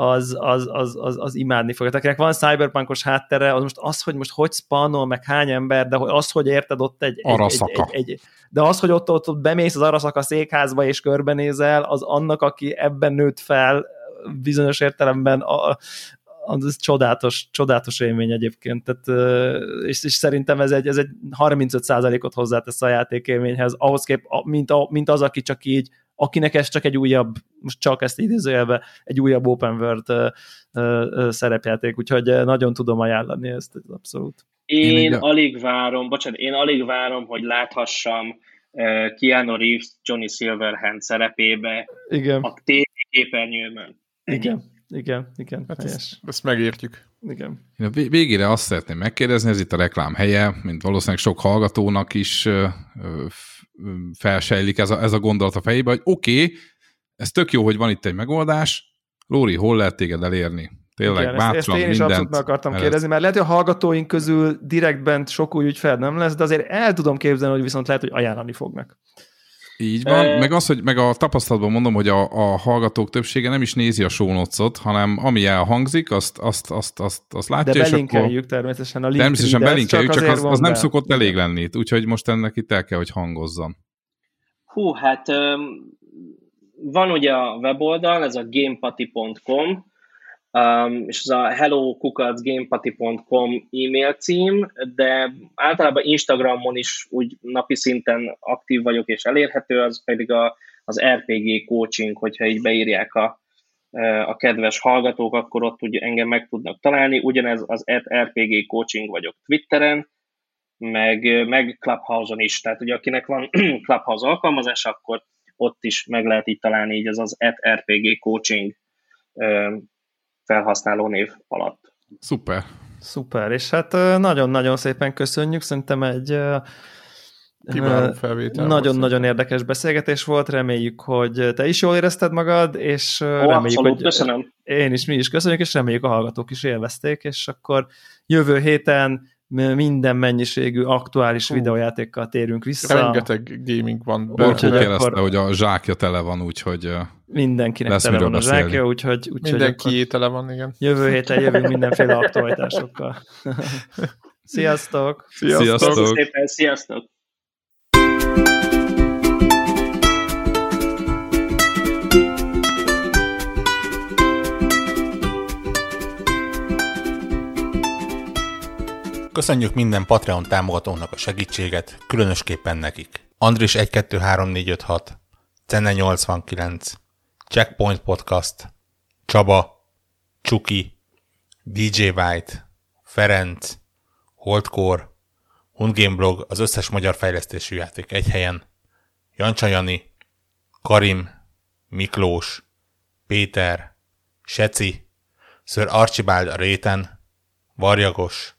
az, az, az, az, az imádni fogja. Akinek van cyberpunkos háttere, az most az, hogy most hogy spannol, meg hány ember, de az, hogy érted ott egy... Araszaka. Egy, egy, egy, de az, hogy ott, ott, ott bemész az araszaka székházba és körbenézel, az annak, aki ebben nőtt fel, bizonyos értelemben a, az csodálatos, csodálatos élmény egyébként, Tehát, és, és szerintem ez egy, ez egy 35%-ot hozzátesz a játékélményhez, ahhoz kép, mint, a, mint az, aki csak így, akinek ez csak egy újabb, most csak ezt idézőjelve, egy újabb open world uh, uh, szerepjáték, úgyhogy nagyon tudom ajánlani ezt abszolút. Én, én alig várom, bocsánat, én alig várom, hogy láthassam uh, Keanu Reeves Johnny Silverhand szerepébe Igen. a tévéképernyőmön. Igen, igen, igen. Hát ezt, ezt megértjük. Igen. Én a végére azt szeretném megkérdezni, ez itt a reklám helye, mint valószínűleg sok hallgatónak is felsejlik ez a, ez a gondolat a fejébe, hogy oké, okay, ez tök jó, hogy van itt egy megoldás, Lóri, hol lehet téged elérni? Tényleg, Igen, bátran, ezt, ezt én is abszolút meg akartam kérdezni, ezt... mert lehet, hogy a hallgatóink közül direktben sok új ügyfel nem lesz, de azért el tudom képzelni, hogy viszont lehet, hogy ajánlani fognak. Így van, e... meg az, hogy meg a tapasztalatban mondom, hogy a, a hallgatók többsége nem is nézi a sónocot, hanem ami elhangzik, azt, azt, azt, azt, azt látja. De belinkeljük természetesen a link Természetesen belinkeljük, csak, csak az, az nem szokott elég lenni, úgyhogy most ennek itt el kell, hogy hangozzon. Hú, hát van ugye a weboldal, ez a gamepati.com, Um, és ez a hellokukacgamepati.com e-mail cím, de általában Instagramon is úgy napi szinten aktív vagyok és elérhető, az pedig a, az RPG coaching, hogyha így beírják a, a kedves hallgatók, akkor ott úgy engem meg tudnak találni. Ugyanez az RPG coaching vagyok Twitteren, meg, meg Clubhouse-on is. Tehát ugye akinek van [CLEARS THROAT] Clubhouse alkalmazás, akkor ott is meg lehet így találni így az az RPG coaching felhasználó név alatt. Szuper. Szuper, és hát nagyon-nagyon szépen köszönjük, szerintem egy nagyon-nagyon érdekes beszélgetés volt, reméljük, hogy te is jól érezted magad, és Ó, reméljük, abszolút, hogy köszönöm. én is, mi is köszönjük, és reméljük a hallgatók is élvezték, és akkor jövő héten minden mennyiségű aktuális uh, videójátékkal térünk vissza. Rengeteg gaming van. Orkó kérdezte, hogy a zsákja tele van, úgyhogy mindenkinek lesz tele van a zsákja, úgyhogy, úgyhogy Mindenki tele van, igen. Jövő héten [LAUGHS] jövünk mindenféle aktualitásokkal. [LAUGHS] Sziasztok! Sziasztok! Sziasztok! Szépen, sziasztok! Köszönjük minden Patreon támogatónak a segítséget, különösképpen nekik. Andris 123456, Cenne 89, Checkpoint Podcast, Csaba, Csuki, DJ White, Ferenc, Holdcore, Hundgame Blog, az összes magyar fejlesztésű játék egy helyen, Jancsa Jani, Karim, Miklós, Péter, Seci, Sir Archibald a réten, Varjagos,